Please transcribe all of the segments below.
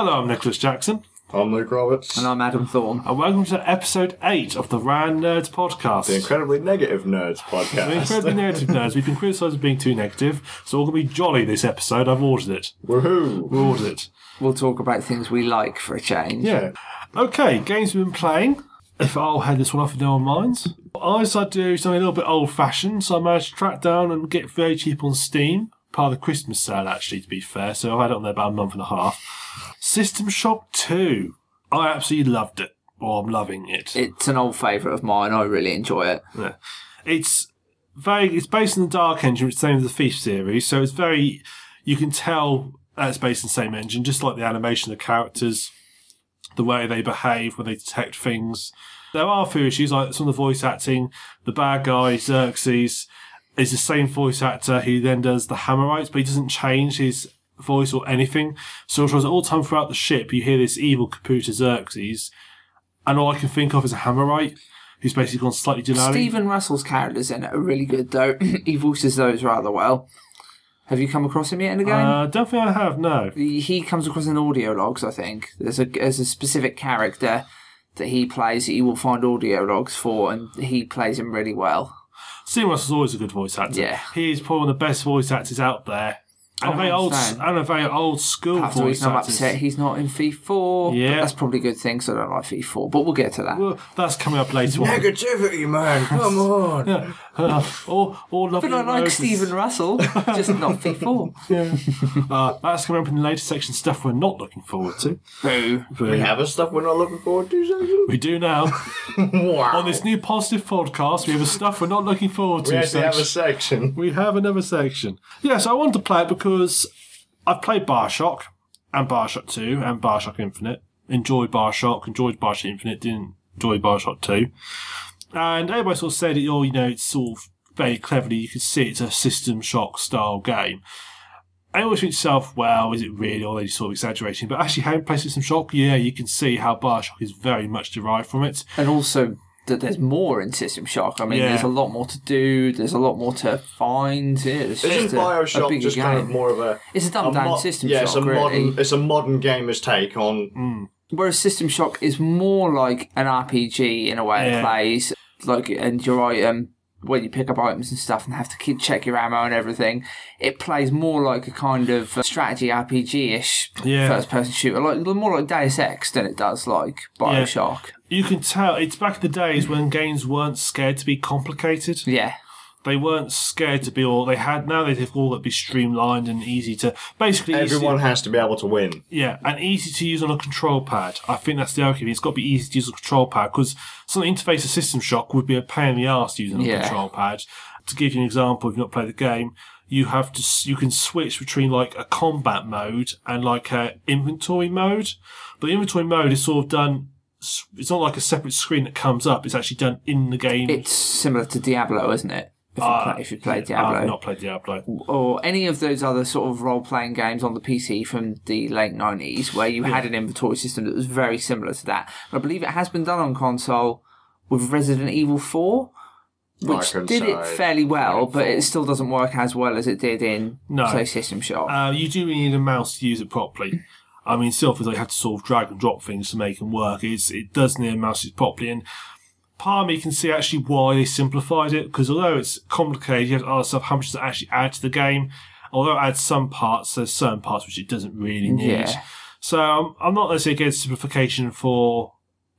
Hello, I'm Nicholas Jackson, I'm Luke Roberts. And I'm Adam Thorne. and welcome to episode 8 of the Rand Nerds podcast. the incredibly negative nerds We're podcast. incredibly negative nerds. We've been criticised for being too negative, so we're going to be jolly this episode. I've ordered it. Woohoo! We ordered it. We'll talk about things we like for a change. Yeah. Okay, games we've been playing. If I'll head this one off in no one minds. I decided to do something a little bit old fashioned, so I managed to track down and get very cheap on Steam. Part of the Christmas sale, actually, to be fair. So I've had it on there about a month and a half. System Shock 2. I absolutely loved it. Or I'm loving it. It's an old favourite of mine. I really enjoy it. Yeah. It's very. It's based on the Dark Engine, which is the same as the Thief series. So it's very. You can tell that it's based on the same engine, just like the animation of the characters, the way they behave when they detect things. There are a few issues, like some of the voice acting. The bad guy Xerxes is the same voice actor who then does the Hammerites, but he doesn't change his voice or anything. So it was all time throughout the ship, you hear this evil computer Xerxes, and all I can think of is a Hammerite who's basically gone slightly Denali. Stephen Russell's characters in it are really good, though. he voices those rather well. Have you come across him yet in the game? Uh, don't think I have, no. he he comes across in audio logs, I think. There's a there's a specific character that he plays that you will find audio logs for, and he plays him really well. Stephen Russell's always a good voice actor. Yeah. He is probably one of the best voice actors out there. And, Oh, a very old, and a very old school Perhaps the voice reason I'm actor. upset he's not in Thief 4. Yeah. But that's probably a good thing, so I don't like Thief 4. But we'll get to that. Well, that's coming up later on. Negativity, man! Come on! Uh, or, or But I like Stephen Russell, just not Thief 4. Uh, that's coming up in the later section stuff we're not looking forward to. Boo. We have a stuff we're not looking forward to, section? We do now. Wow! On this new positive podcast, we have a stuff we're not looking forward to we actually have a section. section. We have another section. Yes, I wanted to play it because I've played Bioshock and Bioshock 2 and Bioshock Infinite. Enjoyed Bioshock, enjoyed Bioshock Infinite, didn't enjoy Bioshock 2. And everybody sort of said it, oh, you know, it's sort of very cleverly, you could see it's a System Shock style game. I always think to myself, well, is it really, are they sort of exaggerating? But actually, having played System Shock, yeah, you can see how Bioshock is very much derived from it. And also that there's more in System Shock. I mean, Yeah. there's a lot more to do. There's a lot more to find. Yeah, it's Isn't just a, a Bioshock just game. kind of more of a. it's a a dumbed down mo- System yeah, Shock, it's a really. modern, it's a modern gamer's take on. Whereas System Shock is more like an RPG in a way Yeah. it plays. Like, and your item, when you pick up items and stuff and have to keep check your ammo and everything, it plays more like a kind of uh, strategy RPG ish Yeah. first person shooter. Like, more like Deus Ex than it does like Bioshock. You can tell it's back in the days when games weren't scared to be complicated. Yeah. They weren't scared to be all they had. Now they've all got to be streamlined and easy to basically easy- Everyone has to be able to win. yeah, and easy to use on a control pad. I think that's the argument. It's got to be easy to use on a control pad because some interface of System Shock would be a pain in the ass using a Yeah. control pad. To give you an example, if you've not played the game, you have to you can switch between like a combat mode and like a inventory mode. But the inventory mode is sort of done. S- It's not like a separate screen that comes up. It's actually done in the game. It's similar to Diablo, isn't it? If you, Uh, play, if you play I've Diablo. not played Diablo. or any of those other sort of role playing games on the PC from the late 90s where you had an inventory system that was very similar to that. I believe it has been done on console with Resident Evil 4, which can did it fairly well, but it still doesn't work as well as it did in, No. say, System Shock. Uh, you do need a mouse to use it properly. I mean, still, because they have to sort of drag and drop things to make them work. It's, it does need a mouse to properly. And part of me can see actually why they simplified it, because although it's complicated, you have to ask yourself how much does it actually add to the game. Although it adds some parts, there's certain parts which it doesn't really need. Yeah. So um, I'm not necessarily against simplification for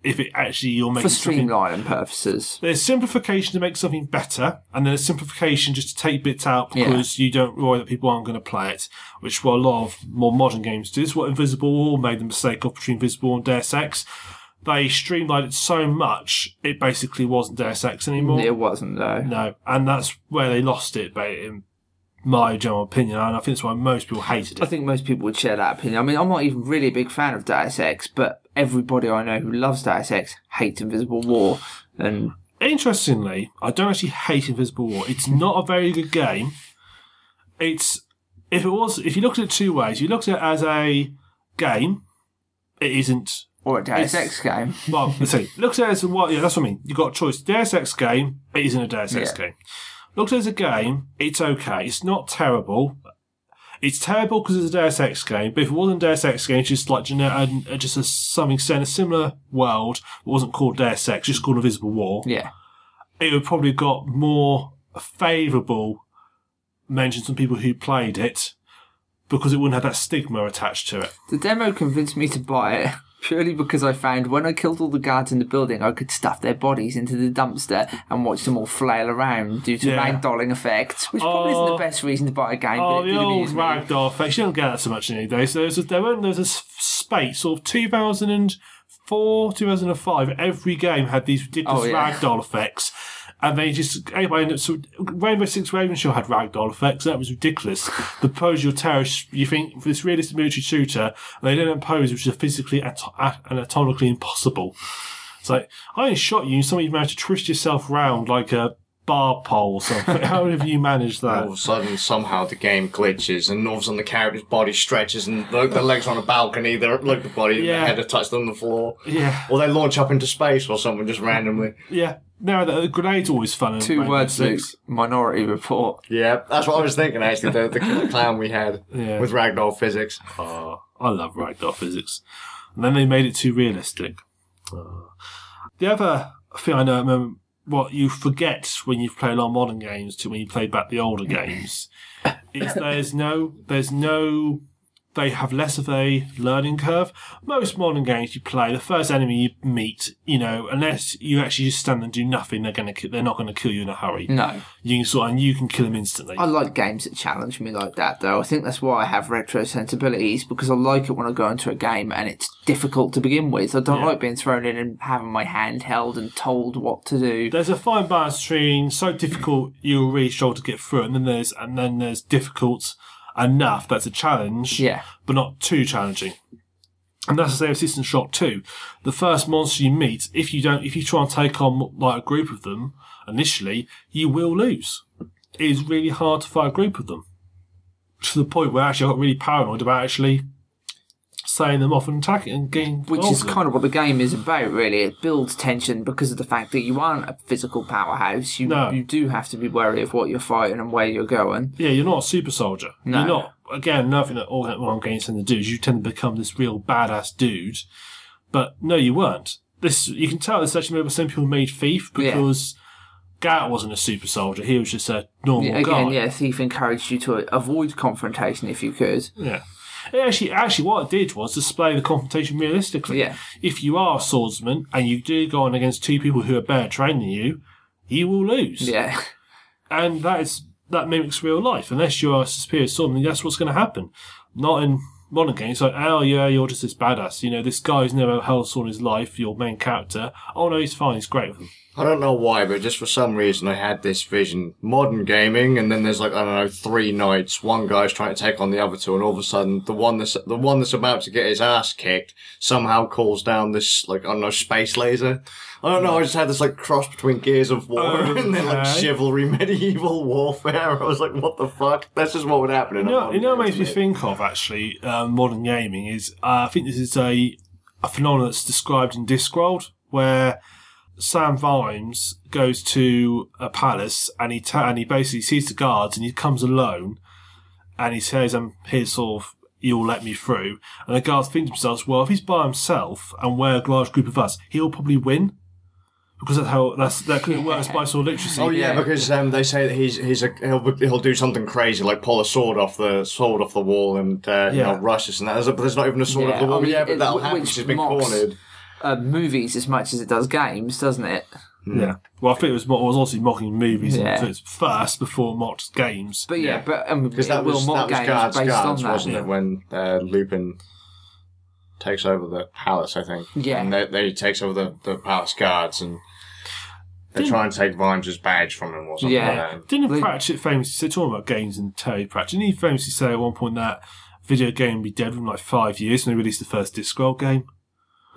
if it actually you're making for streamlining purposes. there's simplification to make something better, and then there's simplification just to take bits out Yeah. because you don't worry that people aren't going to play it, which what a lot of more modern games do. This is what Invisible War made the mistake of between Invisible and Deus Ex. They streamlined it so much, it basically wasn't Deus Ex anymore. It wasn't, though. No, and that's where they lost it, but in my general opinion, and I think that's why most people hated it. I think most people would share that opinion. I mean, I'm not even really a big fan of Deus Ex, but everybody I know who loves Deus Ex hates Invisible War. And Interestingly, I don't actually hate Invisible War. It's not a very good game. It's if it was if you look at it two ways, you look at it as a game, it isn't or a Deus Ex game. well, let's see. Looks at it as a what yeah, that's what I mean. You've got a choice. Deus Ex game, it isn't a Deus Ex Yeah. game. Looks at it as a game, it's okay. It's not terrible. It's terrible because it's a Deus Ex game, but if it wasn't a Deus Ex game, it's just like gener- uh, just a, something set in a similar world, it wasn't called Deus Ex, just called Invisible War, Yeah. it would probably got more favourable mentions from people who played it because it wouldn't have that stigma attached to it. The demo convinced me to buy it purely because I found when I killed all the guards in the building, I could stuff their bodies into the dumpster and watch them all flail around due to Yeah. ragdolling effects, which probably isn't Oh. the best reason to buy a game. Oh, but it the did old amuse me. ragdoll effects. You don't get that so much nowadays. There was a, there, were, there was a s- space, sort of 2004, 2005. Every game had these ridiculous Oh, yeah. ragdoll effects. And they just, anyway, and so Rainbow Six Raven Shield had ragdoll effects. That was ridiculous. the pose your terrorist, you think, for this realistic military shooter, they didn't pose which is physically at- anatomically impossible. It's like, I only shot you and somehow you managed to twist yourself round like a bar pole or something. How have you managed that? All of a sudden, somehow the game glitches, and all of a sudden the character's body stretches, and the, the legs are on a balcony. They're like the body, Yeah. the head are touched on the floor, Yeah. or they launch up into space or something just randomly. Yeah. No, the, the grenade's always fun. Two words, Luke. Minority Report. Yeah, that's what I was thinking actually. The, the clown we had Yeah. with ragdoll physics. Oh, I love ragdoll physics. And then they made it too realistic. Oh. The other thing I know, remember, what you forget when you play a lot of modern games to when you play back the older games is there's no, there's no, they have less of a learning curve. Most modern games you play, the first enemy you meet, you know, unless you actually just stand and do nothing, they're gonna, they're not gonna kill you in a hurry. No. You can sort, and you can kill them instantly. I like games that challenge me like that, though. I think that's why I have retro sensibilities because I like it when I go into a game and it's difficult to begin with. I don't Yeah. like being thrown in and having my hand held and told what to do. there's a fine balance between so difficult you'll really struggle to get through, and then there's and then there's difficult enough that's a challenge, Yeah. but not too challenging. And that's the same with System Shock 2. The first monster you meet, if you don't, if you try and take on like a group of them initially, you will lose. It is really hard to fight a group of them. To the point where actually I got really paranoid about actually saying them off and attacking and getting Which is kind of what the game is about, really. It builds tension because of the fact that you aren't a physical powerhouse. You No. you do have to be wary of what you're fighting and where you're going. Yeah, you're not a super soldier. No. You're not. Again, nothing that all that one games tend to do is you tend to become this real badass dude. But no, you weren't. This you can tell this actually maybe some people made Thief Yeah. because Garrett wasn't a super soldier. He was just a normal guy. Again, yeah, Thief encouraged you to avoid confrontation if you could. Yeah. Actually, actually, what it did was display the confrontation realistically. Yeah. If you are a swordsman and you do go on against two people who are better trained than you, you will lose. Yeah. and that is that mimics real life. Unless you're a superior swordsman, that's what's going to happen. Not in modern games. Like, oh yeah, you're just this badass. You know, this guy who's never held a sword in his life. Your main character. Oh no, he's fine. He's great with them. I don't know why, but just for some reason I had this vision. Modern gaming, and then there's like, I don't know, three knights. One guy's trying to take on the other two, and all of a sudden, the one that's, the one that's about to get his ass kicked somehow calls down this, like, I don't know, space laser. I don't know, I just had this, like, cross between Gears of War and then, like, Okay. chivalry, medieval warfare. I was like, what the fuck? That's just what would happen in You a know, you know what makes me think of actually um, modern gaming is uh, I think this is a a phenomenon that's described in Discworld where Sam Vimes goes to a palace and he ta- and he basically sees the guards and he comes alone and he says, "I'm here, sort of." You'll let me through, and the guards think to themselves, "Well, if he's by himself and we're a large group of us, he'll probably win." Because that's how that's that it works by sword literacy. Oh yeah, Yeah. because um, they say that he's he's a he'll he'll do something crazy like pull a sword off the sword off the wall and uh, you know rush us and that. But there's not even a sword Yeah, off the wall. I mean, yeah, but it- that'll which happen. She's been mocks- cornered. Uh, movies as much as it does games, doesn't it? Yeah. Well, I think it was, mo- it was also mocking movies Yeah. and first before it mocked games. But yeah, Yeah. but um, Because it that will was mock that was games guards based guards, on that. wasn't yeah. it? When uh, Lupine takes over the palace, I think. Yeah. and they, they takes over the, the palace guards and. They try and take Vimes' badge from him or something Yeah. like that. Didn't Like- Pratchett famously say, talking about games and Terry Pratchett, didn't he famously say at one point that video game would be dead within like five years when they released the first Discworld game?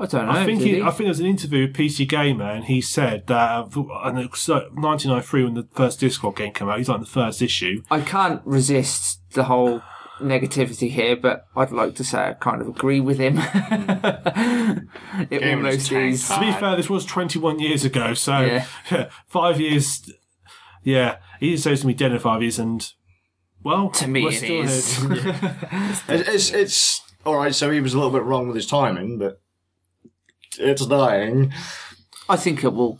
I don't know. I think did he, he? I think there was an interview with PC Gamer and he said that uh, and it was, uh, 1993 when the first Discworld game came out, he's like the first issue. I can't resist the whole negativity here, but I'd like to say I kind of agree with him. it Game was almost is. To be fair, this was 21 years ago, so Yeah. five years. Yeah, he says say going to be dead in five years, and Well, To me, we're it still is. It's, it's, it's all right. So he was a little bit wrong with his timing, but it's dying. I think it will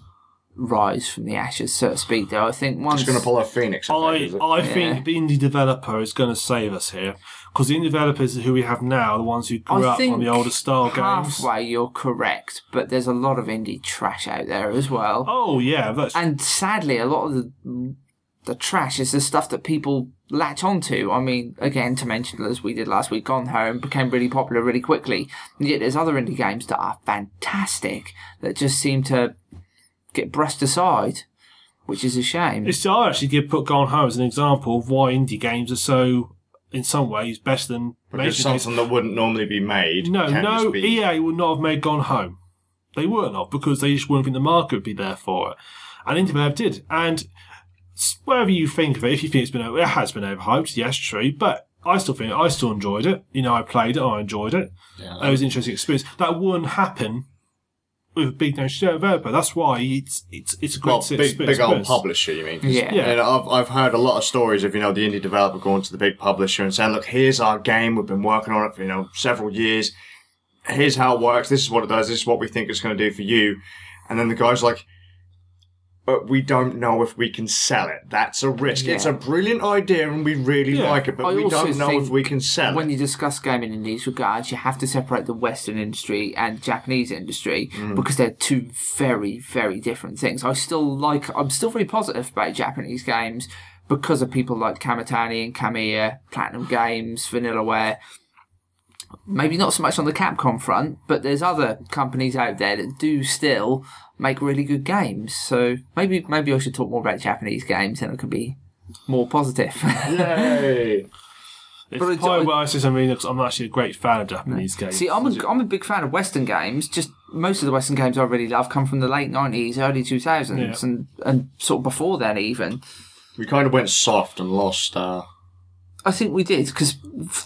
rise from the ashes, so to speak. Though I think once Just going to pull a phoenix. effect, I, is it? I Yeah. think the indie developer is going to save us here because the indie developers who we have now are the ones who grew I up think on the older style games. halfway you're correct, but there's a lot of indie trash out there as well. Oh yeah, that's And sadly, a lot of the the trash is the stuff that people latch onto. I mean, again, to mention as we did last week, Gone Home became really popular really quickly. And yet there's other indie games that are fantastic that just seem to get brushed aside, which is a shame. It's I actually give put Gone Home as an example of why indie games are so, in some ways, better than because major games. something that wouldn't normally be made. No, no, be- EA would not have made Gone Home. They were not because they just wouldn't think the market would be there for it. And Indie did. And s- whatever you think of it, if you think it's been, it has been overhyped, yes, true. But I still think I still enjoyed it. You know, I played it, I enjoyed it. Yeah. It was an interesting experience. That wouldn't happen with a big name developer. That's why it's it's it's a great Well, big, experience. big old publisher, you mean? 'Cause- Yeah. Yeah. And I've, I've heard a lot of stories of, you know, the indie developer going to the big publisher and saying, look, here's our game. We've been working on it for, you know, several years. Here's how it works. This is what it does. This is what we think it's going to do for you. And then the guy's like, but we don't know if we can sell it. That's a risk. It's a brilliant idea and we really Yeah. like it, but I we don't know if we can sell when it. When you discuss gaming in these regards, you have to separate the Western industry and Japanese industry Mm. because they're two very, very different things. I still like, I'm still very positive about Japanese games because of people like Kamitani and Kamiya, Platinum Games, Vanillaware. Maybe not so much on the Capcom front, but there's other companies out there that do still make really good games. So maybe maybe I should talk more about Japanese games and it could be more positive. Yay! It's But it's- probably why I say something because I'm actually a great fan of Japanese games. See, I'm a, I'm a big fan of Western games. Just most of the Western games I really love come from the late '90s, early 2000s, Yeah. and and sort of before then even. We kind of went soft and lost, uh, I think we did because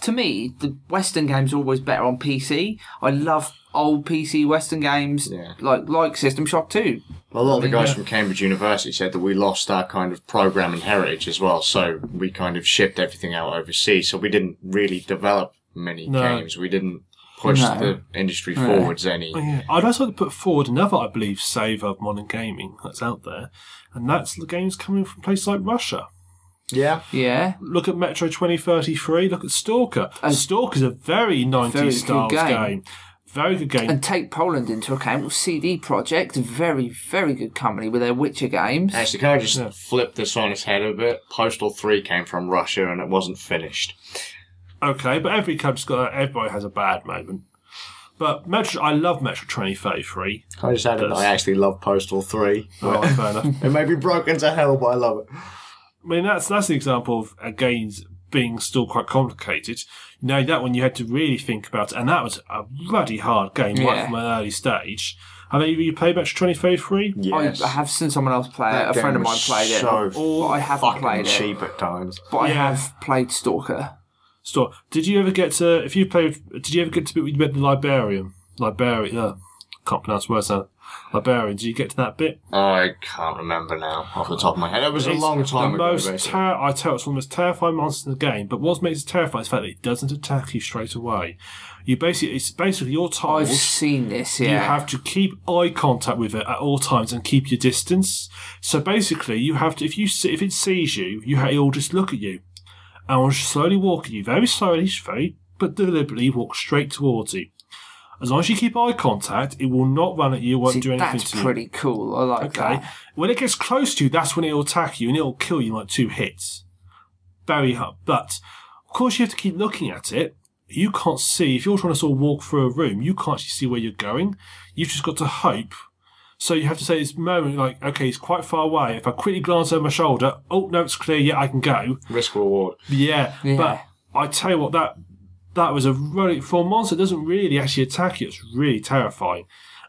to me the Western games are always better on PC. I love old PC Western games Yeah. like like System Shock 2. A lot of the guys yeah. from Cambridge University said that we lost our kind of programming heritage as well, so we kind of shipped everything out overseas, so we didn't really develop many No. games. We didn't push No. the industry Yeah. forwards any. Oh, yeah. I'd also like to put forward another, I believe, save of modern gaming that's out there, and that's the games coming from places like Russia. Yeah. Yeah, Look at Metro 2033, look at Stalker. And Stalker's a very 90s Very styles game. game. Very good game. and take Poland into account. Well, CD Projekt, very very good company with their Witcher games. Actually, can I just flip this on its head a bit? Postal 3 came from Russia and it wasn't finished. okay, but every country's got, everybody has a bad moment. But Metro, I love Metro 2033. I just add that I actually love Postal 3. Oh, fair enough. It may be broken to hell, but I love it. I mean, that's that's the example of a games being still quite complicated. You know, that one you had to really think about, and that was a bloody hard game right Yeah. from an early stage. Have any of you played Metro 2033? Yes. I, I have seen someone else play it. That A friend of mine was played it. So but I haven't fucking played it. cheap at times. But I have played Stalker. Store. Did you ever get to? If you played, did you ever get to bit where you met the librarian? Librarian. Uh, Can't pronounce words now. Librarian. Did you get to that bit? I can't remember now off the top of my head. It was a long time the ago. most basically. ter- I tell you, it's one of the most terrifying monsters in the game. But what makes it terrifying is the fact that it doesn't attack you straight away. You basically, it's basically your told. I've seen this, yeah. You have to keep eye contact with it at all times and keep your distance. So basically, you have to if you see, if it sees you, you ha- it'll just look at you, and will slowly walk at you, very slowly, very but deliberately walk straight towards you. As long as you keep eye contact, it will not run at you, won't See, do anything that's to you. pretty cool. I like Okay. that. When it gets close to you, that's when it'll attack you and it'll kill you in like two hits. Very hard. But, of course, you have to keep looking at it. You can't see. If you're trying to sort of walk through a room, you can't actually see where you're going. You've just got to hope. So you have to say this moment, like, okay, it's quite far away. If I quickly glance over my shoulder, oh, no, it's clear. Yeah, I can go. Risk reward. Yeah. Yeah. But I tell you what, that that was a really for a monster that doesn't really actually attack you. It's really terrifying,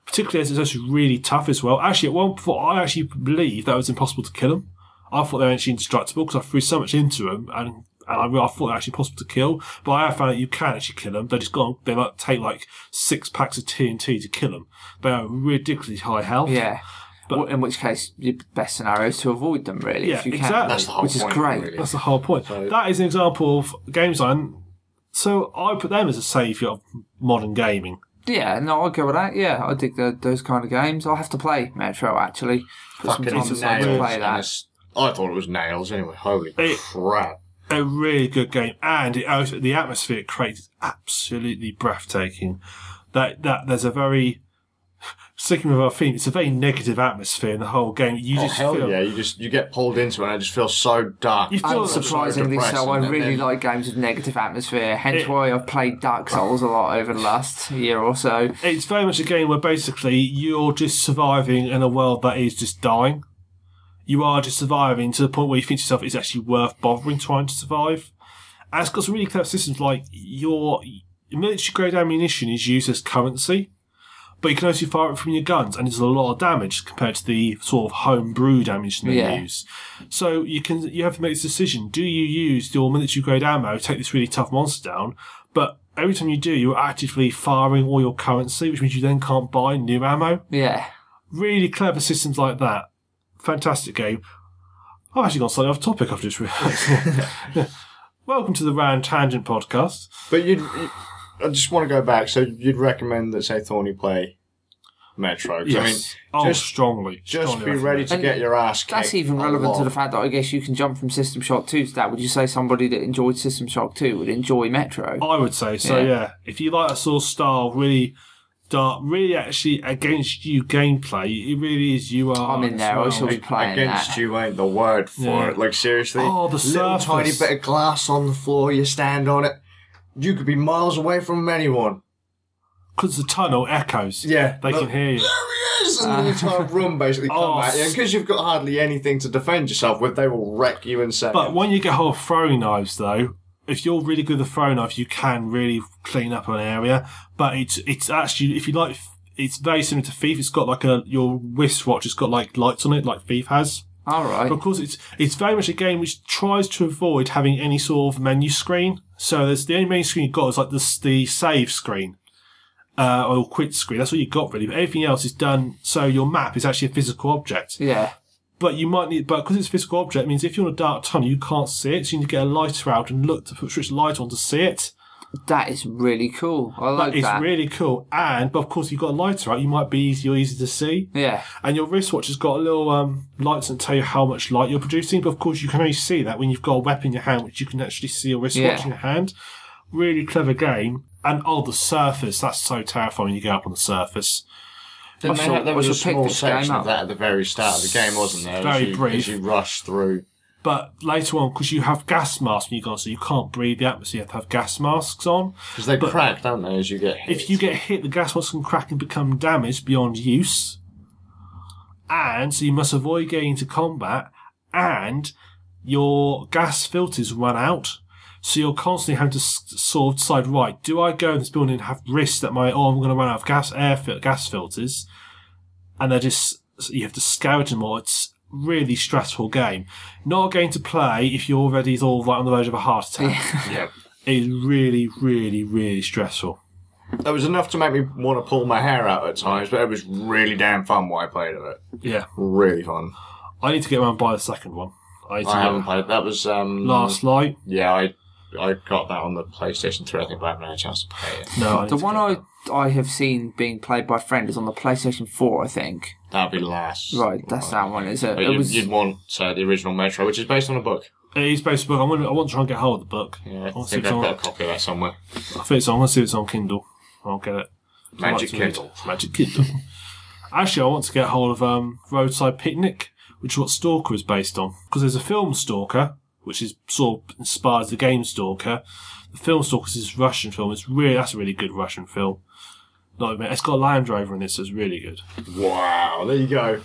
particularly as it's actually really tough as well. Actually, at one point, I actually believed that it was impossible to kill them. I thought they were actually indestructible because I threw so much into them, and, and I, I thought they were actually possible to kill. But I have found that you can actually kill them. They just go, they like take like six packs of TNT to kill them. They are ridiculously high health. Yeah. But- in which case, your best scenario is to avoid them, really, Yeah, if you can. exactly. That's the whole which is great. really. That's the whole point. So- that is an example of game design. So I put them as a saviour of modern gaming. Yeah, no, I'll go with that. Yeah, I dig the, those kind of games. I'll have to play Metro, actually. Put some Fucking time nails. aside to play that. I thought it was nails anyway. Holy It- crap. A really good game, and it, also- the atmosphere it creates is absolutely breathtaking. That that there's a very sticking with our theme. It's a very negative atmosphere in the whole game. You Oh just hell feel yeah! You just you get pulled into it, and it just feels so dark. You feel- so Unsurprisingly so, I really then- like games with negative atmosphere. Hence It- why I've played Dark Souls a lot over the last year or so. it's very much a game where basically you're just surviving in a world that is just dying. You are just surviving to the point where you think to yourself it's actually worth bothering trying to survive. And it's got some really clever systems like your military grade ammunition is used as currency, but you can also fire it from your guns and it's a lot of damage compared to the sort of home brewed ammunition they Yeah. use. So you can you have to make this decision. Do you use your military grade ammo, to take this really tough monster down, but every time you do, you're actively firing all your currency, which means you then can't buy new ammo. Yeah. Really clever systems like that. Fantastic game. I've actually gone slightly off topic after this. realised. Welcome to the Round Tangent podcast. But you'd, you, I just want to go back. So you'd recommend that say Thorny play Metro? 'Cause I mean, oh, just- strongly. just strongly be ready to And get your ass kicked. That's even a relevant to the fact that I guess you can jump from System Shock 2 to that. Would you say somebody that enjoyed System Shock 2 would enjoy Metro? I would say so. Yeah. Yeah. If you like a sort of style, really dark, really actually against you gameplay, it really is. You are. I'm in there, I as shall be playing Against that. you ain't the word for Yeah. it. Like seriously, Oh, the little surface. tiny bit of glass on the floor. You stand on it. You could be miles away from anyone. because the tunnel echoes. Yeah, they look, can hear you. There he is, and the entire room basically come Oh, at you. Because you've got hardly anything to defend yourself with, they will wreck you in seconds. But when you get hold of throwing knives, though, if you're really good with throwing knives, you can really clean up an area. But it's it's actually if you like, it's very similar to Thief. It's got like a your wristwatch. It's got like lights on it, like Thief has. Alright. Because it's it's very much a game which tries to avoid having any sort of menu screen. So there's the only main screen you've got is like the the save screen. Uh, or quit screen. That's what you've got really. But everything else is done so your map is actually a physical object. Yeah. But you might need, but because it's a physical object, means if you're in a dark tunnel, you can't see it. So you need to get a lighter out and look to put switch light on to see it. That is really cool. I like It's that. really cool. And, but of course, you've got a lighter out, you might be easy, you're easy to see. yeah. And your wristwatch has got a little um, lights that tell you how much light you're producing. But of course, you can only see that when you've got a weapon in your hand, which you can actually see your wristwatch Yeah. in your hand. Really clever game. And oh, the surface, that's so terrifying when you go up on the surface. Didn't they shall- there I was a small game section up. of that at the very start of the game, wasn't there? Very as you, brief. As you rush through. But later on, because you have gas masks when you go on, so you can't breathe the atmosphere, you have to have gas masks on. Because they But- crack, don't they, as you get hit? If you get hit, the gas mask can crack and become damaged beyond use. And so you must avoid getting into combat. And your gas filters run out. So you're constantly having to sort of decide, right, do I go in this building and have risk that my, oh, I'm going to run out of gas, air, gas filters? And they're just, you have to scourge them all. It's really stressful game. Not going to play if you're already sort of like on the verge of a heart attack. yeah. It is really, really, really stressful. That was enough to make me want to pull my hair out at times, but it was really damn fun while I played it. Yeah. Really fun. I need to get around and buy the second one. I I haven't played. That was um Last Light. Yeah, I I got that on the PlayStation 3. I think, but I haven't had a chance to play it. No, I The one get I I have seen being played by a friend is on the PlayStation 4, I think. That'd be last. Right, that's that one, is it? But It you'd, was you'd want uh, the original Metro, which is based on a book. It is based on a book. I want, I want to try and get hold of the book. Yeah, I I want think if I've got a copy of that somewhere. I think it's on. I want see if it's on Kindle. I'll get it. I Magic like to read. Kindle. Magic Kindle. Actually, I want to get hold of um, Roadside Picnic, which is what Stalker is based on. Because there's a film Stalker, which is sort of inspires the game Stalker. The film Stalker is this Russian film. It's really that's a really good Russian film. Not admit, it's got a Land Rover in this, so it's really good. Wow, there you go.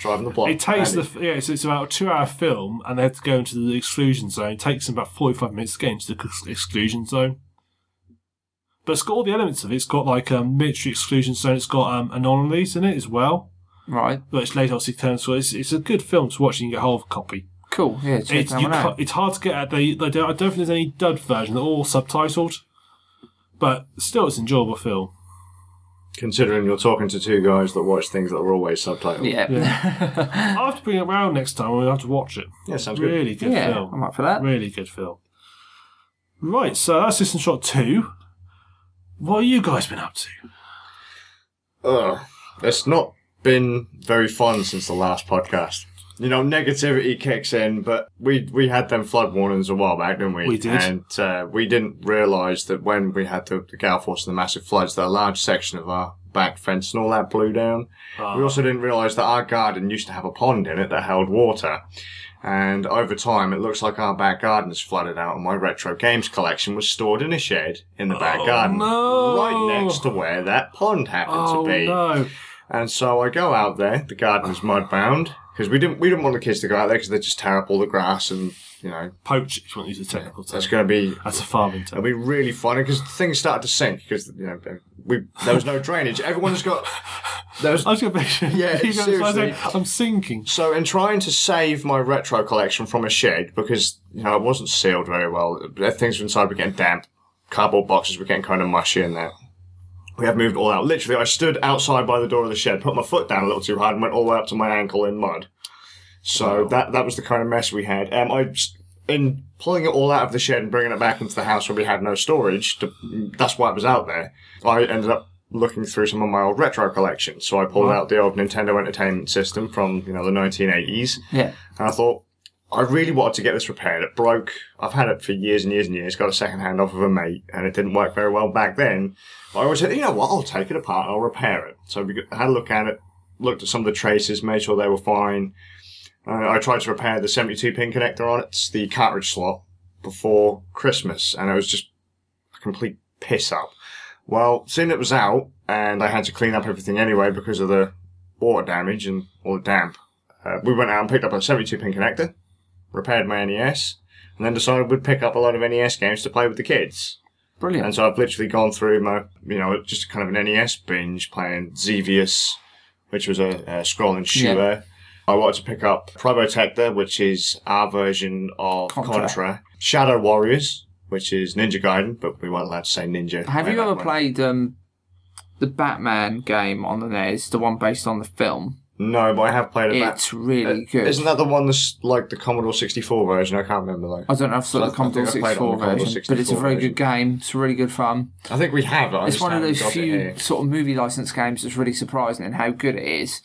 Driving the block. It takes Handy. the yeah, it's, it's about a two-hour film, and they have to go into the exclusion zone. It takes them about forty-five minutes to get into the ex- exclusion zone. But it's got all the elements of it. It's got like um, military exclusion zone. It's got um, anomalies in it as well, right. But which later obviously turns to. It's, it's a good film to watch. and You can get hold of a copy. Cool. Yeah, check It's, you one out. it's hard to get at. They, they don't, I don't think there's any dubbed version. They're all subtitled, but still, it's an enjoyable film. Considering you're talking to two guys that watch things that are always subtitled. Yeah. Yeah, I'll have to bring it around next time and we'll have to watch it. Yeah, sounds good. Really good film. I'm up for that. Really good film. Right, so that's System Shock 2. What have you guys been up to? Ugh. It's not been very fun since the last podcast. You know, negativity kicks in, but we we had them flood warnings a while back, didn't we? We did. And uh, we didn't realise that when we had the, the gale force and the massive floods, that a large section of our back fence and all that blew down. Ah. We also didn't realise that our garden used to have a pond in it that held water. And over time, it looks like our back garden is flooded out, and my retro games collection was stored in a shed in the back Oh, garden, no. right next to where that pond happened Oh, to be. no. And so I go out there. The garden's mud bound because we didn't we didn't want the kids to go out there because they just tear up all the grass and you know Poach, if you want to use a technical term. that's going to be That's a farming term. it'll be really funny because things started to sink because you know we there was no drainage. Everyone's got there was I was going to be. Yeah, seriously. I'm sinking. So, in trying to save my retro collection from a shed, because, you know, it wasn't sealed very well, uh, things inside were getting damp, cardboard boxes were getting kind of mushy in there. We have moved all out. Literally, I stood outside by the door of the shed, put my foot down a little too hard, and went all the way up to my ankle in mud. So, that, that was the kind of mess we had. Um, I, in pulling it all out of the shed and bringing it back into the house where we had no storage, to, that's why it was out there, I ended up looking through some of my old retro collection. So I pulled out the old Nintendo Entertainment System from, you know, the 1980s. Yeah. And I thought, I really wanted to get this repaired. It broke. I've had it for years and years and years. Got a second hand off of a mate, and it didn't work very well back then. But I always said, you know what? I'll take it apart. I'll repair it. So we had a look at it, looked at some of the traces, made sure they were fine. Uh, I tried to repair the 72 pin connector on it, the cartridge slot, before Christmas, and it was just a complete piss up. Well, seeing it was out, and I had to clean up everything anyway because of the water damage and all the damp, uh, we went out and picked up a 72 pin connector, repaired my NES, and then decided we'd pick up a lot of NES games to play with the kids. Brilliant. And so I've literally gone through my, you know, just kind of an NES binge playing Xevious, which was a, a scrolling shooter. I wanted to pick up Probotector, which is our version of Contra. Contra. Shadow Warriors, which is Ninja Gaiden, but we weren't allowed to say Ninja. Have you ever played um, the Batman game on the NES, the one based on the film? No, but I have played it. back- It's really uh, good. Isn't that the one that's like the Commodore 64 version? I can't remember though. I don't know if it's like the I Commodore think I played it on 64 the Commodore version, but it's a 64 very version. good game. It's really good fun. I think we have. I It's just one of haven't those got it few here. sort of movie license games that's really surprising in how good it is.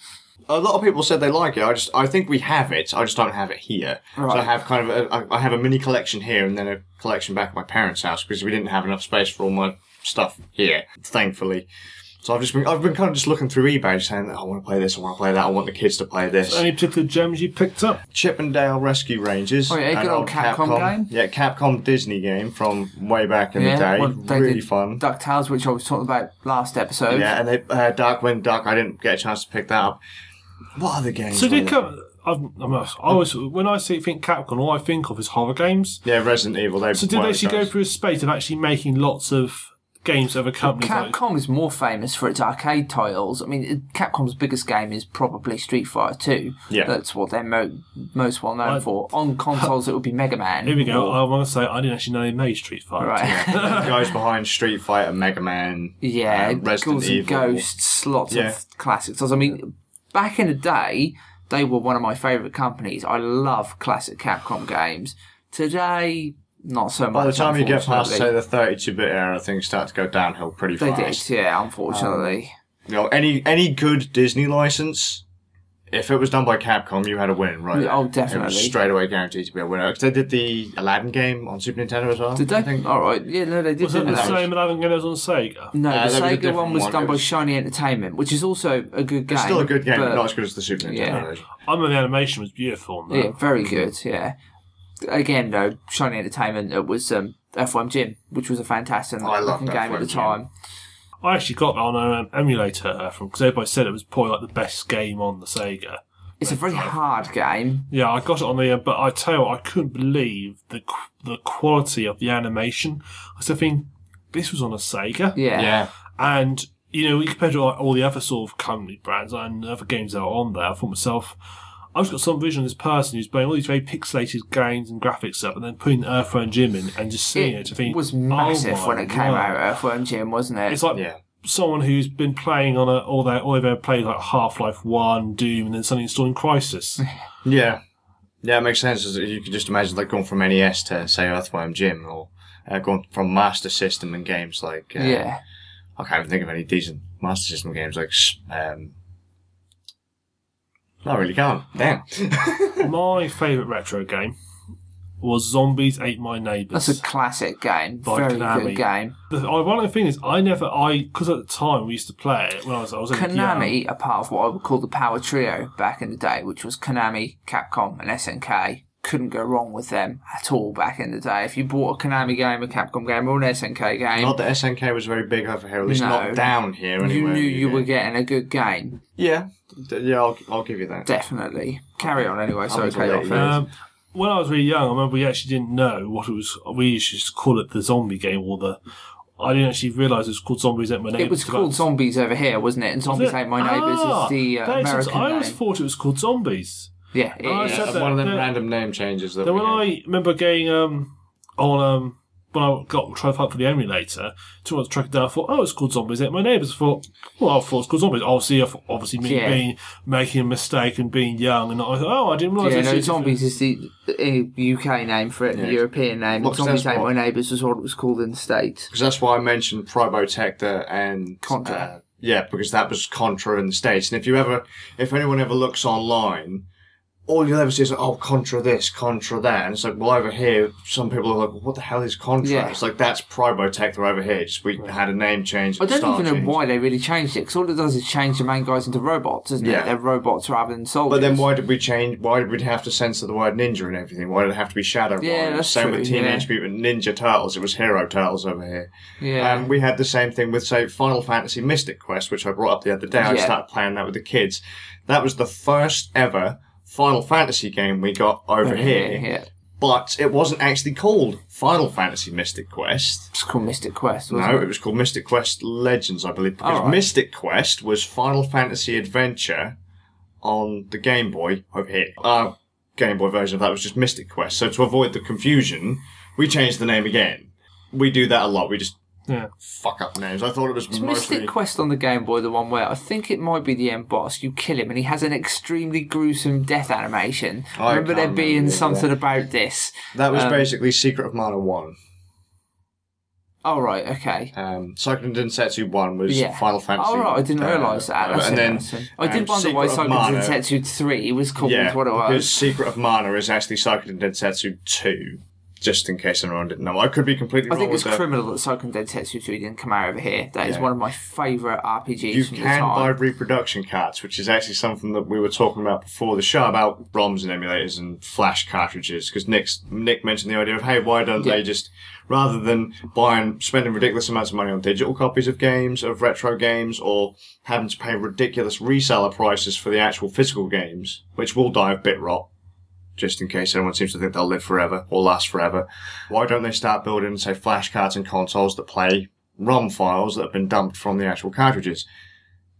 A lot of people said they like it. I just, I think we have it. I just don't have it here. So I Right. have kind of, a, I- I have a mini collection here, and then a collection back at my parents' house because we didn't have enough space for all my stuff here, thankfully. So I've just been, I've been kind of just looking through eBay, saying, I want to play this, I want to play that, I want the kids to play this. Any particular gems you picked up? Chip 'n Dale Rescue Rangers. Oh, yeah, an good old Capcom game. Yeah, Capcom Disney game from way back in the day. well, they really did fun. DuckTales, which I was talking about last episode. Yeah, and they, uh, Darkwing Duck, I didn't get a chance to pick that up. What other games? So did there? Cap- I've, I'm, I always when I see think Capcom, all I think of is horror games. Yeah, Resident Evil. They So did they actually go through a space of actually making lots of games of a company? like, Capcom is more famous for its arcade titles. I mean, Capcom's biggest game is probably Street Fighter 2. Yeah. That's what they're mo- most well known I- for. On consoles, it would be Mega Man. here we go. or- I want to say I didn't actually know they made Street Fighter. Right. guys behind Street Fighter, and Mega Man. Yeah, um, Resident and Evil. Ghosts, lots Yeah. of classics. I mean, back in the day, they were one of my favourite companies. I love classic Capcom games. Today, not so much. By the time you get past, say, the 32-bit era, things start to go downhill pretty they fast. They did, yeah. Unfortunately, You know, any any good Disney license, if it was done by Capcom, you had a win, right? Yeah, oh, It definitely. was straight away guaranteed to be a winner. Because they did the Aladdin game on Super Nintendo as well. did I they? think. All right, yeah, no, they did. Was it do the that. same Aladdin game as on Sega? No, Uh, the there was Sega one was one. done It by Shiny Entertainment, which is also a good game. It's still a good game, but- but not as good as the Super Nintendo Yeah. I remember the animation was beautiful. On that. Yeah, very good. Yeah. Again, though, Shiny Entertainment it was um, Earthworm Jim, which was a fantastic I loved looking game at F1 the Gym. time. I actually got that on an um, emulator uh, from because everybody said it was probably like the best game on the Sega. It's a very hard game. Yeah, I got it on the, uh, but I tell you what, I couldn't believe the the quality of the animation. I was thinking this was on a Sega, Yeah. Yeah. and you know, compared to like, all the other sort of company brands and other games that are on there, I thought myself, I've just got some vision of this person who's playing all these very pixelated games and graphics up, and then putting Earthworm Jim in and just seeing it. to think, was oh massive my when it came God. out, Earthworm Jim, wasn't it? It's like Yeah. someone who's been playing on a all their all they've ever played like Half Life One, Doom, and then suddenly installing Crysis. Yeah. Yeah, it makes sense. You can just imagine like going from NES to say Earthworm Jim or uh, going from Master System and games like uh, Yeah. I can't even think of any decent Master System games like um I really can't. Damn. My favourite retro game was Zombies Ate My Neighbours. That's a classic game. By Very Konami. good game. The ironic thing is, I never, I because at the time we used to play it when I was, I was only. Konami a part of what I would call the power trio back in the day, which was Konami, Capcom, and SNK. Couldn't go wrong with them at all back in the day. If you bought a Konami game, a Capcom game, or an SNK game, Not that SNK was very big over here, at least No. not down here anyway. you knew you were getting a good game. Yeah. D- Yeah, I'll, I'll give you that. Definitely. Carry on anyway. So was cut you late, off Um, when I was really young, I remember we actually didn't know what it was. We used to just call it the zombie game or the. I didn't actually realise it was called Zombies Ate My Neighbours. It was called Zombies over here, wasn't it? And Zombies Ate My Neighbours Ah, is the uh, that. American I always name. thought it was called Zombies. Yeah, it I is. said Uh, that- one of them that- random name changes that Then we when had. I remember getting um on um when I got tried to fight for the emulator, two months track it down, I thought, oh, it's called Zombies Ate My Neighbours. Thought, well, I thought it's called Zombies. Obviously, I thought- obviously me Yeah. being making a mistake and being young, and I thought, oh, I didn't realise. Yeah, it's no, actually Zombies is the uh, UK name for it, Yeah. the European name. Look, Zombies that's Ate what- My Neighbours was what it was called in the States. Because that's why I mentioned Probotector and Contra. uh, yeah, because that was Contra in the states. And if you ever, if anyone ever looks online, all you'll ever see is like, oh, Contra this, Contra that, and it's like, well, over here, some people are like, well, what the hell is Contra? Yeah. It's like that's Probotector over here. Just we had a name change. I don't star even know change. why they really changed it, because all it does is change the main guys into robots, isn't Yeah. it? They're robots rather than soldiers. But then why did we change? Why did we have to censor the word ninja and everything? Why did it have to be Shadow Yeah, Warriors? that's Same true, with yeah. Teenage Mutant Ninja Turtles. It was Hero Turtles over here. Yeah. Um, we had the same thing with, say, Final Fantasy Mystic Quest, which I brought up the other day. I started playing that with the kids. That was the first ever Final Fantasy game we got over here, yeah. but it wasn't actually called Final Fantasy Mystic Quest. It's called Mystic Quest, wasn't No, it? it was called Mystic Quest Legends, I believe, because Alright. Mystic Quest was Final Fantasy Adventure on the Game Boy over here. Our Game Boy version of that was just Mystic Quest. So to avoid the confusion, we changed the name again. We do that a lot. We just Yeah. fuck up names. I thought it was Is mostly. Mystic Quest on the Game Boy the one where I think it might be the end boss? You kill him and he has an extremely gruesome death animation. I remember there being remember something about this. That was Um, basically Secret of Mana 1. Oh, right, okay. Um, Seiken Densetsu 1 was Yeah. Final Fantasy. Oh, right, I didn't uh, realise that. That's and then. I did um, wonder why Secret of Seiken Mana- Densetsu 3 was called Yeah, what it because. Secret of Mana is actually Seiken Densetsu 2. Just in case anyone didn't know. I could be completely I think it's criminal that Seiken Densetsu 3 didn't come out over here. That is Yeah. one of my favourite RPGs You from the can buy reproduction cards, which is actually something that we were talking about before the show about ROMs and emulators and flash cartridges. Because Nick's Nick mentioned the idea of, hey, why don't Yeah. they just, rather than buying, spending ridiculous amounts of money on digital copies of games, of retro games, or having to pay ridiculous reseller prices for the actual physical games, which will die of bit rot, just in case anyone seems to think they'll live forever or last forever. Why don't they start building, say, flashcards and consoles that play ROM files that have been dumped from the actual cartridges?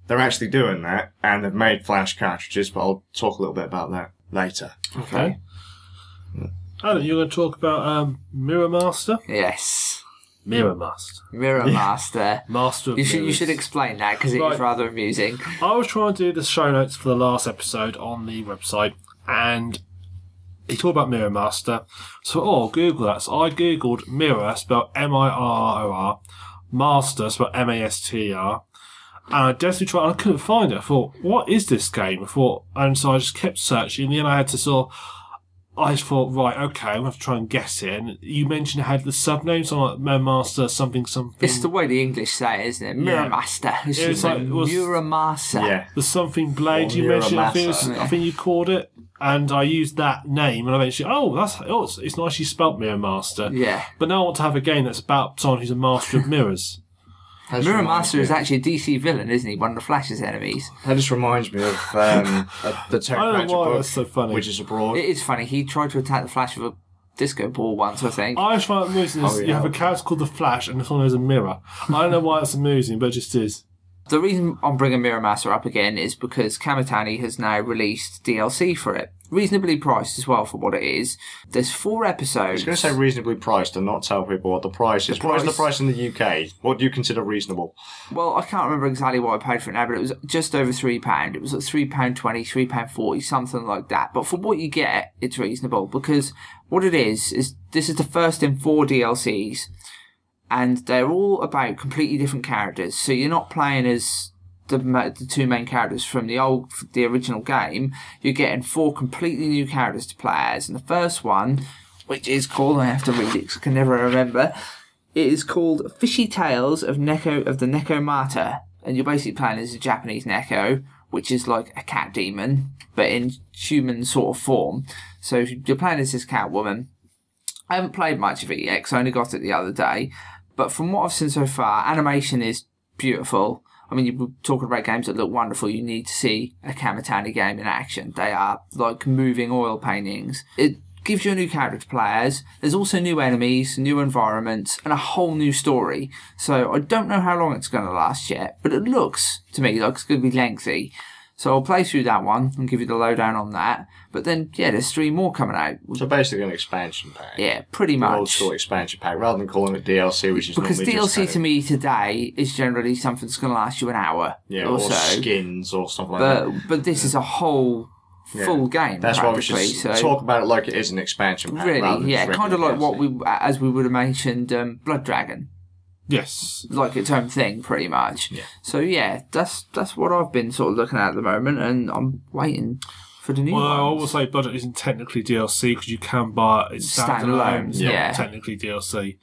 They're actually doing that, and they've made flash cartridges, but I'll talk a little bit about that later. Okay. Alan, you're going to talk about um, Mirror Master? Yes. Mirror Master. Mirror Master. Master of You should, you should explain that because it is Right. rather amusing. I was trying to do the show notes for the last episode on the website, and he talked about Mirror Master. So, oh, Google that. So I googled Mirror, spelled M-I-R-O-R, Master, spelled M-A-S-T-E-R, and I desperately tried, and I couldn't find it. I thought, what is this game? I thought, and so I just kept searching. In the end, I had to sort of, I just thought, right, okay, I'm going to have to try and guess it. And you mentioned it had the subnames on like Mirror Master, something, something. It's the way the English say it, isn't it? Mirror Yeah. Master. It's It was like- like was- Mirror Master. Yeah. the something blade Or you mentioned. I think, was, Muramasa. I think you called it, and I used that name, and I eventually, oh, that's oh, it's, it's nicely spelt Mirror Master. Yeah. But now I want to have a game that's about someone who's a master of mirrors. That just Mirror Master is actually a DC villain, isn't he? One of the Flash's enemies. That just reminds me of um, the Terry I don't Pratchett book, so funny. which is abroad. It is funny. He tried to attack the Flash with a disco ball once, I think. I just find it amusing. is Oh, You have a character called the Flash, and this one has a mirror. I don't know why it's amusing, but it just is. The reason I'm bringing Mirror Master up again is because Kamitani has now released DLC for it. Reasonably priced as well for what it is. There's four episodes. I was going to say reasonably priced and not tell people what the price is. What is the price- price in the UK? What do you consider reasonable? Well, I can't remember exactly what I paid for it now, but it was just over three pound. It was like three pound twenty, three pound forty, something like that. But for what you get, it's reasonable because what it is is this is the first in four DLCs, and they're all about completely different characters. So you're not playing as the, the two main characters from the old the original game. You're getting four completely new characters to play as, and the first one, which is called I have to read it 'cause I can never remember. It is called Fishy Tales of Neko of the Neko Mata, and you're basically playing as a Japanese Neko, which is like a cat demon, but in human sort of form. So you're playing as this cat woman. I haven't played much of it yet, 'cause I only got it the other day. But from what I've seen so far, animation is beautiful. I mean, you're talking about games that look wonderful. You need to see a Kamitani game in action. They are like moving oil paintings. It gives you a new character to play as. There's also new enemies, new environments, and a whole new story. So I don't know how long it's going to last yet, but it looks to me like it's going to be lengthy. So I'll play through that one and give you the lowdown on that. But then, yeah, there's three more coming out. So basically an expansion pack. Yeah, pretty An much. Old school expansion pack, rather than calling it DLC, which is Because DLC to me today is generally something that's going to last you an hour yeah, or, or so. skins or something like that. But but this is a whole full game. That's why we should so talk about it like it is an expansion pack. really, yeah, kind of like what we as we would have mentioned, um, Blood Dragon, Yes. like its own thing, pretty much. Yeah. So yeah, that's that's what I've been sort of looking at at the moment, and I'm waiting for the new Well, I will say Budget isn't technically DLC because you can buy it standalone. Standalone, It's not yeah. technically DLC.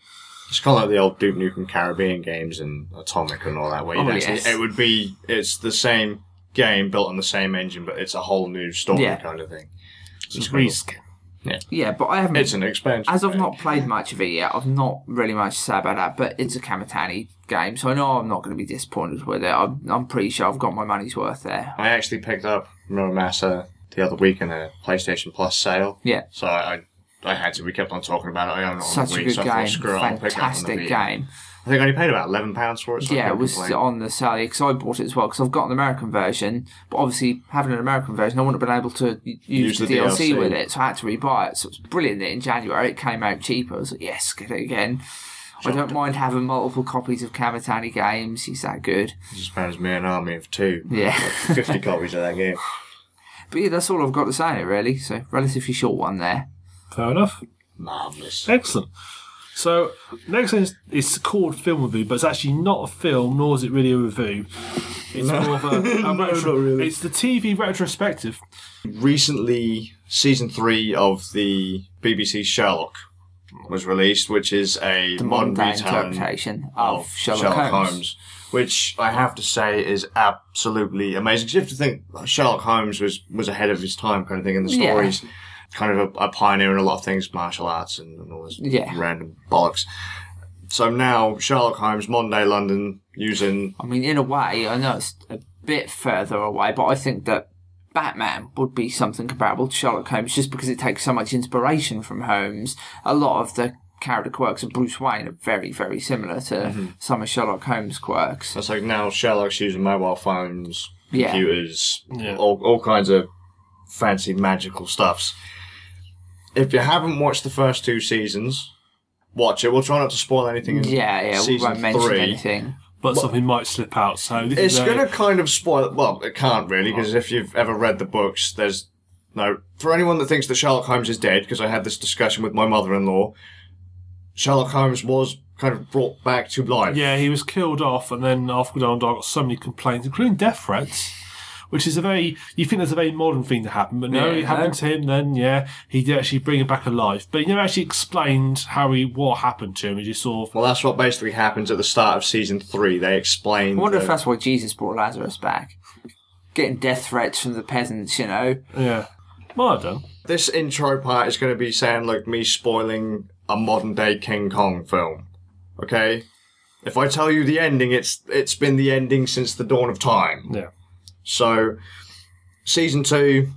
It's kind of like the old Duke Nukem Caribbean games and Atomic and all that, where Oh, yes. it would be, it's the same game built on the same engine, but it's a whole new story Yeah. kind of thing. It's a It's reskin. Yeah, but I haven't. It's an expansion. as I've not played much of it yet, I've not really much to say about that. But it's a Kamitani game, so I know I'm not going to be disappointed with it. I'm, I'm pretty sure I've got my money's worth there. I actually picked up Muramasa the other week in a PlayStation Plus sale. Yeah. So I, I had to. We kept on talking about it. I own it on Such the a week, good so I thought, game, screw it, I'll pick it up on the fantastic game. I think I only paid about eleven pounds for it. So Yeah, it was complain. on the sale because I bought it as well because I've got an American version, but obviously having an American version, I wouldn't have been able to use, Use the, the DLC, DLC. with it, so I had to rebuy it. So it's brilliant that in January it came out cheaper. I was like, yes, get it again. I don't mind having multiple copies of Kamitani games. He's that good. Just as me an army of two. Yeah. Fifty copies of that game. But yeah, that's all I've got to say on it, really. So relatively short one there. Fair enough. Marvelous. Excellent. So next thing is it's called film review, but it's actually not a film, nor is it really a review. It's more of a, a retro, It's the TV retrospective. Recently, season three of the BBC Sherlock was released, which is a The modern modern day retelling interpretation of Sherlock, Holmes. which I have to say is absolutely amazing. 'Cause you have to think Sherlock Holmes was, was ahead of his time, kind of thing, in the Yeah. stories. Kind of a, a pioneer in a lot of things, martial arts and, and all this Yeah. random bollocks. So now Sherlock Holmes, modern day London, using I mean, in a way, I know it's a bit further away, but I think that Batman would be something comparable to Sherlock Holmes just because it takes so much inspiration from Holmes. A lot of the character quirks of Bruce Wayne are very, very similar to Mm-hmm. some of Sherlock Holmes' quirks. It's like now Sherlock's using mobile phones, Yeah. computers, Yeah. all, all kinds of fancy magical stuffs. If you haven't watched the first two seasons, watch it. We'll try not to spoil anything. In Yeah, yeah, we won't mention three. anything. But something might slip out. So this It's going to kind of spoil. Well, it can't really because if you've ever read the books, there's no. For anyone that thinks that Sherlock Holmes is dead, because I had this discussion with my mother-in-law, Sherlock Holmes was kind of brought back to life. Yeah, he was killed off, and then after Don Dog got so many complaints, including death threats, which is a very you think that's a very modern thing to happen, but no, Yeah, it happened no. to him. Then yeah, he did actually bring him back alive, but he never actually explained how he what happened to him. He just sort of Well, that's what basically happens at the start of season three. They explain. I wonder if that's why Jesus brought Lazarus back. Getting death threats from the peasants, you know. yeah, might have done. This intro part is going to be saying like me spoiling a modern day King Kong film. Okay? If I tell you the ending, it's it's been the ending since the dawn of time. Yeah, So, season two,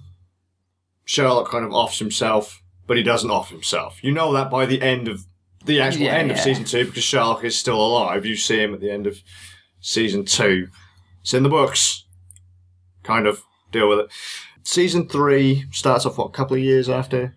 Sherlock kind of offs himself, but he doesn't off himself. You know that by the end of the actual Yeah, end of season two because Sherlock is still alive. You see him at the end of season two. It's in the books. Kind of deal with it. season three starts off what a couple of years after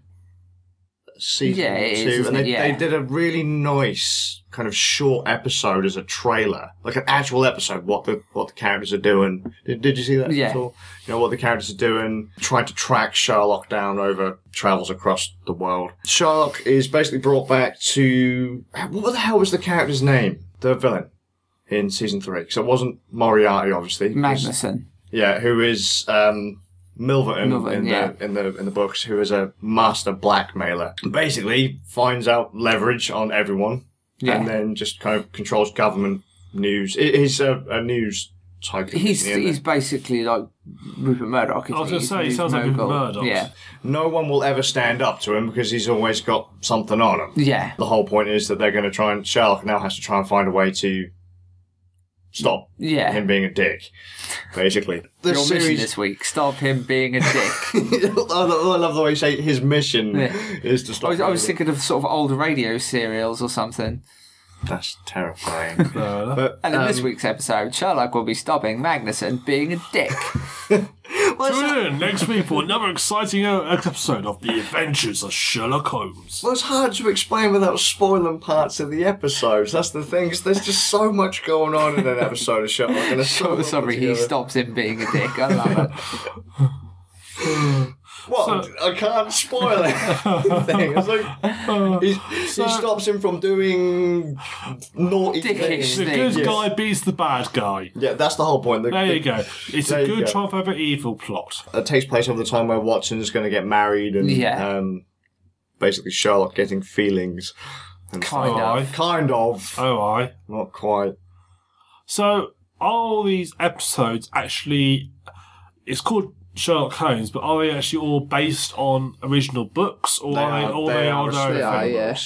season Yeah, two, isn't and they. Yeah. they did a really nice kind of short episode as a trailer, like an actual episode. What the what the characters are doing. Did, did you see that? Yeah. At all? You know what the characters are doing, trying to track Sherlock down over travels across the world. Sherlock is basically brought back to what the hell was the character's name? The villain in season three. because it wasn't Moriarty, obviously. Magnussen. yeah, who is um, Milverton, Milverton, in yeah. the in the in the books, who is a master blackmailer. Basically, finds out leverage on everyone, Yeah. and then just kind of controls government news. He's a, a news type. He's isn't he, he's basically like Rupert Murdoch. I was gonna say, he Rupert sounds like Rupert Murdoch. Yeah, no one will ever stand up to him because he's always got something on him. yeah. The whole point is that they're going to try and Sherlock now has to try and find a way to stop Yeah. him being a dick. Basically, the Your mission this week: stop him being a dick. I love the way you say his mission Yeah. is to I stop. was, I was thinking of sort of old radio serials or something. That's terrifying. But And in this um, week's episode, Sherlock will be stopping Magnussen being a dick. Tune in next week for another exciting uh, episode of The Adventures of Sherlock Holmes. well, it's hard to explain without spoiling parts of the episodes. That's the thing. 'cause there's just so much going on in an episode of Sherlock. And it's so well sorry, he stops him being a dick. I love it. What? I can't spoil anything. It's like he, he stops him from doing naughty Dickish things. The good Yes. guy beats the bad guy. Yeah, that's the whole point. The, There the- you go. It's a good go. triumph over evil plot. It takes place over the time where Watson's going to get married and Yeah. um, basically Sherlock getting feelings. And Kind of. Kind of. Oh, I. Not quite. So, all these episodes actually. It's called Sherlock Holmes, but are they actually all based on original books, or are they, or they are their own They are, thing? yeah.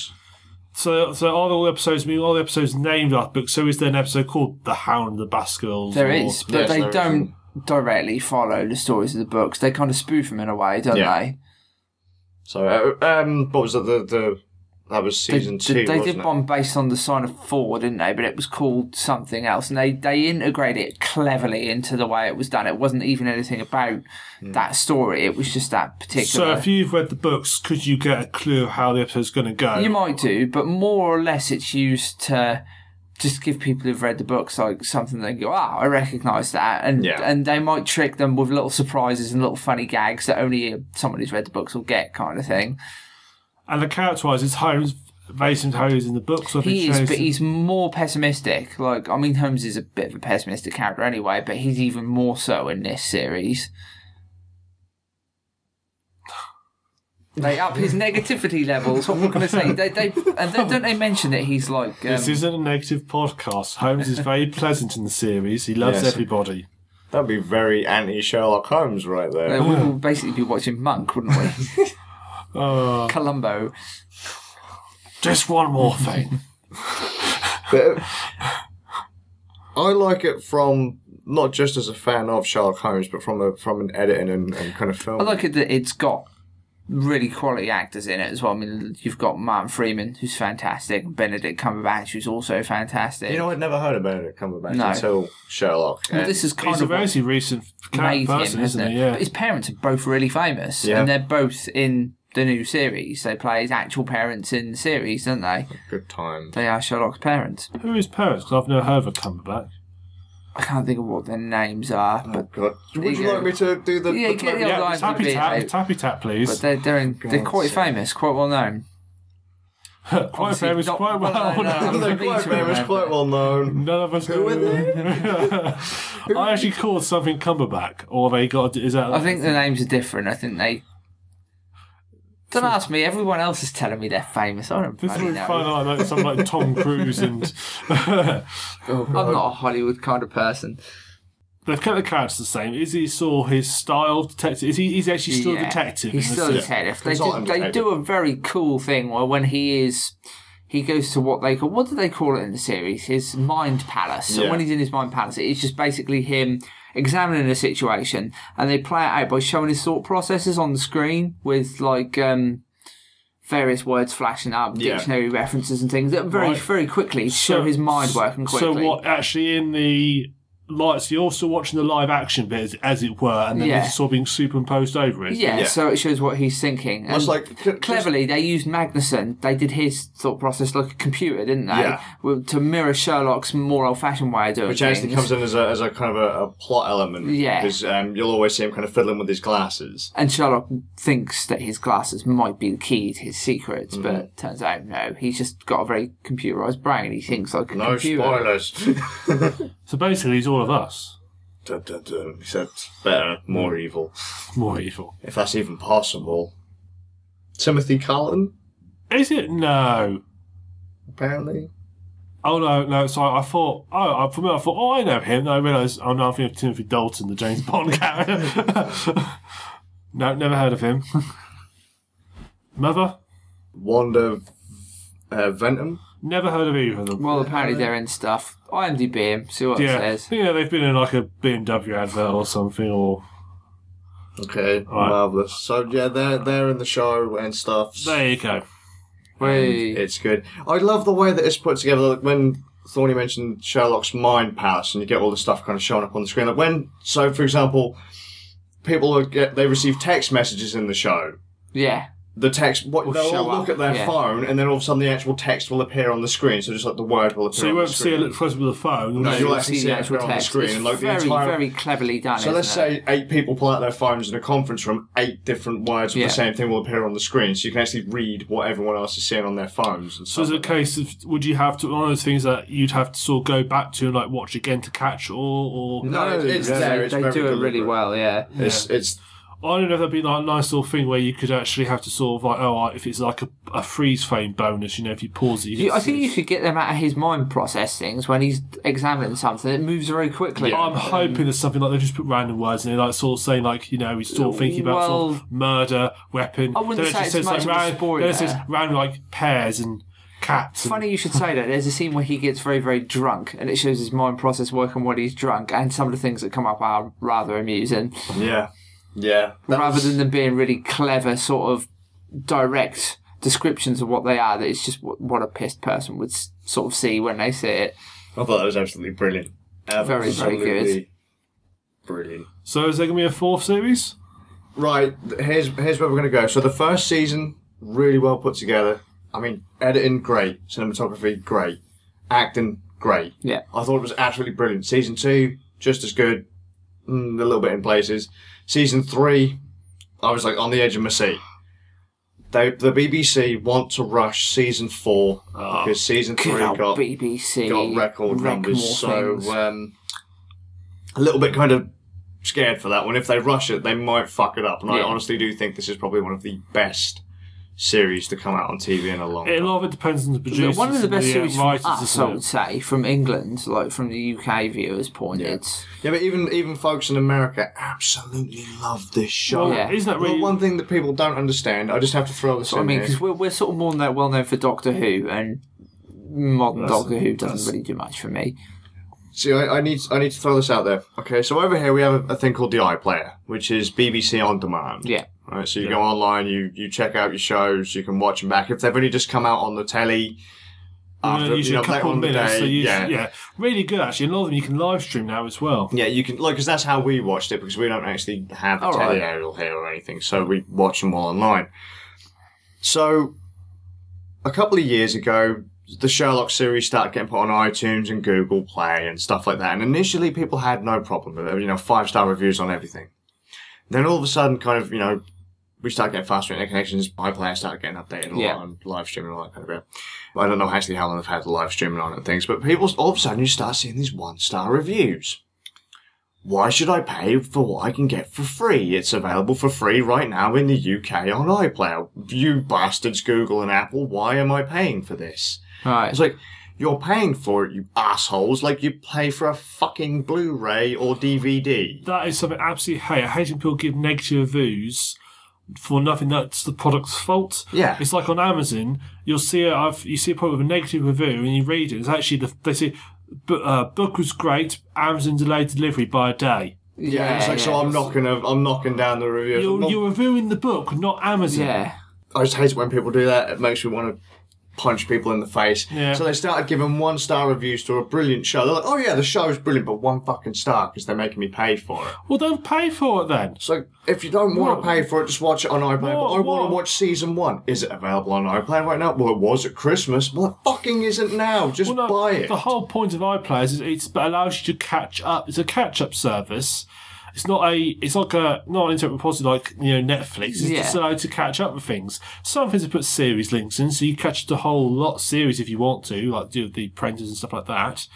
So, so are all the episodes? I mean, all the episodes named after books. So, is there an episode called The Hound of the Baskervilles? There or- is, but Yes, they don't directly follow the stories of the books. They kind of spoof them in a way, don't Yeah. they? So, uh, um, what was it? The, the that was They, season they- two. they wasn't did it? one based on the sign of four, didn't they? But it was called something else, and they they integrated it cleverly into the way it was done. It wasn't even anything about Hmm. that story. It was just that particular. So, if you've read the books, could you get a clue how the episode's going to go? You might do, but more or less it's used to just give people who've read the books like something they go, ah, I recognise that, and Yeah. and they might trick them with little surprises and little funny gags that only someone who's read the books will get, kind of thing. And the character-wise, is Holmes very similar to in the books? Or have they He is, changed but he's more pessimistic. Like, I mean, Holmes is a bit of a pessimistic character anyway, but he's even more so in this series. They up his negativity levels. What we're going to say? They, they and then don't they mention that he's like um, This isn't a negative podcast. Holmes is very pleasant in the series. He loves Yes. everybody. That'd be very anti Sherlock Holmes right there. Uh, we will basically be watching Monk, wouldn't we? Uh, Columbo. just one more thing. But I like it from not just as a fan of Sherlock Holmes, but from a from an editing and, and kind of film. I like it that it's got really quality actors in it as well. I mean, you've got Martin Freeman, who's fantastic, Benedict Cumberbatch, who's also fantastic. you know, I'd never heard of Benedict Cumberbatch No. until Sherlock. Well, this is kind He's a of what very recent made person, him, isn't hasn't he? it? Yeah. But his parents are both really famous, Yeah. and they're both in the new series. They play his actual parents in the series, don't they? good time. They are Sherlock's parents. Who are his parents? Because I've never heard of a Cumberbatch. I can't think of what their names are, Oh but God! Would you Yeah. like me to do the? Yeah, the get the old Yeah, lines tappy tap, out. tappy tap, but please. they're they're, in, they're quite sake. famous, quite well known. quite obviously famous, not- quite well well, no, known. no, They're quite famous, remember. quite well known. None of us Who are know. I actually called something Cumberbatch, or they got is that? I think the names are different. I think they. Don't ask me. Everyone else is telling me they're famous. I don't this would know. find out like something like Tom Cruise and oh, I'm not a Hollywood kind of person. they've kept the characters the same. Is he still his style detective? Is he? He's actually still a Yeah, detective. He's in still a detective. They, do, they detective. do a very cool thing where when he is, he goes to what they call what do they call it in the series? His mind palace. So Yeah. when he's in his mind palace, it's just basically him examining a situation, and they play it out by showing his thought processes on the screen with like um, various words flashing up, Yeah. dictionary references and things that very Right. very quickly show his mind working quickly. So what? Actually, in the like so you're also watching the live action bit as, as it were, and then Yeah. it's sort of being superimposed over it. Yeah, Yeah. so it shows what he's thinking. It's And like c- cleverly, they used Magnussen. They did his thought process like a computer, didn't they? Yeah. With- To mirror Sherlock's more old-fashioned way of doing it. Which things. actually comes in as a, as a kind of a, a plot element. Yeah. Because um, you'll always see him kind of fiddling with his glasses. And Sherlock thinks that his glasses might be the key to his secrets, Mm-hmm. but turns out no. He's just got a very computerized brain. He thinks like a No computer. spoilers. So basically, he's all of us. dun, dun, dun. Except better, more evil. More evil. If that's even possible. Timothy Carlton, Is it? No. apparently. Oh no, no. Sorry, I thought. Oh, I- for me, I thought. Oh, I know him. Then I realised. Oh no, I'm thinking of Timothy Dalton, the James Bond character. no, never heard of him. Mother, Wanda uh, Ventham. never heard of either of them. Well, apparently they're in stuff. IMDb him, see what it yeah, says. yeah, they've been in like a BMW advert or something, or Okay, Right. marvelous. So yeah, they're they're in the show and stuff. there you go. Wait. It's good. I love the way that it's put together. Like when Thorny mentioned Sherlock's mind palace, and you get all the stuff kind of showing up on the screen. Like when, so for example, people get they receive text messages in the show. Yeah. The text, what Will they'll all look up, at their yeah. phone, and then all of a sudden the actual text will appear on the screen. So just like the word will appear. So you won't the see it screen. close with the phone. No, you'll actually see the it actual appear on the screen, It's like the very, entire- very cleverly done. So let's it? say eight people pull out their phones in a conference room, eight different words with Yeah. the same thing will appear on the screen, so you can actually read what everyone else is seeing on their phones. And So stuff is it a like that. case of would you have to one of those things that you'd have to sort of go back to and like watch again to catch or or No, it's yeah, there. They, It's they very do it really deliberate. well. Yeah. It's it's I don't know if that'd be like a nice little thing where you could actually have to sort of like oh if it's like a, a freeze frame bonus you know if you pause it you You, I think see- you should get them out of his mind process things when he's examining something. It moves very quickly. Yeah. I'm hoping there's something like they just put random words in there, like sort of saying like you know he's sort of thinking about sort of murder, weapon. I wouldn't then it say just it's says like much of a random, spoiler. then it says random like pears and cats. and- Funny you should say that. There's a scene where he gets very, very drunk, and it shows his mind process working when he's drunk, and some of the things that come up are rather amusing. yeah, yeah. Rather than them being really clever, sort of direct descriptions of what they are, that it's just what, what a pissed person would sort of see when they see it. I thought that was absolutely brilliant. Very, very good. Brilliant. So is there gonna be a fourth series? Right, here's here's where we're gonna go. So the first season, really well put together. I mean, editing great, cinematography great, acting great. Yeah. I thought it was absolutely brilliant. Season two, just as good, mm, a little bit in places. Season three, I was like on the edge of my seat. They, the BBC want to rush season four because season three got BBC. got record numbers. So um, a little bit kind of scared for that one. If they rush it, they might fuck it up. And I honestly do think this is probably one of the best series to come out on TV in a long A lot of it depends on the producers. one of the and best uh, series from us, I would say, from England, like from the UK viewers' point. Yeah. It's Yeah, but even even folks in America absolutely love this show. Well, Yeah. isn't that Well, really? one thing that people don't understand, I just have to throw this what I mean, because we're, we're sort of more known, well known for Doctor Who, and modern That's- Doctor Who doesn't really do much for me. See, I, I need I need to throw this out there. Okay, so over here we have a, a thing called the iPlayer, which is BBC on demand. Yeah. Right, so you go online, you you check out your shows, you can watch them back if they've only just come out on the telly. After usually you know, a couple of on in the minutes. day, so usually, yeah. yeah. really good actually. A lot of them you can live stream now as well. Yeah, you can like because that's how we watched it because we don't actually have a All right. telly aerial here or anything, so we watch them all online. So, a couple of years ago, the Sherlock series started getting put on iTunes and Google Play and stuff like that, and initially people had no problem with it. You know, five star reviews on everything. Then all of a sudden, kind of, you know, we start getting faster internet connections. iPlayer started getting updated a lot Yeah. on live streaming and all that kind of bit. I don't know actually how long they've had the live streaming on and things, but people all of a sudden you start seeing these one star reviews. Why should I pay for what I can get for free? It's available for free right now in the UK on iPlayer. You bastards, Google and Apple, why am I paying for this? Right. It's like, you're paying for it, you assholes, like you pay for a fucking Blu-ray or DVD. That is something absolutely hate. I hate when people give negative reviews for nothing that's the product's fault. Yeah. It's like on Amazon, you'll see a, I've, you see a product with a negative review and you read it. It's actually the, they say, "Bu- uh, book was great, Amazon delayed delivery by a day. Yeah, it's like, so I'm knocking, a, I'm knocking down the review. You're, Well, you're reviewing the book, not Amazon. Yeah. I just hate it when people do that. It makes me want to punch people in the face. Yeah. So they started giving one star reviews to a brilliant show. They're like, oh yeah, the show's brilliant, but one fucking star because they're making me pay for it. Well, don't pay for it then. So if you don't want to pay for it, just watch it on iPlayer. But I want to watch season one. Is it available on iPlayer right now? Well, it was at Christmas. Well, it fucking isn't now. Just Well, no, buy it. The whole point of iPlayer is it allows you to catch up. It's a catch up service. It's not a. It's like a not an internet repository like you know Netflix. It's Yeah. just allowed to catch up with things. Some things have put series links in, so you catch the whole lot series if you want to, like do the Apprentice and stuff like that.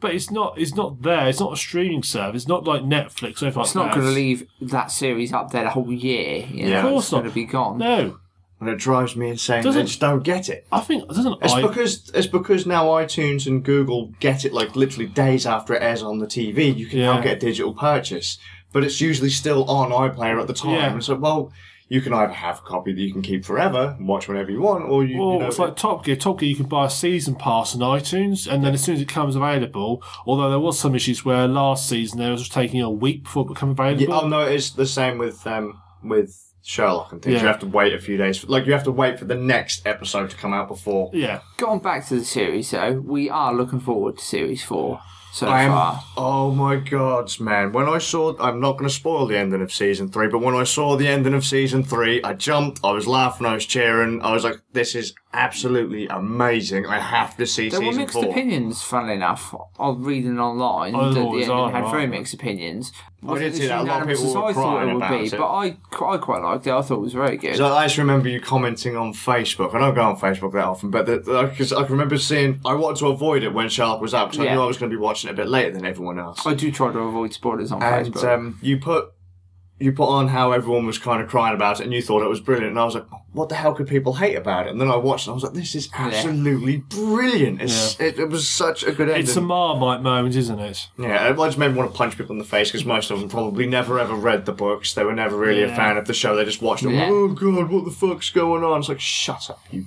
But it's not. It's not there. It's not a streaming service. It's not like Netflix or anything It's like not that. going to leave that series up there the whole year. You Yeah. know, Of course it's going to be gone. No, and it drives me insane. Doesn't- They just don't get it. I think doesn't. It's I, because it's because now iTunes and Google get it like literally days after it airs on the TV. You can now get a digital purchase, but it's usually still on iPlayer at the time. Yeah. And so, well, you can either have a copy that you can keep forever and watch whenever you want, or you, Well, you know, it's like Top Gear. Top Gear, you can buy a season pass on iTunes, and then as soon as it comes available, although there was some issues where last season there was taking a week before it became available. Yeah, oh no, it's the same with um with Sherlock and things. Yeah. You have to wait a few days. For, like you have to wait for the next episode to come out before. yeah. Going back to the series, though, we are looking forward to series four so I am. far. Oh my god, man! When I saw, I'm not going to spoil the ending of season three, but when I saw the ending of season three, I jumped. I was laughing. I was cheering. I was like, "This is absolutely amazing! I have to see There were mixed four." opinions, funnily enough. On reading online, Oh, that the always ending are, had right. very mixed opinions. I did see that. A lot of people were I thought crying it would about be, it. but I, I quite liked it. I thought it was very good. So I just remember you commenting on Facebook. I don't go on Facebook that often, but because I can remember seeing, I wanted to avoid it when Shark was out because I knew I was going to be watching it a bit later than everyone else. I do try to avoid spoilers on and Facebook. um, you put you put on how everyone was kind of crying about it, and you thought it was brilliant. And I was like, "What the hell could people hate about it?" And then I watched, and I was like, "This is absolutely brilliant! It's, it, it was such a good ending." It's a Marmite moment, isn't it? yeah, it just made me want to punch people in the face because most of them probably never ever read the books. They were never really a fan of the show. They just watched it. Yeah. Oh god, what the fuck's going on? It's like, shut up, you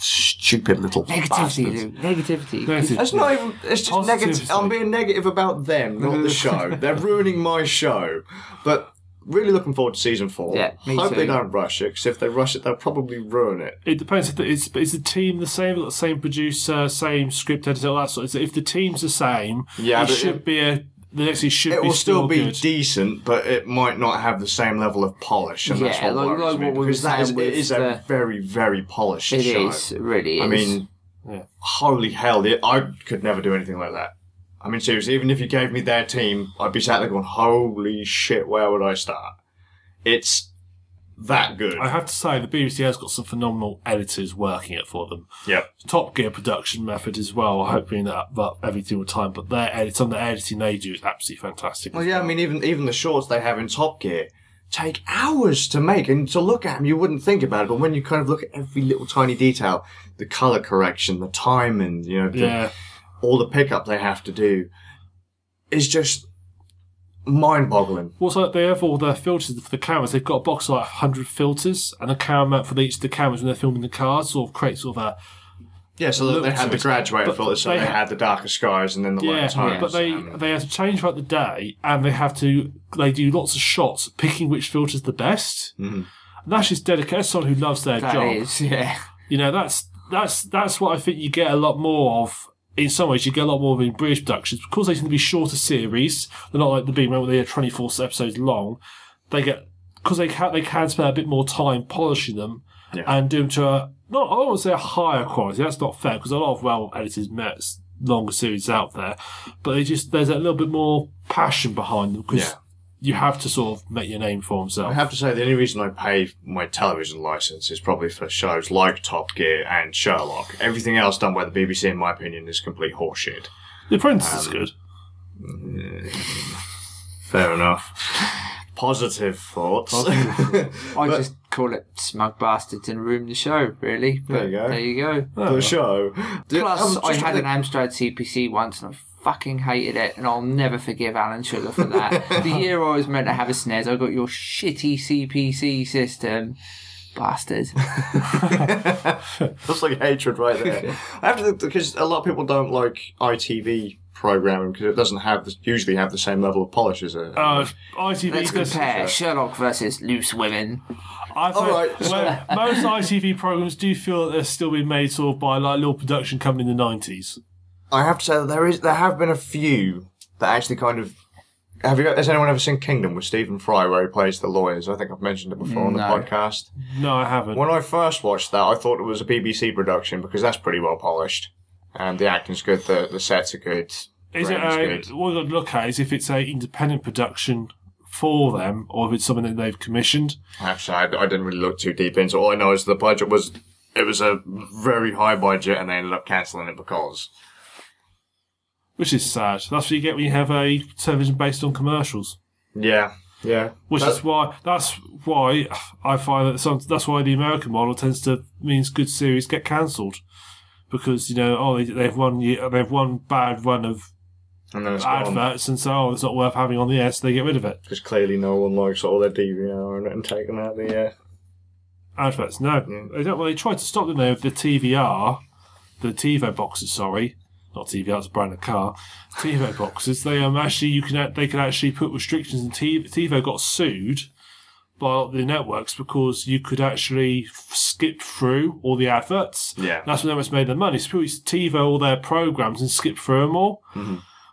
stupid little negativity, bastards. dude. Negativity. Negative. It's not even. It's just negative. I'm being negative about them, not the show. They're ruining my show. But really looking forward to season four. Yeah, me Hope they too. don't rush it, because if they rush it, they'll probably ruin it. It depends. If the, is, is the team the same? Got the same producer, same script editor, all that sort of If the team's the same, Yeah, it should it- be a. The next season should It be will still be good. decent, but it might not have the same level of polish, and that's Yeah, what like- worries like me. what we were because that is, saying it with is a very, very polished It show. is, it really is. I mean, Yeah. holy hell, it, I could never do anything like that. I mean, seriously, even if you gave me their team, I'd be sat there going, holy shit, where would I start? It's that good. I have to say, the BBC has got some phenomenal editors working it for them. Yeah. Top Gear production method as well. I hope being that up every single time, but their edit, some of the editing they do is absolutely fantastic. Well, yeah, I mean, even even the shorts they have in Top Gear take hours to make and to look at them. You wouldn't think about it, but when you kind of look at every little tiny detail, the color correction, the timing, you know, the, yeah, all the pickup they have to do, is just mind-boggling. What's Also, they have all their filters for the cameras. They've got a box of like 100 filters and a camera for each of the cameras when they're filming the cars, sort of creates sort of a. Yeah, so they had the graduated But filter, so they they, had the darker skies and then the Yeah, lighter tones. but they and- they have to change throughout the day and they have to. They do lots of shots picking which filter's the best. Mhm. And that's just dedicated. As someone who loves their that job. is, yeah. You know, that's that's that's what I think you get a lot more of. In some ways, you get a lot more of in British productions because they tend to be shorter series. They're not like the big one where they're twenty four episodes long. They get because they can they can spend a bit more time polishing them Yeah. and do them to a not I to say a higher quality. That's not fair because a lot of well edited longer series out there, but they just there's a little bit more passion behind them because Yeah. You have to sort of make your name for himself. I have to say, the only reason I pay my television license is probably for shows like Top Gear and Sherlock. Everything else done by the BBC, in my opinion, is complete horseshit. The Apprentice is Um, good. Fair enough. Positive thoughts. I just call it smug bastards and ruin the show, really. But There you go. There you go. the show. Plus, Um, I had to an Amstrad CPC once and I fucking hated it, and I'll never forgive Alan Sugar for that. the year I was meant to have a SNES, I got your shitty CPC system. Bastard. That's like hatred right there. I have to because a lot of people don't like ITV programming because it doesn't have the, usually have the same level of polish as a. Uh, ITV Let's does- compare Sherlock versus Loose Women. I think Alright, so- well, most ITV programs do feel that they're still being made sort of by like little production company in the nineties. I have to say that there is there have been a few that actually kind of. Have you? Has anyone ever seen Kingdom with Stephen Fry, where he plays the lawyers? I think I've mentioned it before on the No. podcast. No, I haven't. When I first watched that, I thought it was a BBC production because that's pretty well polished, and the acting's good, the the sets are good. Is it writing's a, good. what we've got to look at is if it's a independent production for them or if it's something that they've commissioned. Actually, I, I didn't really look too deep into. it. All I know is the budget was it was a very high budget, and they ended up cancelling it because. Which is sad. That's what you get when you have a television based on commercials. Yeah, yeah. Which That- is why that's why I find that some, that's why the American model tends to means good series get cancelled because you know oh they, they've one year they've one bad run of and then it's gone. adverts and so oh it's not worth having on the air so they get rid of it. Because clearly no one likes all their DVR and, taking out the. Uh, adverts. No, they don't. Well, they tried to stop them there with the TVR, the TiVo boxes. Sorry, not TVR. It's a brand of car. TiVo boxes. They um actually you can they can actually put restrictions. And TiVo got sued by the networks because you could actually skip through all the adverts. Yeah. that's when networks made their money. So people used to TiVo all their programs and skip through them all.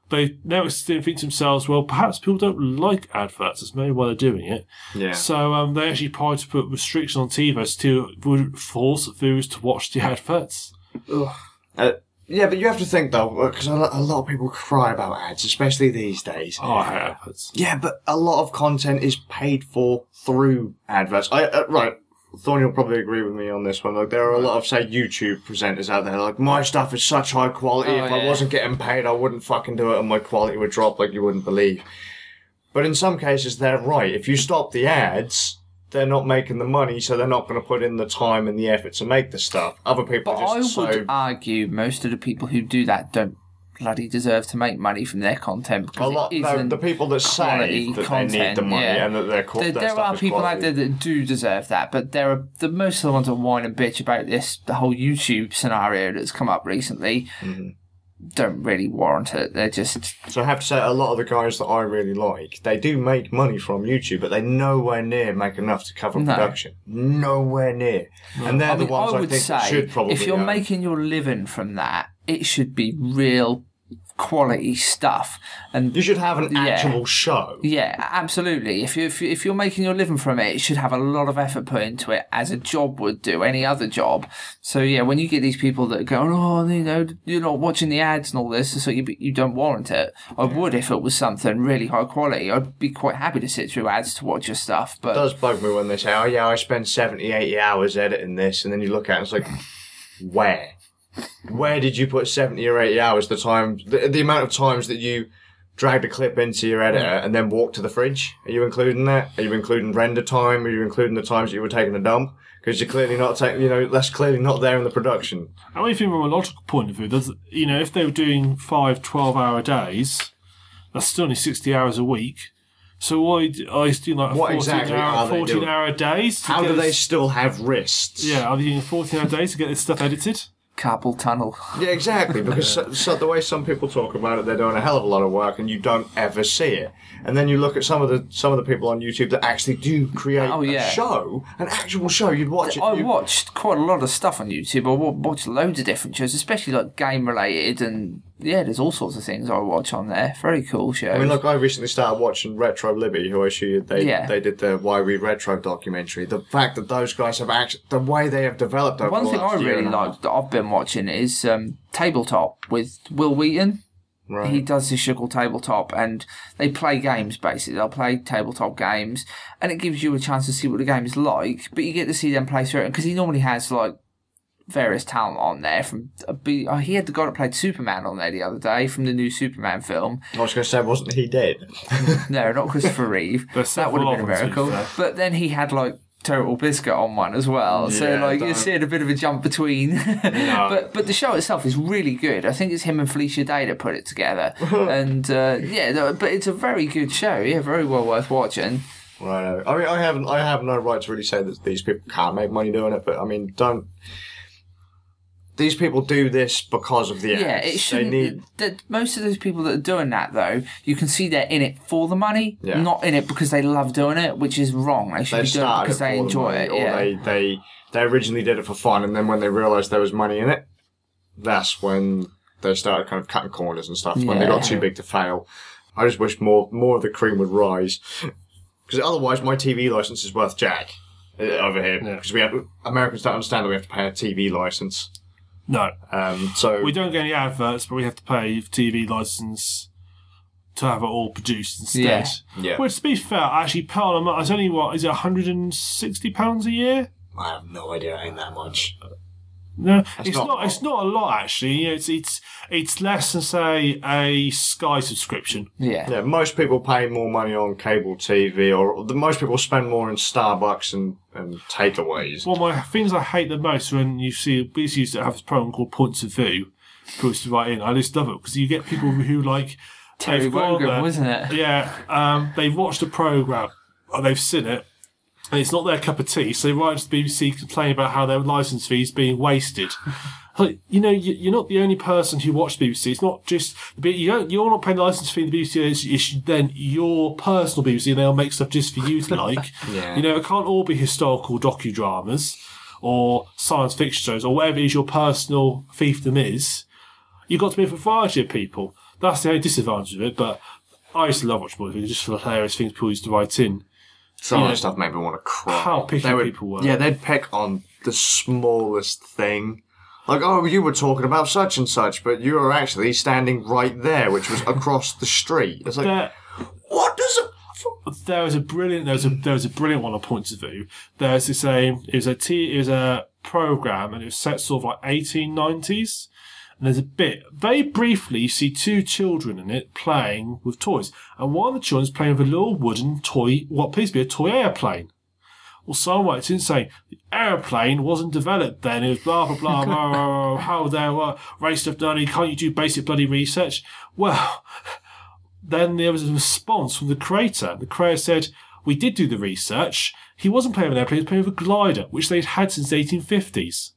They networks didn't think to themselves, well, perhaps people don't like adverts. That's maybe why they're doing it. yeah. So um, they actually tried to put restrictions on TiVo to force viewers to watch the adverts. Uh, yeah, but you have to think though, because a, lot of people cry about ads, especially these days. Oh, I hate. Yeah, but a lot of content is paid for through adverts. I uh, right. Thorny will probably agree with me on this one. Like, there are a lot of say YouTube presenters out there. Like, my stuff is such high quality. Oh, if I wasn't getting paid, I wouldn't fucking do it, and my quality would drop like you wouldn't believe. But in some cases, they're right. If you stop the ads, they're not making the money, so they're not going to put in the time and the effort to make the stuff. Other people But I would so. argue most of the people who do that don't bloody deserve to make money from their content because A lot, no, isn't the people that say quality that they need the money yeah. and that their, co- There, there are people out there that do deserve that, but there are the most of the ones that whine and bitch about this the whole YouTube scenario that's come up recently. Mm-hmm. Don't really warrant it. They're just So I have to say, a lot of the guys that I really like, they do make money from YouTube, but they nowhere near make enough to cover No. production. Nowhere near. And they're I the mean, ones I I, would think say should probably. if you're making your living from that, it should be real quality stuff. And you should have an Yeah. actual show. yeah, absolutely. If you if, you, if you're making your living from it, it should have a lot of effort put into it, as a job would do, any other job. So yeah, when you get these people that go, oh, you know, you're not watching the ads and all this, so you you don't warrant it. I would if it was something really high quality. I'd be quite happy to sit through ads to watch your stuff. But It does bug me when they say, oh yeah, I spend 70, 80 hours editing this, and then you look at it and it's like, where? Where did you put 70 or 80 hours? The time, the, the amount of times that you dragged a clip into your editor and then walked to the fridge? Are you including that? Are you including render time? Are you including the times that you were taking a dump? Because you're clearly not taking, you know, that's clearly not there in the production. I mean, from a logical point of view, there's, you know, if they were doing five 12 hour days, that's still only 60 hours a week. So why are they doing like What 14, exactly hour, are they 14 hour days? to How do they still have wrists? Yeah, are they doing 14 hour days to get this stuff edited? Carpal tunnel. Yeah, exactly. Because so, so the way some people talk about it, they're doing a hell of a lot of work, and you don't ever see it. And then you look at some of the some of the people on YouTube that actually do create Oh, yeah. a show, an actual show. You'd watch it. I you- watched quite a lot of stuff on YouTube. I watched loads of different shows, especially like game related, and yeah, there's all sorts of things I watch on there. Very cool shows. I mean, look, I recently started watching Retro Libby, who I showed they Yeah. they did the Why We Retro documentary. The fact that those guys have actually the way they have developed over One thing I really and a half. like that I've been watching is um, Tabletop with Wil Wheaton. Right. He does his Shuckle Tabletop, and they play games basically. They'll play tabletop games, and it gives you a chance to see what the game is like. But you get to see them play through it because he normally has like various talent on there. From uh, oh, he had the guy that played Superman on there the other day from the new Superman film. I was going to say, wasn't he dead? No, not Christopher Reeve. There's that would have been a of them, to be miracle. But then he had like Total Biscuit on one as well. so like you're seeing a bit of a jump between. but but the show itself is really good. I think it's him and Felicia Day that put it together. and uh, yeah, but it's a very good show. Yeah, very well worth watching. Right. I mean, I haven't. I have no right to really say that these people can't make money doing it, but I mean, don't. These people do this because of the ads. Yeah, it shouldn't. need. the- most of those people that are doing that, though, you can see they're in it for the money, Yeah. not in it because they love doing it, which is wrong. They should They be doing it because it they for the enjoy money, it. or Yeah. they they they originally did it for fun, and then when they realised there was money in it, that's when they started kind of cutting corners and stuff. When they got too big to fail, I just wish more more of the cream would rise, because otherwise my TV license is worth jack uh, over here. Yeah. Because we have Americans don't understand that we have to pay a TV license. No, Um, so we don't get any adverts, but we have to pay TV license to have it all produced instead. Yeah. Yeah. Which, to be fair, actually, per month, it's only what is it, 160 pounds a year? I have no idea. It ain't that much. No, it's not not. a It's not a lot actually. It's it's it's less than say a Sky subscription. yeah. Yeah, most people pay more money on cable TV, or the most people spend more in Starbucks and, and takeaways. One of my things I hate the most when you see we used to have this program called Points of View, people used to write in. I just love it because you get people who like Terry they've gone Wogan, there- wasn't it? Yeah, um, they've watched a program or they've seen it. And it's not their cup of tea, so they write to the BBC complaining about how their license fees being wasted. Like, you know, you- you're not the only person who watched BBC. It's not just you don't. You're not paying the license fee. in The BBC is it's then your personal BBC, and they'll make stuff just for you to like. Yeah. You know, it can't all be historical docudramas or science fiction shows or whatever it is your personal fiefdom is. You've got to be a variety of people. That's the only disadvantage of it. But I used to love watching movies just for the hilarious things people used to write in. Some of the stuff made me want to cry. How picky They would- people were. Yeah, they'd pick on the smallest thing. Like, oh, you were talking about such and such, but you were actually standing right there, which was across the street. It's like, There, what does it? there was a brilliant. There was a there was a brilliant one on Points of View. There's this um, it was a t it was a program and it was set sort of like 1890s. And there's a bit very briefly. You see two children in it playing with toys, and one of the children's playing with a little wooden toy. What appears to be a toy airplane. Well, someone writes in saying the airplane wasn't developed then. It was blah blah blah. blah, blah, blah how there were race stuff done. Can't you do basic bloody research? Well, then there was a response from the creator. The creator said, "We did do the research. He wasn't playing with an airplane. He was playing with a glider, which they'd had since the 1850s.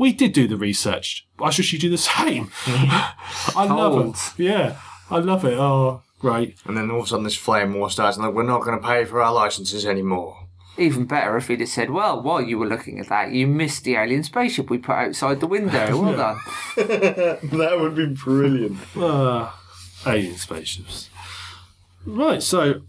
We did do the research. Why should she do the same? I love it. Yeah, I love it. Oh, great. And then all of a sudden, this flame war starts, and like, we're not going to pay for our licenses anymore. Even better if he'd have said, "Well, while you were looking at that, you missed the alien spaceship we put outside the window. Well done." that would be brilliant. Uh, alien spaceships. Right, so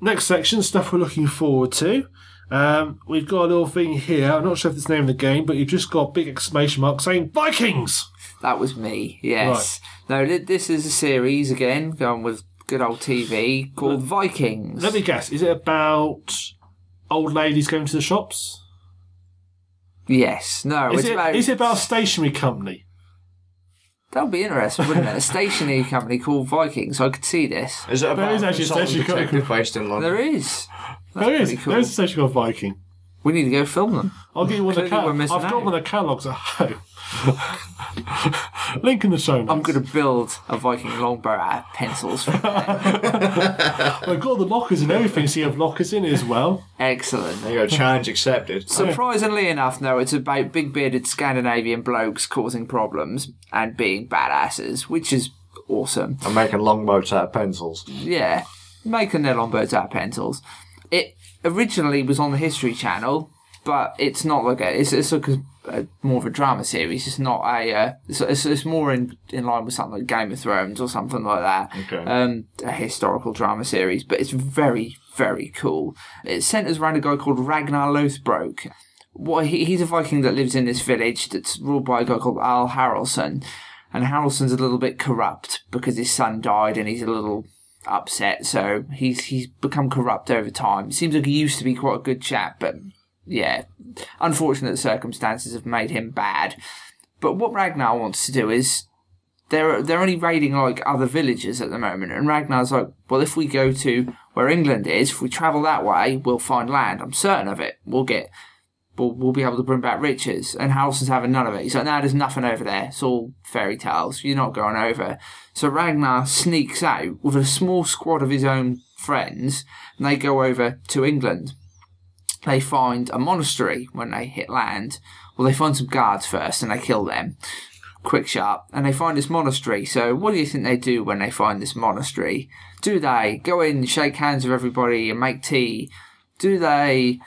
next section, stuff we're looking forward to. Um, we've got a little thing here. I'm not sure if it's the name of the game, but you've just got a big exclamation mark saying Vikings! That was me. Yes. No, this is a series again, going with good old TV called Vikings. Let me guess, is it about old ladies going to the shops? Yes. No, Is it's it, about. is it about a stationery company? That would be interesting, wouldn't it? A stationery company called Vikings. I could see this. Is it about is actually a consultant station called- detective based in London? There is. There is. pretty cool. There's a station called Viking. We need to go film them. I'll get you one of the Clearly we're cat- missing I've got out. one of the catalogues at home. Link in the show notes. I'm going to build a Viking longbow out of pencils. I've got the lockers and everything, so you have lockers in it as well. Excellent. There you go, challenge accepted. Surprisingly enough, no, it's about big bearded Scandinavian blokes causing problems and being badasses, which is awesome. I'm making longboats out of pencils. Yeah, making their longbows out of pencils. It originally was on the History Channel, but it's not like a. It's, it's like a, a more of a drama series. It's not a. Uh, it's, it's, it's more in in line with something like Game of Thrones or something like that. Okay. Um, a historical drama series, but it's very very cool. It centers around a guy called Ragnar Lothbrok. What he, he's a Viking that lives in this village that's ruled by a guy called Al Haraldson, and Haraldson's a little bit corrupt because his son died, and he's a little upset. So he's he's become corrupt over time. Seems like he used to be quite a good chap, but yeah, unfortunate circumstances have made him bad. But what Ragnar wants to do is they're they're only raiding like other villages at the moment, and Ragnar's like, well, if we go to where England is, if we travel that way, we'll find land. I'm certain of it. We'll get. We'll, we'll be able to bring back riches. And Haraldson's having none of it. He's like, no, there's nothing over there. It's all fairy tales. You're not going over. So Ragnar sneaks out with a small squad of his own friends, and they go over to England. they find a monastery when they hit land. Well, they find some guards first and they kill them. Quick sharp. And they find this monastery. So, what do you think they do when they find this monastery? Do they go in, shake hands with everybody, and make tea? Do they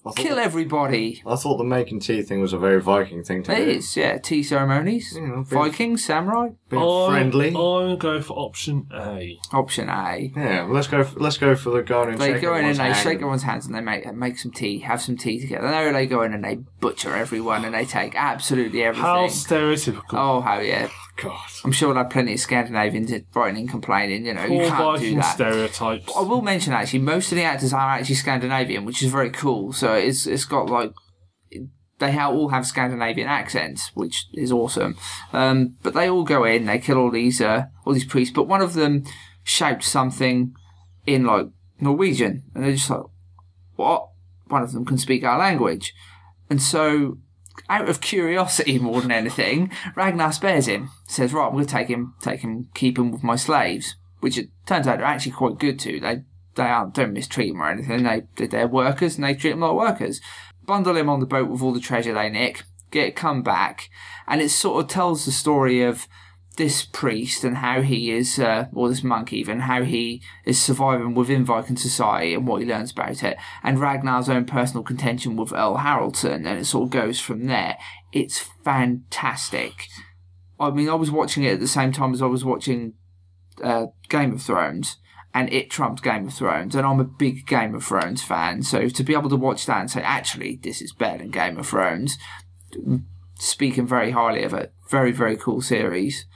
I thought, kill everybody? I thought the making tea thing was a very Viking thing to It do. is, yeah. Tea ceremonies. You know, being- Vikings, samurai. Being I'm- friendly. I'm going to go for option A. Option A. Yeah, let's go. For, let's go for the going and They go in and everyone's they hand. shake everyone's hands and they make make some tea, have some tea together. No, they go in and they butcher everyone and they take absolutely everything. How stereotypical. Oh, how yeah. God. I'm sure are plenty of Scandinavians writing and complaining. You know, you can't do Viking that. stereotypes. I will mention actually, most of the actors are actually Scandinavian, which is very cool. So it's it's got like they all have Scandinavian accents, which is awesome. Um, but they all go in, they kill all these uh, all these priests, but one of them shouts something in like Norwegian, and they're just like, "What?" One of them can speak our language, and so. Out of curiosity more than anything, Ragnar spares him. Says, "Right, I'm going to take him, take him, keep him with my slaves." Which it turns out they're actually quite good too. They they aren't don't mistreat him or anything. They they're workers and they treat them like workers. Bundle him on the boat with all the treasure they nick. Get come back, and it sort of tells the story of this priest and how he is, uh, or this monk even, how he is surviving within Viking society and what he learns about it, and Ragnar's own personal contention with Earl Haraldson, and it sort of goes from there. It's fantastic. I mean, I was watching it at the same time as I was watching uh, Game of Thrones, and it trumped Game of Thrones, and I'm a big Game of Thrones fan. So to be able to watch that and say, actually, this is better than Game of Thrones, speaking very highly of it, very very cool series.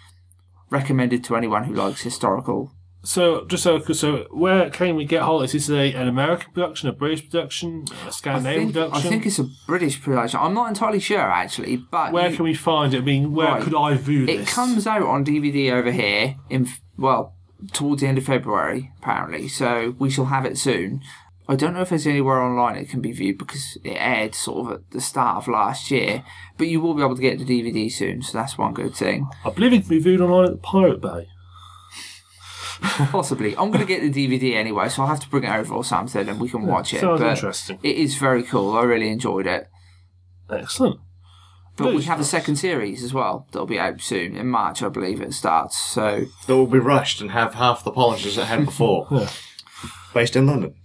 Recommended to anyone who likes historical. So, just so, so where can we get hold of this? Is this an American production, a British production, a I Scandinavian think, I think it's a British production. I'm not entirely sure actually, but where you- can we find it? I mean, where Right. could I view this? It comes out on DVD over here in well towards the end of February apparently, so we shall have it soon. I don't know if there's anywhere online it can be viewed because it aired sort of at the start of last year, but you will be able to get the DVD soon, so that's one good thing. I believe it can be viewed online at the Pirate Bay. Possibly, I'm going to get the DVD anyway, so I'll have to bring it over or something and we can watch it. Sounds but interesting. It is very cool. I really enjoyed it. Excellent. But we have a second series as well that'll be out soon in March, I believe it starts. So That will be rushed and have half the polishes it had before. Yeah. Based in London.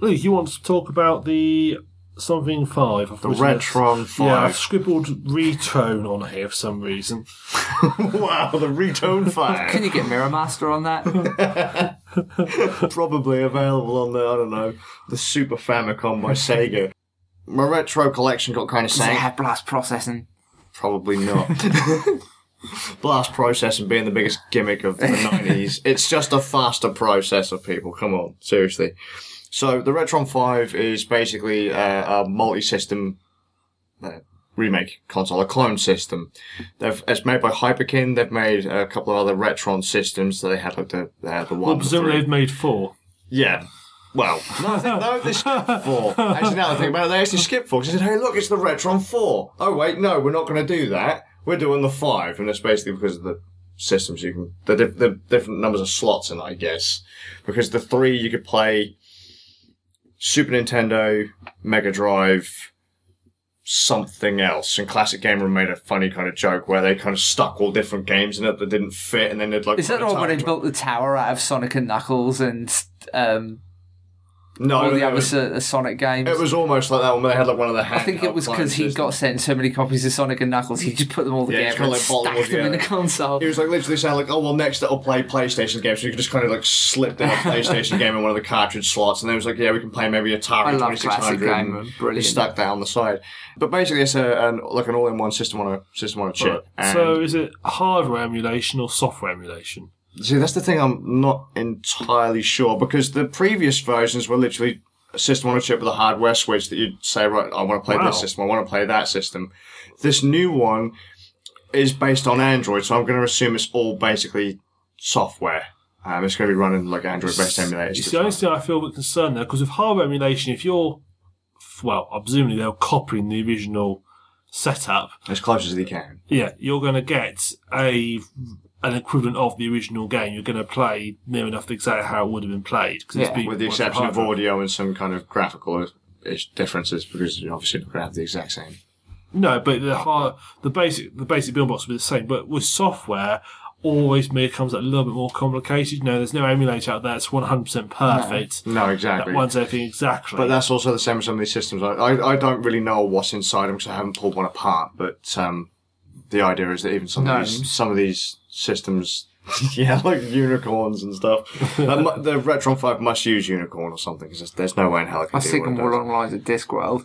Luke, you want to talk about the something five? I've The written it- Retron Yeah, I've scribbled retone on here for some reason. wow, the Retone five. can you get Mirror Master on that? Probably available on the, I don't know, the Super Famicom by Sega. My retro collection got kind of Does it sank. have blast processing? Probably not. Blast processing being the biggest gimmick of the 90s. It's just a faster processor, people. Come on, seriously. So, the Retron 5 is basically uh, a multi system uh, remake console, a clone system. They've, it's made by Hyperkin. They've made a couple of other Retron systems. So they had like the, the one. Well, presumably they've made four. Yeah. Well, no, think, no, they skipped four. Actually, now I think about it, they actually skipped four. 'cause They said, hey, look, it's the Retron 4. Oh, wait, no, we're not going to do that. We're doing the 5. And that's basically because of the systems you can, the, the different numbers of slots in it, I guess. Because the 3, you could play Super Nintendo, Mega Drive, something else. And Classic Gamer made a funny kind of joke where they kind of stuck all different games in it that didn't fit, and then they'd like. Is that put the a one where they built the tower out of Sonic and Knuckles and um, No, all the other was- so- uh, Sonic games? It was almost like that one where they had like one of the. I think it was because he got sent so many copies of Sonic and Knuckles, he just put them all Yeah, together it's and like stacked them in the console. He was like literally saying like, oh well, next it'll play PlayStation games, so you could just kind of like slip in a PlayStation game in one of the cartridge slots, and then it was like, yeah, we can play maybe Atari I love classic game, and brilliant. He stuck that on the side, but basically it's a an, like an all-in-one system on a system on a chip. And So is it hardware emulation or software emulation? See, that's the thing I'm not entirely sure because the previous versions were literally a system on a chip with a hardware switch that you'd say, right, I want to play Wow. this system, I want to play that system. This new one is based on Android, so I'm going to assume it's all basically software. Um, it's going to be running like Android-based emulators. It's the only thing I feel a bit concerned there, because with hardware emulation, if you're, well, presumably they're copying the original setup, as close as they can. yeah, you're going to get a an equivalent of the original game, you're going to play near enough exactly how it would have been played. Cause Yeah. been- With the exception of audio and some kind of graphical differences, because you're obviously not going to have the exact same. No, but the hard, the basic, the basic build box will be the same. But with software, always becomes a little bit more complicated. You know, there's no emulator out there that's 100% perfect. No, That exactly. runs everything exactly. But that's also the same with some of these systems. I, I, I don't really know what's inside them because I haven't pulled one apart. But um, the idea is that even some of these some of these systems, yeah, like unicorns and stuff. that the Retron Five must use unicorn or something because there's no way in hell it I can was do thinking more along the lines of Discworld.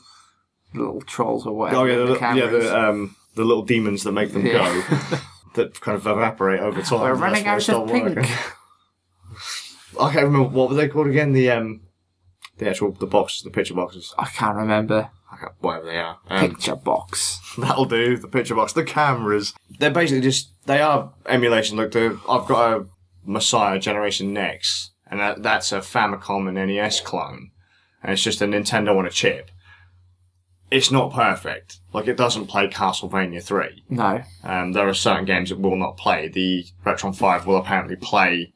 Little trolls or whatever. Oh yeah, the, the, yeah, the um, the little demons that make them Yeah. go, that kind of evaporate over time. We're running out of pink. working. I can't remember what were they called again. The um, the actual the boxes, the picture boxes. I can't remember. I whatever they are. Um, Picture box. That'll do. The picture box, the cameras. They're basically just they are emulation. Look, the, I've got a Messiah Generation Next, and that, that's a Famicom and NES clone, and it's just a Nintendo on a chip. It's not perfect. Like it doesn't play Castlevania three. No. Um, there are certain games it will not play. The Retron Five will apparently play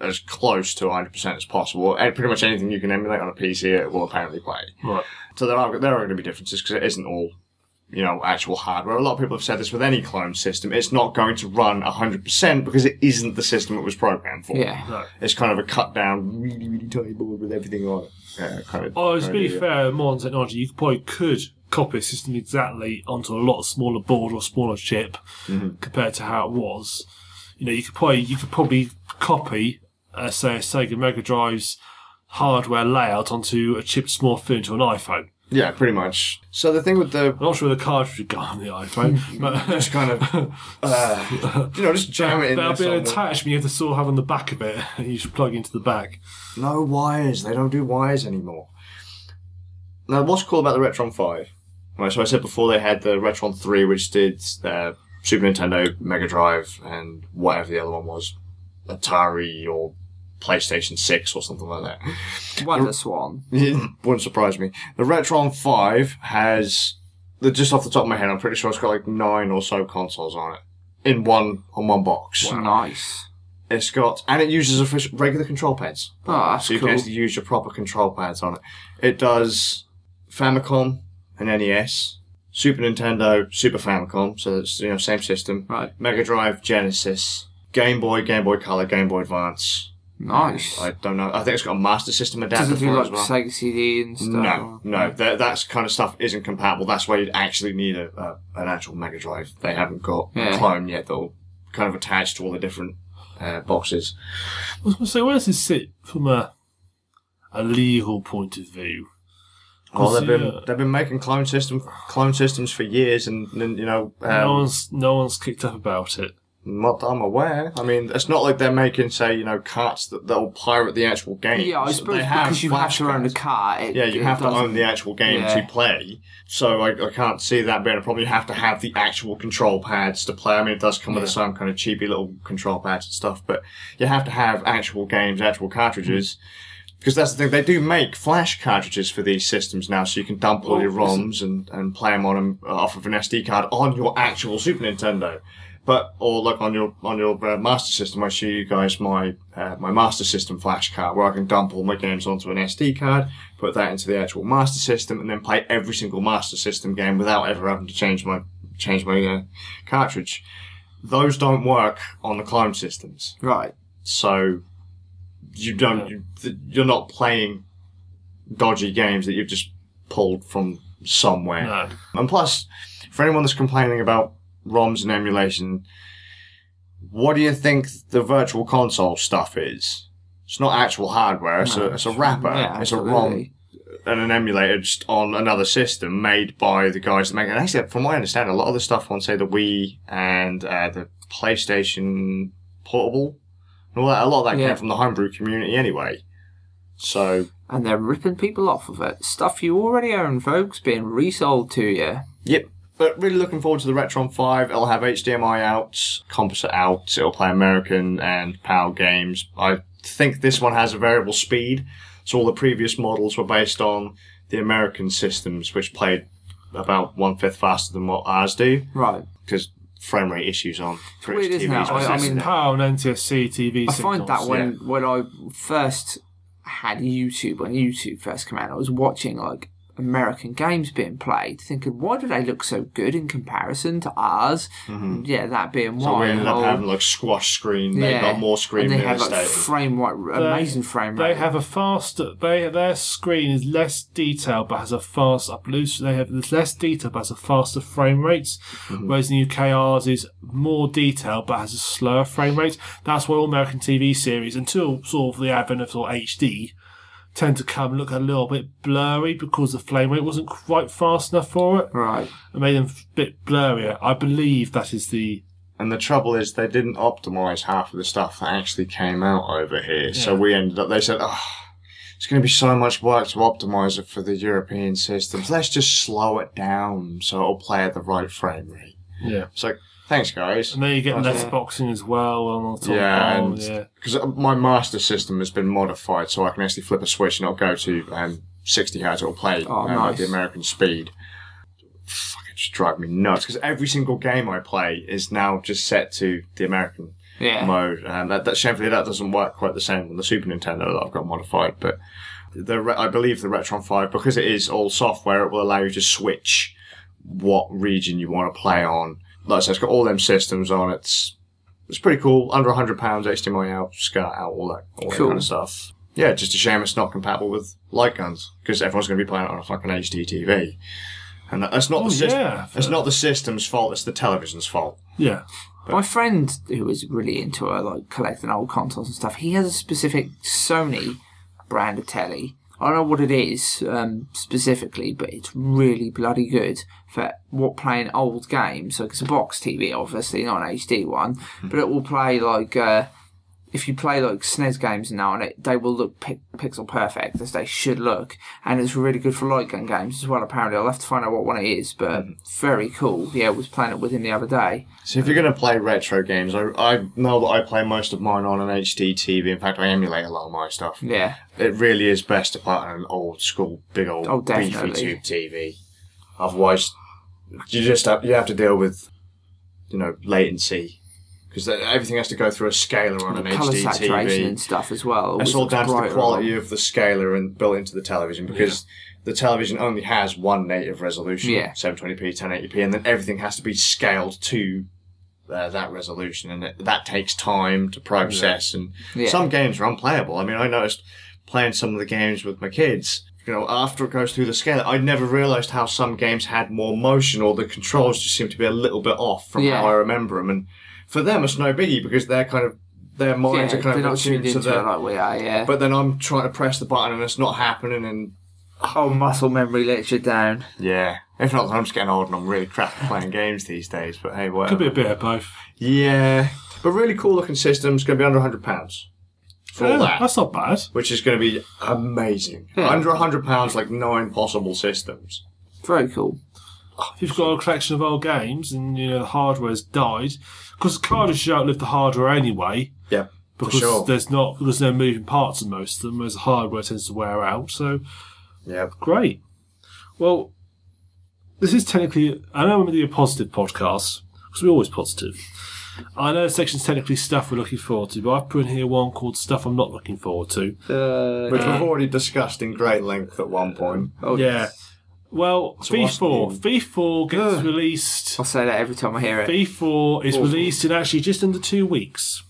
as close to 100% as possible. And pretty much anything you can emulate on a PC, it will apparently play. right. So there are there are going to be differences because it isn't all, you know, actual hardware. A lot of people have said this with any clone system. It's not going to run 100% because it isn't the system it was programmed for. Yeah. No. It's kind of a cut down, really, really tiny board with everything on it. Yeah, kind of. Oh, to kind be of deal. fair, modern technology, you probably could copy a system exactly onto a lot smaller board or smaller chip Mm-hmm. compared to how it was. You know, you could probably you could probably copy, uh, say, a Sega Mega Drive's hardware layout onto a chip small into an iPhone. Yeah, pretty much. So the thing with the I'm not sure the cartridge would go on the iPhone, but just kind of, uh, you know, just jam it in there'll be an attachment you have to sort of have on the back of it. You should plug into the back. No wires. They don't do wires anymore. Now, what's cool about the Retron 5? Right, so I said before they had the Retron 3, which did uh, Super Nintendo, Mega Drive, and whatever the other one was. Atari or PlayStation 6 or something like that. Wonder Swan. Wouldn't surprise me. The Retron 5 has, just off the top of my head, I'm pretty sure it's got like nine or so consoles on it. In one, on one box. Nice. It's got, and it uses official, regular control pads. Oh, that's So you cool. can actually use your proper control pads on it. It does Famicom and NES, Super Nintendo, Super Famicom, so it's you know same system. Right. Mega Drive, Genesis, Game Boy, Game Boy Color, Game Boy Advance. Nice. I don't know. I think it's got a Master System Does adapter it do for it like as well. Sega CD and stuff? No, no, that that's kind of stuff isn't compatible. That's why you'd actually need a, a an actual Mega Drive. They haven't got Yeah. a clone yet, though. Kind of attached to all the different uh, boxes. I was going to say, where does this sit from a a legal point of view? Well, they've been yeah. they've been making clone system clone systems for years, and, and you know, um, no one's no one's kicked up about it. Not that I'm aware. I mean, it's not like they're making say you know carts that that'll pirate the actual game. Yeah, I suppose because you have to own a car. It, Yeah, you have to own the actual game Yeah. to play. So I, I can't see that being a problem. You have to have the actual control pads to play. I mean, it does come with Yeah. some kind of cheapy little control pads and stuff, but you have to have actual games, actual cartridges. Mm. Because that's the thing, they do make flash cartridges for these systems now, so you can dump all your ROMs and, and play them on 'em uh, off of an SD card on your actual Super Nintendo. But or like on your on your uh, Master System, I show you guys my uh, my Master System flash card where I can dump all my games onto an SD card, put that into the actual Master System, and then play every single Master System game without ever having to change my change my uh, cartridge. Those don't work on the clone systems, Right. so you don't you, you're not playing dodgy games that you've just pulled from somewhere. No. And plus, for anyone that's complaining about ROMs and emulation, what do you think the virtual console stuff is? It's not actual hardware. It's, a, it's a wrapper. Yeah, it's a ROM and an emulator just on another system made by the guys that make it. And actually, from what I understand, a lot of the stuff on, say, the Wii and uh, the PlayStation Portable, and all that, a lot of that Yeah. came from the homebrew community anyway. So, And they're ripping people off of it. Stuff you already own, folks, being resold to you. Yep. But really looking forward to the Retron 5. It'll have HDMI out, composite out, it'll play American and PAL games. I think this one has a variable speed, so all the previous models were based on the American systems, which played about one fifth faster than what ours do. Right. Because frame rate issues on British weird, isn't TVs. I- I mean- power on NTSC TV I find that signals. when when I first had YouTube when YouTube first came out, I was watching like American games being played, thinking why do they look so good in comparison to ours? And yeah, that being Mm-hmm. So why. we ended up having like squash screen. They got more screen and they have like estate. frame rate, amazing frame rate. They have a faster. They their screen is less detailed, but has a fast. I they have there's less detail, but has a faster frame rates. Mm-hmm. Whereas in the UK, ours is more detailed, but has a slower frame rate. That's why all American TV series, until sort of the advent of sort of HD, tend to come look a little bit blurry because the frame rate wasn't quite fast enough for it. right. It made them a bit blurrier. I believe that is the And the trouble is, they didn't optimize half of the stuff that actually came out over here. So we ended up. They said, "Oh, it's going to be so much work to optimize it for the European systems. Let's just slow it down so it'll play at the right frame rate." yeah. It's like, thanks, guys. And then you get Okay. less boxing as well on the top. Yeah, bar, and yeah. because my master system has been modified, so I can actually flip a switch and it'll go to um, 60 hertz. It'll play Oh, um, at the. American speed. Fucking just drive me nuts because every single game I play is now just set to the American Yeah. mode. And that, that shamefully that doesn't work quite the same on the Super Nintendo that I've got modified. But the I believe the Retron Five because it is all software, it will allow you to switch what region you want to play on. Like I said, it's got all them systems on. It's it's pretty cool. Under hundred pounds, HDMI out, SCART out, all that, all that Cool. kind of stuff. Yeah, just a shame it's not compatible with light guns because everyone's going to be playing it on a fucking HD TV. And that's not Oh, the system. yeah. It's not the system's fault. It's the television's fault. Yeah. My friend who was really into uh, like collecting old consoles and stuff, he has a specific Sony brand of telly. I don't know what it is um, specifically, but it's really bloody good for what playing old games. So it's a box TV, obviously not an HD one, but it will play like uh, if you play like SNES games now on it, they will look pi- pixel perfect as they should look, and it's really good for light gun games as well. Apparently, I'll have to find out what one it is, but mm-hmm. very cool. Yeah, I was playing it with him the other day. So if you're going to play retro games, I, I know that I play most of mine on an HD TV. In fact, I emulate a lot of my stuff. Yeah. It really is best to play on an old school, big old Oh, beefy tube TV. Otherwise, you just have, you have to deal with, you know, latency because everything has to go through a scaler on an color HD saturation TV. and stuff as well. It's all down to the quality on- of the scaler and built into the television because the television only has one native resolution, Yeah. 720p, 1080p, and then everything has to be scaled to uh, that resolution, and it, that takes time to process. And Yeah. some games are unplayable. I mean, I noticed playing some of the games with my kids. You know, after it goes through the scaler, I never realised how some games had more motion, or the controls just seemed to be a little bit off from Yeah. how I remember them. And for them, it's no biggie because they're kind of their minds are they're kind of not tuned attuned to into the it like we are. Yeah. but then I'm trying to press the button and it's not happening, and oh, muscle memory lets you down. yeah. If not, I'm just getting old and I'm really crap at playing games these days. But hey, whatever. Could be a bit of both. Yeah, but really cool looking system's going to be under hundred pounds for all Yeah, that, That's not bad. which is going to be amazing. Yeah. Under hundred pounds, like nine possible systems. Very cool. If you've got a collection of old games and you know the hardware's died, because the cartridge should outlive the hardware anyway, Yeah, for because sure. there's not there's no moving parts in most of them, whereas the hardware tends to wear out. So Yeah, great. Well, this is technically I know we're going to do a positive podcast because we're always positive. I know the section's technically stuff we're looking forward to, but I've put in here one called stuff I'm not looking forward to. Uh, which we've already discussed in great length at one point. oh, Yeah. Well, So what's V4. new? V4 gets Ugh. released I'll say that every time I hear it. V4 is released in actually just under two weeks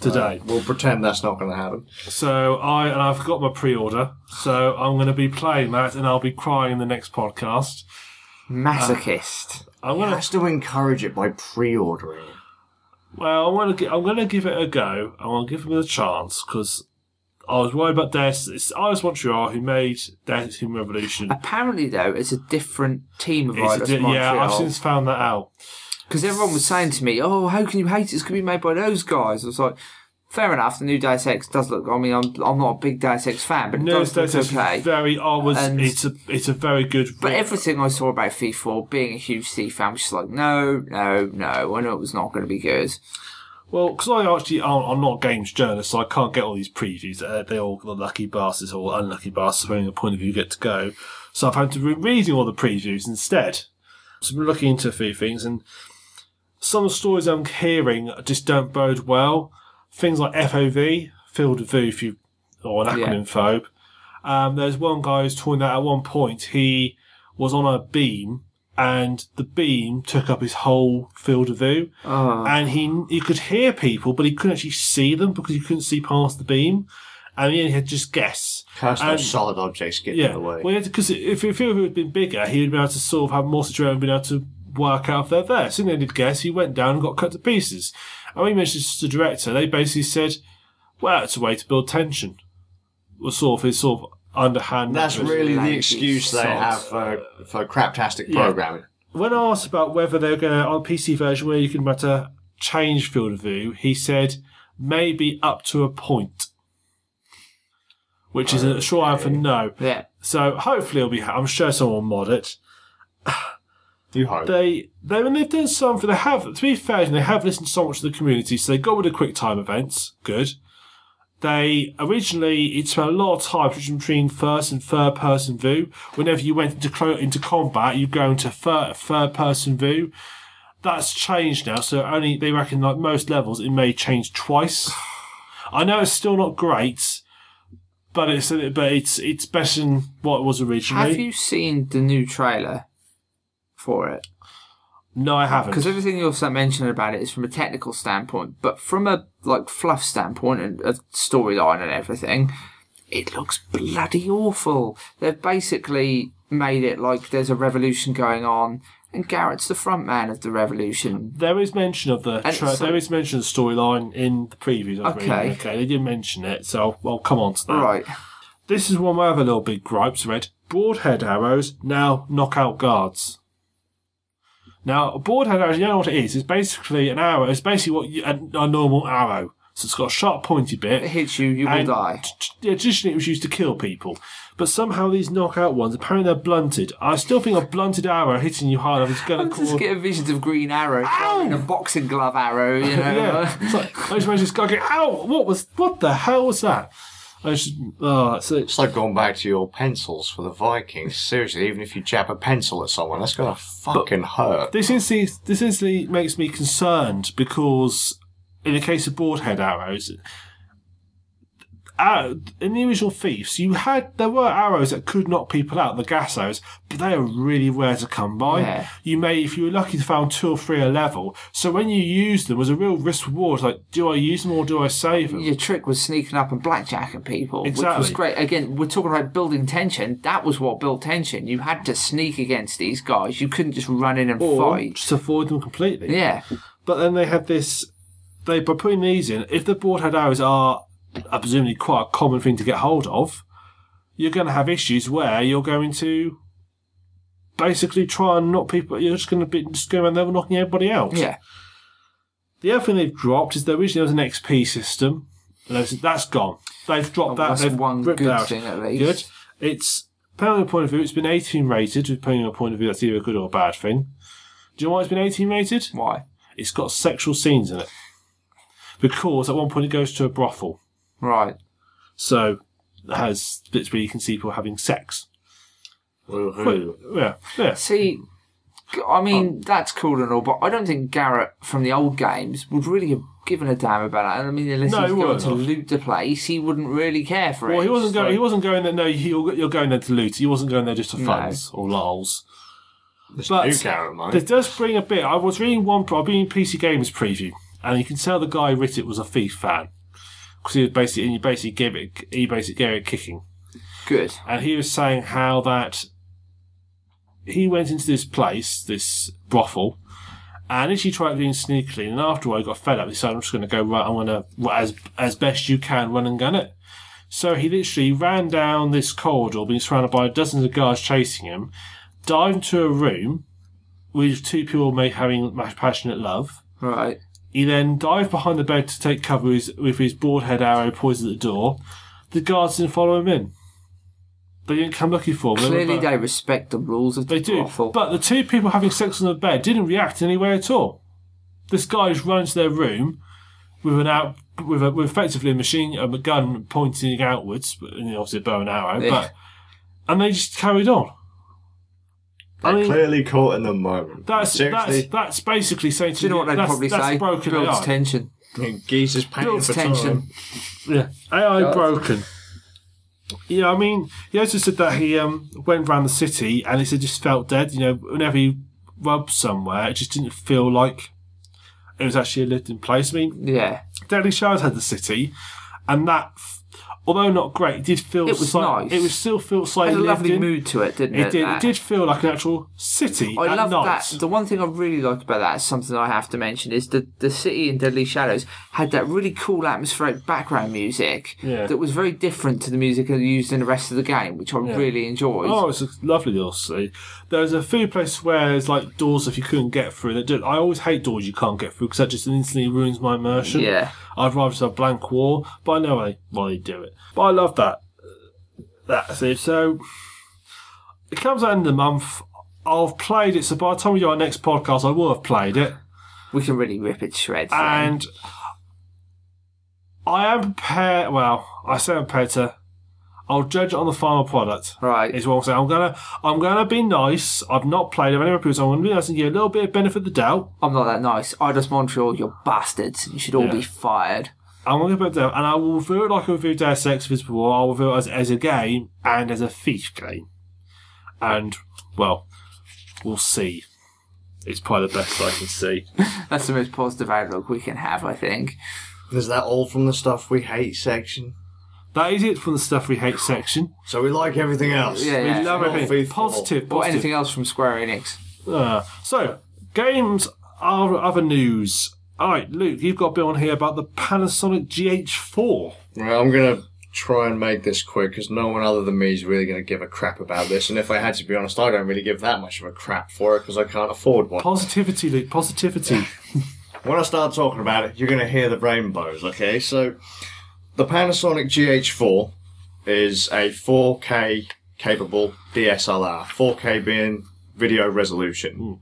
today. We'll pretend that's not going to happen. So I and I've got my pre-order. So I'm going to be playing that, and I'll be crying in the next podcast. Masochist. I'm going to have to encourage it by pre-ordering. well, I'm going to I'm going to give it a go. I'm going to give it a chance because I was worried about Deus. It's Eidos Montreal who made Deus Human Revolution. Apparently, though, it's a different team of Eidos di- yeah, I've since found that out. Because everyone was saying to me, "Oh, how can you hate it? It's going to be made by those guys." I was like, "Fair enough. The new Deus Ex does look. I mean, I'm, I'm not a big Deus Ex fan, but it No, does look Deus Ex okay." very. I was. And- it's a. It's a very good. But everything I saw about Thief, being a huge C fan, was just like, no, no, no. I know it was not going to be good. Well, because I actually I'm, I'm not a games journalist, so I can't get all these previews. Uh, they all the lucky bastards or unlucky bastards, depending on the point of view you get to go. So I've had to be reading all the previews instead. So I've been looking into a few things, and some stories I'm hearing just don't bode well. Things like FOV, field of view, if you or an Yeah. acronym phobe. Um, there's one guy who's talking that at one point he was on a beam and the beam took up his whole field of view Oh, and he he could hear people but he couldn't actually see them because he couldn't see past the beam and he had to just guess. And- those solid objects getting in Yeah, the way. well, because if if it had been bigger, he would be able to sort of have more situation and been able to work out if they're there. So then he'd guess he went down and got cut to pieces. And when he mentioned this to the director, they basically said, "Well, it's a way to build tension." Was sort of his sort of underhand. That's method. really the excuse they sods. have for, for craptastic Yeah. programming. when asked about whether they're going to on PC version where you can matter change field of view, he said maybe up to a point, which is a short answer for no. yeah. So hopefully it'll be. I'm sure someone will mod it. You hope. They they when they've done something, they have to be fair, they have listened so much to the community, so they got with the quick time events. Good. They originally it spent a lot of time switching between first and third person view. Whenever you went into into combat, you go into third third person view. That's changed now, so only they reckon like most levels it may change twice. I know it's still not great, but it's but it's it's better than what it was originally. Have you seen the new trailer for it? No, I haven't. Because everything you're mentioning about it is from a technical standpoint, but from a like fluff standpoint and a storyline and everything, it looks bloody awful. They've basically made it like there's a revolution going on, and Garrett's the front man of the revolution. There is mention of the tra- so- there is mention of the storyline in the previews. I Okay. okay, they did mention it, so I'll come on to that. Right. This is one of my other little big gripes. Read broadhead arrows now knock out guards. Now, a board broadhead arrow, you know what it is? It's basically an arrow. It's basically what you, a, a normal arrow. So it's got a sharp, pointy bit. If it hits you, you will And die. t- t- traditionally it was used to kill people. But somehow these knockout ones, apparently they're blunted. I still think a blunted arrow hitting you hard enough is going to cause... just cause... getting visions of Green Arrow throwing a boxing glove arrow, you know. Yeah, it's like I just imagine this guy going, "Ow! What was? What the hell was that?" I oh, it's, it's It's like going back to your pencils for the Vikings. Seriously, even if you jab a pencil at someone, that's gonna fucking hurt. this instantly, this instantly makes me concerned because in the case of broadhead arrows, uh, in the original thieves, you had there were arrows that could knock people out, the gas arrows, but they are really rare to come by. Yeah. You may, if you were lucky, to found two or three a level. So when you use them, it was a real risk reward. Like, do I use them or do I save them? Your trick was sneaking up and blackjacking people, exactly. which was great. Again, we're talking about building tension. That was what built tension. You had to sneak against these guys. You couldn't just run in and Or fight. just avoid them completely. Yeah, But then they have this. They by putting these in, if the board had arrows are, are presumably quite a common thing to get hold of, you're going to have issues where you're going to basically try and knock people. You're just going to be just going around there knocking everybody out. yeah. The other thing they've dropped is there originally was an XP system. and that's- That's gone. They've dropped oh, that. That's one good thing at least. Good. It's depending on point of view. It's been 18 rated. Depending on point of view, that's either a good or a bad thing. Do you know why it's been 18 rated? Why? it's got sexual scenes in it. Because at one point it goes to a brothel. Right. So it has bits where you can see people having sex. Woohoo. Yeah, yeah. See, I mean, um, that's cool and all, but I don't think Garrett from the old games would really have given a damn about that. I mean, unless No, he's he going to loot the place, he wouldn't really care for it. Well, he wasn't It's going. like- He wasn't going there. No, you're, you're going there to loot. He wasn't going there just for No. funs or lols. This But- new Garrett, mate. It does bring a bit. I was reading one. I've been in PC Games preview, and you can tell the guy who writ it was a thief fan because he was basically and he basically gave it. He basically gave it kicking. Good. and he was saying how that he went into this place, this brothel, and initially tried doing sneakily, and after he got fed up. He said, "I'm just going to go right. I'm going to as as best you can run and gun it." So he literally ran down this corridor, being surrounded by dozens of guards chasing him, dived into a room with two people may having passionate love. Right. He then dived behind the bed to take cover with his, broadhead arrow poised at the door. The guards didn't follow him in. They didn't come looking for him. Clearly, they respect the rules of the They do. brothel. But the two people having sex on the bed didn't react in any way at all. This guy just runs to their room with an out with, a, with effectively a machine a gun pointing outwards, but you know, obviously a bow and arrow. Yeah. But and they just carried on. I They're mean, clearly caught in the moment. that's Seriously, that's that's basically saying to Do you know what they'd that's, probably that's say? broken Builds AI. tension. Geezer's paying Builds for tension. time. Yeah, AI God. broken. Yeah, I mean, he also said that he um, went around the city and he said just felt dead. You know, whenever he rubbed somewhere, it just didn't feel like it was actually a lived in place. I mean, Yeah. Deadly Shadows had the city, and that, f- although not great, it did feel It was slight- nice. It was still feel Had slightly a lovely in. mood to it, didn't it? It did. that? It did feel like an actual city I love that. The one thing I really liked about that, something I have to mention, is the the city in Deadly Shadows had that really cool atmospheric background music Yeah. that was very different to the music used in the rest of the game, which I really enjoyed. Oh, it's a lovely little city. There's a few places where there's like doors if you couldn't get through. That do, I always hate doors you can't get through because that just instantly ruins my immersion. Yeah. I'd rather just have a blank wall, but I know why, why they do it. But I love that. That's it. So it comes out in the month. I've played it, so by the time we do our next podcast, I will have played it. We can really rip it to shreds. then. And I am prepared. Well, I say I'm prepared to. I'll judge it on the final product. Right. Is what I'm saying. I'm gonna. I'm gonna be nice. I've not played it. I've never played it, so I'm gonna be nice and give you a little bit of benefit of the doubt. I'm not that nice. Eidos Montreal, you're bastards. You should all Yeah. be fired. I'm gonna put it down, and I will review it like I review Deus Ex Invisible War. I'll review it as, as a game and as a thief game. And well, we'll see. It's probably the best I can see. That's the most positive outlook we can have, I think. Is that all from the stuff we hate section? That is it from the stuff we hate section. So we like everything else. Yeah, We yeah. love Not everything. faithful. Positive, Or positive. anything else from Square Enix. Uh, so, games are other news. All right, Luke, you've got a bit on here about the Panasonic GH4. Well, I'm gonna try and make this quick because no one other than me is really gonna give a crap about this. And if I had to be honest, I don't really give that much of a crap for it because I can't afford one. Positivity, Luke. Positivity. When I start talking about it, you're gonna hear the rainbows. Okay, so the Panasonic GH4 is a 4K capable DSLR. 4K being video resolution. Hmm.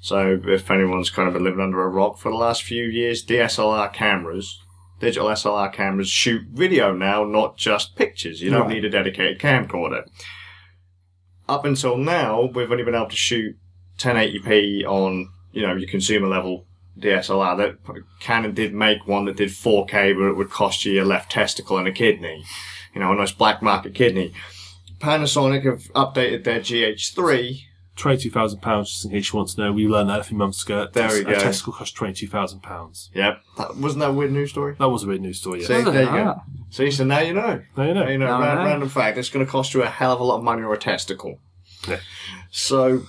So if anyone's kind of been living under a rock for the last few years, DSLR cameras, digital SLR cameras shoot video now, not just pictures. You don't Right. need a dedicated camcorder. Up until now, we've only been able to shoot 1080p on, you know, your consumer level DSLR. That Canon did make one that did 4K, but it would cost you your left testicle and a kidney. You know, a nice black market kidney. Panasonic have updated their GH3 £22,000, just in case you want to know. We learned that a few months ago. There we go. a testicle cost £22,000. Yep. That, wasn't that a weird news story? That was a weird news story, yeah. See, there you go. Ah. See, so now you know. Now you know. Now you know, Now I know. random fact. It's going to cost you a hell of a lot of money or a testicle. Yeah. So,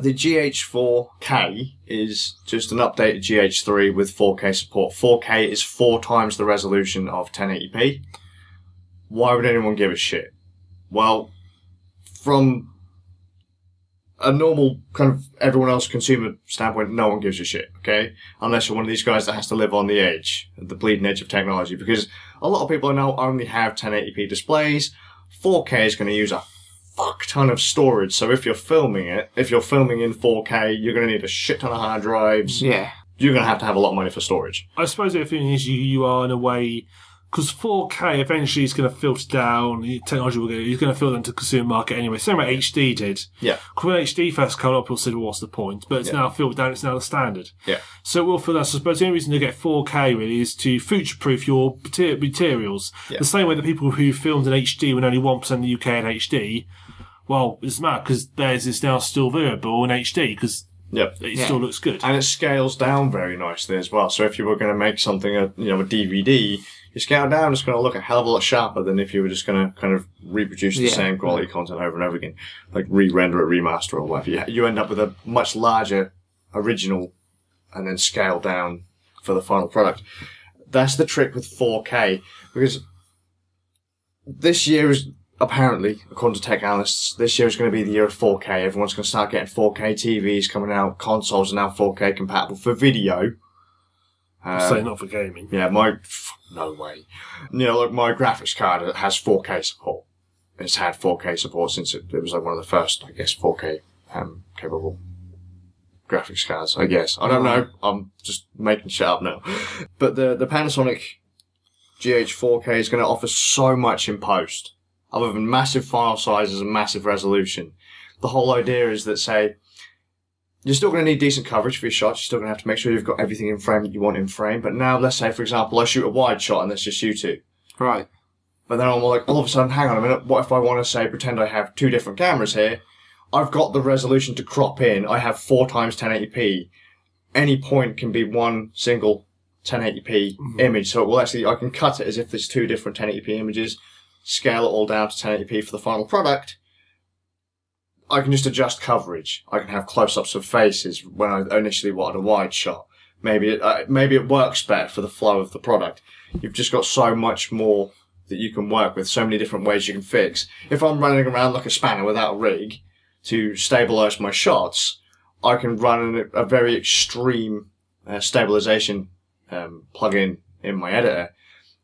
the GH4K is just an updated GH3 with 4K support. 4K is four times the resolution of 1080p. Why would anyone give a shit? Well, from a normal kind of everyone else consumer standpoint, no one gives a shit, okay? Unless you're one of these guys that has to live on the edge, the bleeding edge of technology, because a lot of people now only have 1080p displays. 4K is going to use a fuck ton of storage, so if you're filming it, if you're filming in 4K, you're going to need a shit ton of hard drives. Yeah. You're going to have to have a lot of money for storage. I suppose the thing is you, you are in a way because 4K eventually is going to filter down. the Technology will go. It's going to filter into the consumer market anyway. Same way HD did. Yeah. 'Cause When HD first came up, people said, well, "What's the point?" But it's Yeah. now filtered down. It's now the standard. Yeah. So it will filter down. So I suppose the only reason to get 4K really is to future-proof your materials. Yeah. The same way that people who filmed in HD when only one percent of the UK in HD. Well, it's mad because theirs is now still viewable in HD because Yep. it Yeah. still looks good. and it scales down very nicely as well. So if you were going to make something a you know a DVD, you scale down, it's going to look a hell of a lot sharper than if you were just going to kind of reproduce the Yeah. same quality content over and over again, like re-render it, remaster or whatever. You, you end up with a much larger original, and then scale down for the final product. That's the trick with 4K because this year is apparently, according to tech analysts, this year is going to be the year of 4K. Everyone's going to start getting 4K TVs coming out. Consoles are now 4K compatible for video. Um, so not for gaming. yeah, my no way. You know, like my graphics card has 4K support. It's had 4K support since it, it was like one of the first, I guess, 4K um, capable graphics cards. I guess I don't know. I'm just making shit up now. But the the Panasonic GH4K is going to offer so much in post, other than massive file sizes and massive resolution. the whole idea is that say you're still going to need decent coverage for your shots. You're still going to have to make sure you've got everything in frame that you want in frame. But now, let's say, for example, I shoot a wide shot and that's just you two. Right. But then I'm like, all of a sudden, hang on a minute. What if I want to say, pretend I have two different cameras here? I've got the resolution to crop in. I have four times 1080p. Any point can be one single 1080p mm-hmm. image. So it will actually, I can cut it as if there's two different 1080p images, scale it all down to 1080p for the final product. I can just adjust coverage. I can have close-ups of faces when I initially wanted a wide shot. Maybe it, uh, maybe it works better for the flow of the product. You've just got so much more that you can work with, so many different ways you can fix. If I'm running around like a spanner without a rig to stabilize my shots, I can run a very extreme uh, stabilization um, plugin in my editor,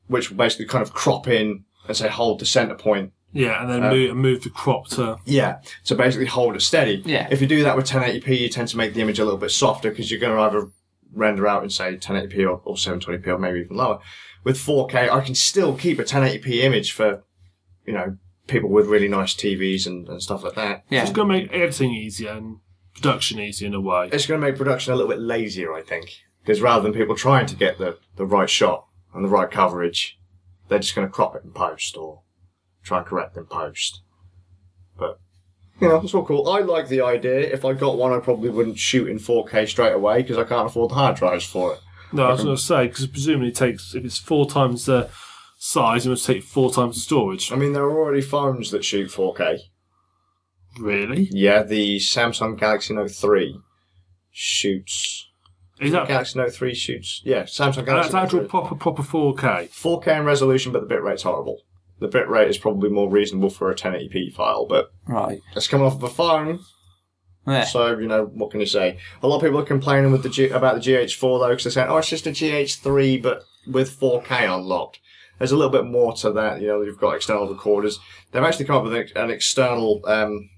which will basically kind of crop in and say hold the center point Yeah, and then um, move, move the crop to. yeah. So basically hold it steady. Yeah. If you do that with 1080p, you tend to make the image a little bit softer because you're going to either render out in say 1080p or, or 720p or maybe even lower. With 4K, I can still keep a 1080p image for, you know, people with really nice TVs and, and stuff like that. Yeah. It's going to make editing easier and production easier in a way. It's going to make production a little bit lazier, I think. Because rather than people trying to get the, the right shot and the right coverage, they're just going to crop it in post or try and correct in post. But, you know, it's all cool. I like the idea. If I got one, I probably wouldn't shoot in 4K straight away because I can't afford the hard drives for it. No, I was going to say, because presumably it takes, if it's four times the size, it must take four times the storage. I mean, there are already phones that shoot 4K. Really? Yeah, the Samsung Galaxy Note 3 shoots. Is that. Galaxy Note 3 shoots. Yeah, Samsung Galaxy That's Note actual 3. proper, proper 4K. 4K in resolution, but the bitrate's horrible. The bitrate is probably more reasonable for a 1080p file, but Right. it's coming off of a phone, Yeah. so you know what can you say? A lot of people are complaining with the G- about the GH4 though, because they're saying, "Oh, it's just a GH3, but with 4K unlocked." There's a little bit more to that. You know, you've got external recorders. They've actually come up with an, an external, um,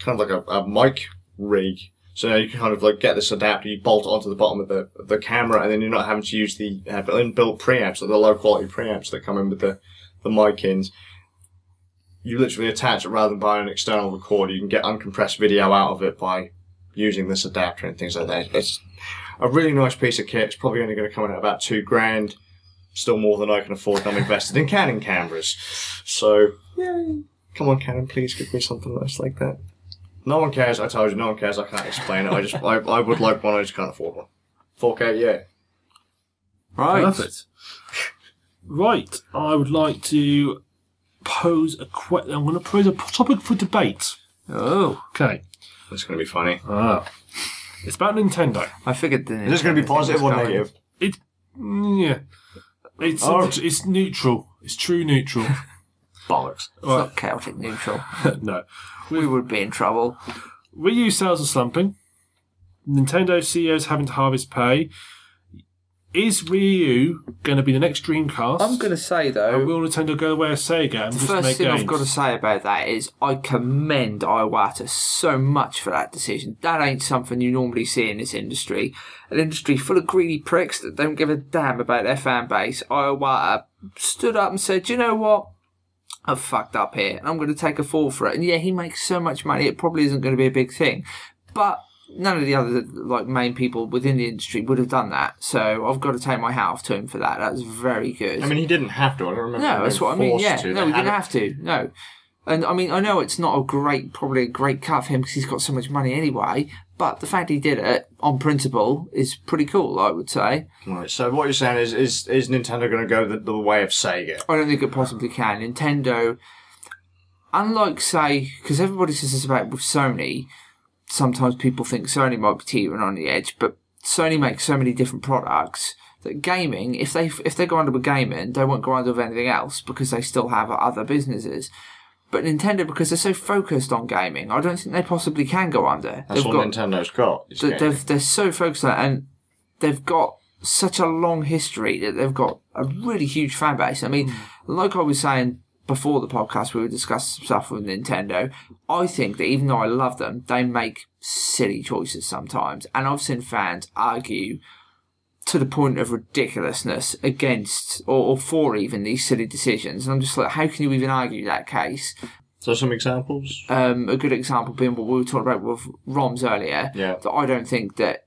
kind of like a, a mic rig. So now you can kind of like get this adapter, you bolt it onto the bottom of the of the camera, and then you're not having to use the uh, inbuilt preamps, like the low quality preamps that come in with the the mic ins. You literally attach it rather than buying an external recorder. You can get uncompressed video out of it by using this adapter and things like that. It's a really nice piece of kit. It's probably only going to come in at about two grand. Still more than I can afford. I'm invested in Canon cameras. So, yay. Come on, Canon, please give me something nice like that. No one cares. I told you, no one cares. I can't explain it. I just, I, I would like one. I just can't afford one. 4K, yeah. Right. Perfect. Right, I would like to pose a question. I'm going to pose a topic for debate. Oh, Okay. That's going to be funny. Ah. It's about Nintendo. I figured. The Is this going to be positive or negative? It, yeah. It's, Oh. it's neutral. It's true neutral. Bollocks. It's not chaotic neutral. no. we would be in trouble. Wii U sales are slumping. Nintendo CEOs having to harvest pay. Is Wii U going to be the next Dreamcast? I'm going to say though, And will Nintendo go the way of Sega and the just first make thing games? I've got to say about that is I commend Iwata so much for that decision. That ain't something you normally see in this industry. An industry full of greedy pricks that don't give a damn about their fan base. Iwata stood up and said, you know what? I've fucked up here and I'm going to take a fall for it. And yeah, he makes so much money, it probably isn't going to be a big thing. But none of the other like main people within the industry would have done that. So I've got to take my hat off to him for that. That's very good. I mean, he didn't have to. I don't remember. No, that's what I mean. Yeah, to. no, we didn't have to. No, and I mean, I know it's not a great, probably a great cut for him because he's got so much money anyway. But the fact he did it on principle is pretty cool. I would say. Right. So what you're saying is, is, is Nintendo going to go the, the way of Sega? I don't think it possibly can. Nintendo, unlike say, because everybody says this about with Sony. Sometimes people think Sony might be teetering on the edge, but Sony makes so many different products that gaming, if they if they go under with gaming, they won't go under with anything else because they still have other businesses. But Nintendo, because they're so focused on gaming, I don't think they possibly can go under. That's what Nintendo's got. They- they've, they're so focused on it, and they've got such a long history that they've got a really huge fan base. I mean, hmm. like I was saying before the podcast, we were discussing some stuff with Nintendo. I think that even though I love them, they make silly choices sometimes, and I've seen fans argue to the point of ridiculousness against or, or for even these silly decisions. And I'm just like, how can you even argue that case? So some examples. Um, a good example being what we were talking about with ROMs earlier. Yeah. That I don't think that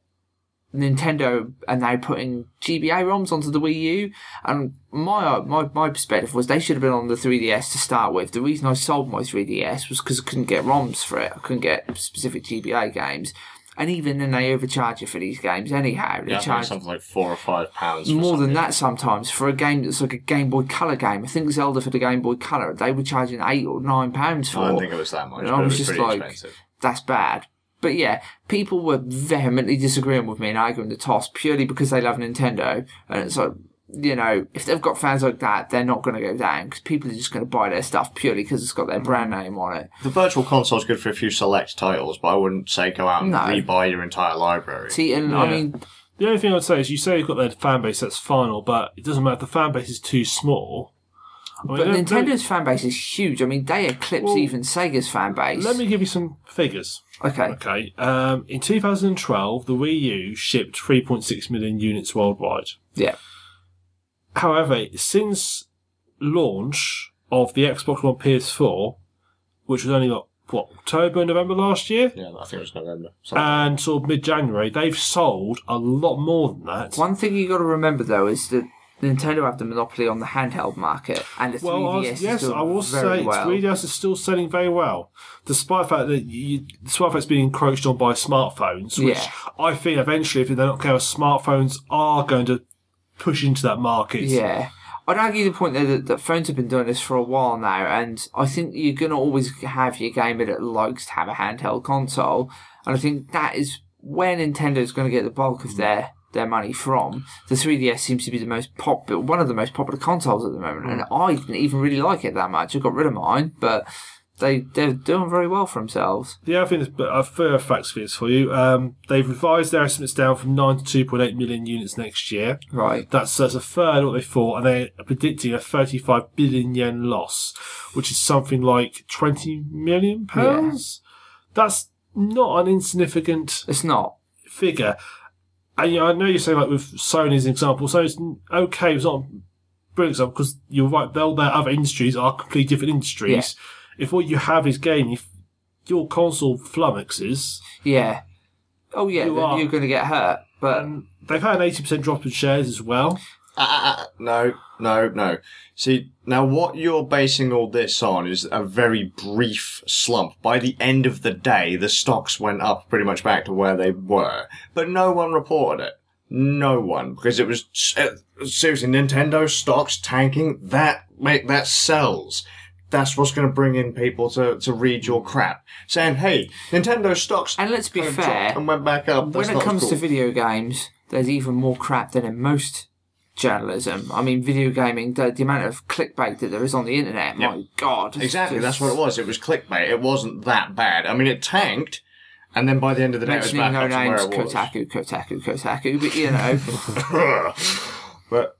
Nintendo are now putting GBA ROMs onto the Wii U, and my my my perspective was they should have been on the 3DS to start with. The reason I sold my 3DS was because I couldn't get ROMs for it. I couldn't get specific GBA games, and even then they overcharge you for these games anyhow. They Yeah, charge something like four or five pounds. more than that sometimes for a game that's like a Game Boy Color game. I think Zelda for the Game Boy Color they were charging eight or nine pounds for. I don't think it was that much. And I it was was just like, expensive. that's bad. But yeah, people were vehemently disagreeing with me and arguing the toss purely because they love Nintendo. And it's like, you know, if they've got fans like that, they're not going to go down because people are just going to buy their stuff purely because it's got their brand name on it. The virtual console's good for a few select titles, but I wouldn't say go out and No. rebuy your entire library. See, and I Yeah. mean, The only thing I'd say is you say you've got their fan base, that's final, but it doesn't matter if the fan base is too small. I mean, but let- let- Nintendo's fan base is huge. I mean, they eclipse Well, even Sega's fan base. Let me give you some figures. okay. Okay. Um, in 2012, the Wii U shipped 3.6 million units worldwide. Yeah. However, since launch of the Xbox One PS4, which was only like, what, October, November last year? Yeah, I think it was November. Something. And sort of mid January, they've sold a lot more than that. One thing you got to remember though is that Nintendo have the monopoly on the handheld market, and the 3DS Well, I was, is yes, doing I will very say well. 3DS is still selling very well, despite the fact that you, despite the fact it's being encroached on by smartphones. Which Yeah. I think eventually, if they're not careful, smartphones are going to push into that market. Yeah. I'd argue the point there that, that phones have been doing this for a while now, and I think you're going to always have your gamer that likes to have a handheld console, and I think that is where Nintendo's going to get the bulk of mm. their their money from. The 3DS seems to be the most pop, one of the most popular consoles at the moment, and mm. I didn't even really like it that much. I got rid of mine, but they they're doing very well for themselves. The other thing is, but a further facts for this for you. Um, they've revised their estimates down from 9 to 2.8 million units next year. Right. That's, that's a third of what they thought, and they're predicting a 35 billion yen loss, which is something like 20 million pounds. That's not an insignificant It's not. figure. And you know, I know you're saying like with Sony's example, Sony's okay, it's not a brilliant example because you're right, they'll their other industries are completely different industries. If what you have is game, if your console flummoxes, Yeah. Oh yeah, You then are. you're going to get hurt. But and they've had an eighty percent drop in shares as well. Ah, ah, ah, no, no, no. See, now what you're basing all this on is a very brief slump. By the end of the day, the stocks went up pretty much back to where they were. But no one reported it. No one. Because it was, uh, seriously, Nintendo stocks tanking, that, make, that sells. That's what's going to bring in people to, to read your mm. crap. Saying, hey, Nintendo stocks and let's be fair, and went back up. That's when it comes cool. to video games, there's even more crap than in most journalism. I mean, video gaming, the, the amount of clickbait that there is on the internet, my god. Exactly, just that's what it was. It was clickbait. It wasn't that bad. I mean, it tanked, and then by the end of the day, it was Mentioning back no up to where names, it was. Kotaku, Kotaku, Kotaku, but you know, but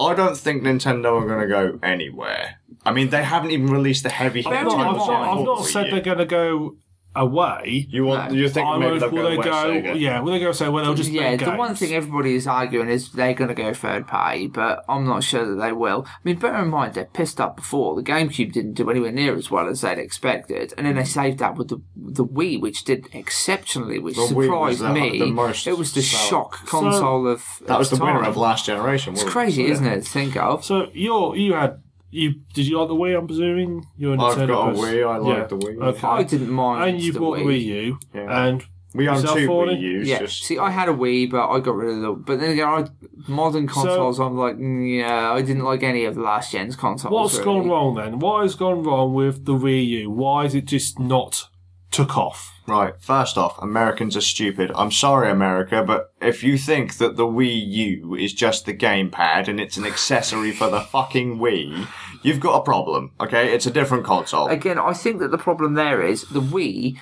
I don't think Nintendo are going to go anywhere. I mean, they haven't even released the heavy Bear I've hitter. not, I've not, I've not said they're going to go away. You want? No. You think I maybe would- they'll will go they West go? Sega? Yeah, will they go say? Well, they'll just yeah, make the one thing everybody is arguing is they're going to go third party, but I'm not sure that they will. I mean, bear in mind, they're pissed up before. The GameCube didn't do anywhere near as well as they'd expected, and then they hmm. saved that with the the Wii, which did exceptionally, which The surprised the- me. the most it was the sold. shock console of That was the time. winner of last generation. It's crazy, it? So, isn't it? Think of. So you're you had you did you like the Wii? I'm presuming you're a I've Nintendo got a person. Wii, I like Yeah. the Wii. Okay. I didn't mind. and you the bought Wii. the Wii U, Yeah. and We own Yourself, two Wii U's. Yeah. Just See, I had a Wii, but I got rid of the. But then again, I, modern consoles, I'm like, mm, yeah, I didn't like any of the last gen's consoles. what's really. gone wrong then? What has gone wrong with the Wii U? Why is it just not took off? Right, first off, Americans are stupid. I'm sorry, America, but if you think that the Wii U is just the gamepad and it's an accessory for the fucking Wii, you've got a problem, okay? It's a different console. Again, I think that the problem there is the Wii,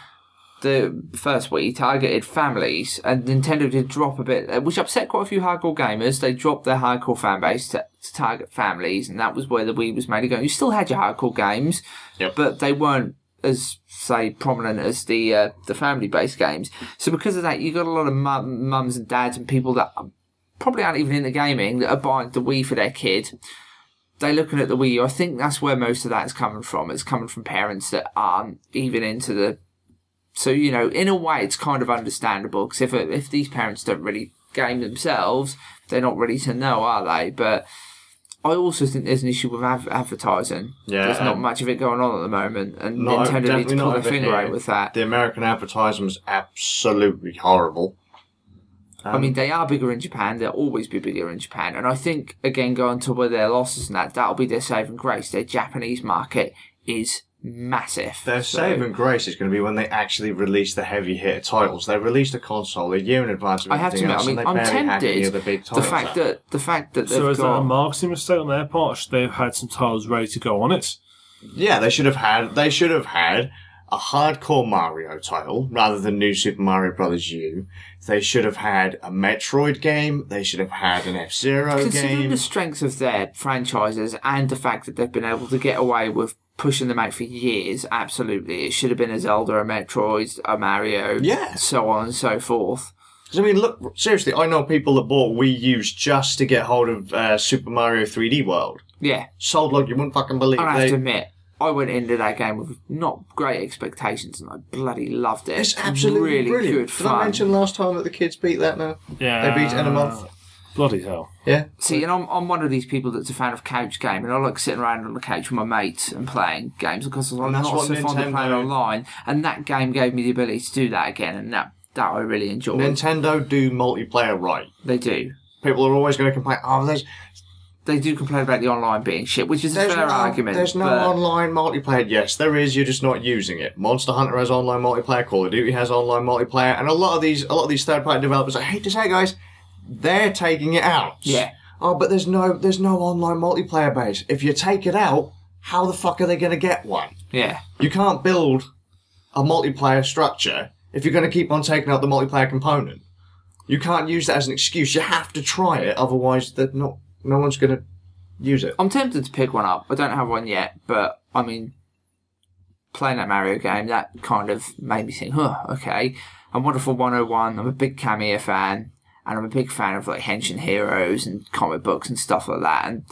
the first Wii, targeted families, and Nintendo did drop a bit, which upset quite a few hardcore gamers. They dropped their hardcore fan base to, to target families, and that was where the Wii was made to go. You still had your hardcore games, Yep. but they weren't as say prominent as the uh, the family based games. So because of that, you got a lot of mum, mums and dads and people that probably aren't even into gaming that are buying the Wii for their kid they're looking at the Wii U. I think that's where most of that is coming from. It's coming from parents that aren't even into the. So you know, in a way, it's kind of understandable because if if these parents don't really game themselves, they're not ready to know, are they? But I also think there's an issue with av- advertising. Yeah, there's not much of it going on at the moment, and Not- Nintendo needs to pull their finger out with that. The American advertising is absolutely horrible. I mean, um, they are bigger in Japan. They'll always be bigger in Japan. And I think, again, going to where their losses and that, that'll be their saving grace. Their Japanese market is massive. Their So- saving grace is going to be when they actually release the heavy hitter titles. They released a console a year in advance of I have to everything admit, else, I mean, and they I'm barely had any tempted. the big The titles. fact that the fact that they've So is that a got marketing mistake on their part? Should they have had some titles ready to go on it? yeah, they should have had. They should have had a hardcore Mario title rather than New Super Mario Brothers U. They should have had a Metroid game. They should have had an F Zero considering the strengths of their franchises and the fact that they've been able to get away with pushing them out for years. Absolutely, it should have been a Zelda, a Metroid, a Mario, Yeah. so on and so forth. I mean, look, seriously, I know people that bought Wii U's just to get hold of uh, Super Mario 3D World. Yeah, Sold like you wouldn't fucking believe. I have They- to admit, I went into that game with not great expectations, and I bloody loved it. It's absolutely really brilliant. good Did fun. I mention last time that the kids beat that now? Yeah. They beat it in a month. Bloody hell. Yeah. See, and I'm, I'm one of these people that's a fan of couch gaming. I like sitting around on the couch with my mates and playing games because I'm not what so fond of playing online. And that game gave me the ability to do that again, and that that I really enjoyed. Nintendo do multiplayer right. they do. People are always going to complain, oh, there's, They do complain about the online being shit, which is a fair no, argument. there's no but online multiplayer. Yes, there is. You're just not using it. Monster Hunter has online multiplayer. Call of Duty has online multiplayer, and a lot of these, a lot of these third-party developers, I hate to say, it, guys, they're taking it out. Yeah. Oh, but there's no, there's no online multiplayer base. If you take it out, how the fuck are they going to get one? yeah, You can't build a multiplayer structure if you're going to keep on taking out the multiplayer component. You can't use that as an excuse. You have to try it, otherwise, they're not no one's going to use it. I'm tempted to pick one up. I don't have one yet, but I mean, playing that Mario game, that kind of made me think, huh, okay. I'm Wonderful 101. I'm a big Kamiya fan, and I'm a big fan of like Henshin Heroes and comic books and stuff like that. And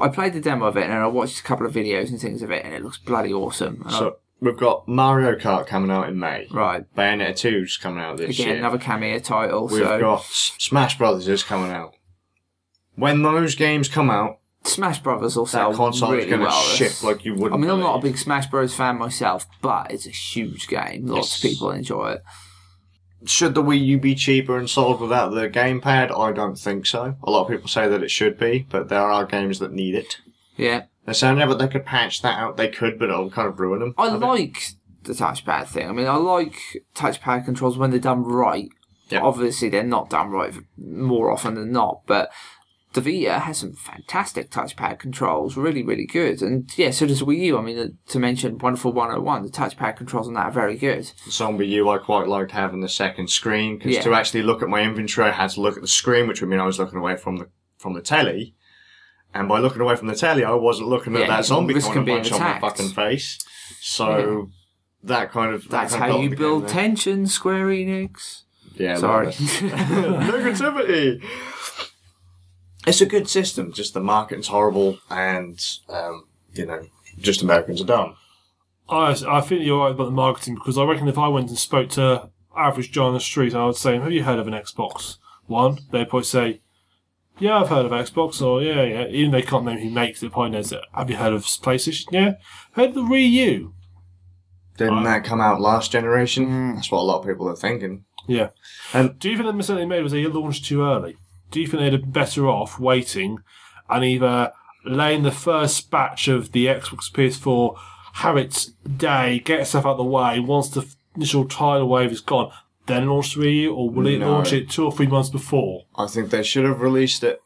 I played the demo of it, and I watched a couple of videos and things of it, and it looks bloody awesome. And I- So we've got Mario Kart coming out in May. right, Bayonetta 2's coming out this again, year. another Kamiya title. We've so got Smash Brothers is coming out. When those games come out, Smash Brothers will that sell console really is going to well. shift like you wouldn't. I mean, I'm not a believe. big Smash Bros. fan myself, but it's a huge game. Lots of people enjoy it. Should the Wii U be cheaper and sold without the gamepad? I don't think so. A lot of people say that it should be, but there are games that need it. Yeah, They're saying yeah, but they could patch that out. They could, but it'll kind of ruin them. I like the touchpad thing. I mean, I like touchpad controls when they're done right. Yeah. Obviously, they're not done right more often than not, but the Vita has some fantastic touchpad controls, really, really good. And yeah, so does Wii U. I mean, to mention Wonderful 101, the touchpad controls on that are very good. Some Wii U, I quite liked having the second screen because Yeah. to actually look at my inventory, I had to look at the screen, which would mean I was looking away from the from the telly. And by looking away from the telly, I wasn't looking at Yeah, that zombie coming bunch on my fucking face. So that kind of that That's kind how you build tension, Square Enix. Yeah, Sorry. negativity. It's a good system. Just the marketing's horrible, and um, you know, just Americans are dumb. I, I think you're right about the marketing because I reckon if I went and spoke to average Joe on the street, I would say, "Have you heard of an Xbox One?" They'd probably say, "Yeah, I've heard of Xbox," or "Yeah, yeah." Even they can't name who makes it, probably knows it. Have you heard of PlayStation? Yeah. Heard of the Wii U? Didn't that come out last generation? That's what a lot of people are thinking. Yeah. And- do you think the mistake they made was they launched too early? Do you think they'd have been better off waiting and either laying the first batch of the Xbox PS4, have its day, get itself out of the way once the initial tidal wave is gone, then launch the Wii U, or will it No. launch it two or three months before? I think they should have released it.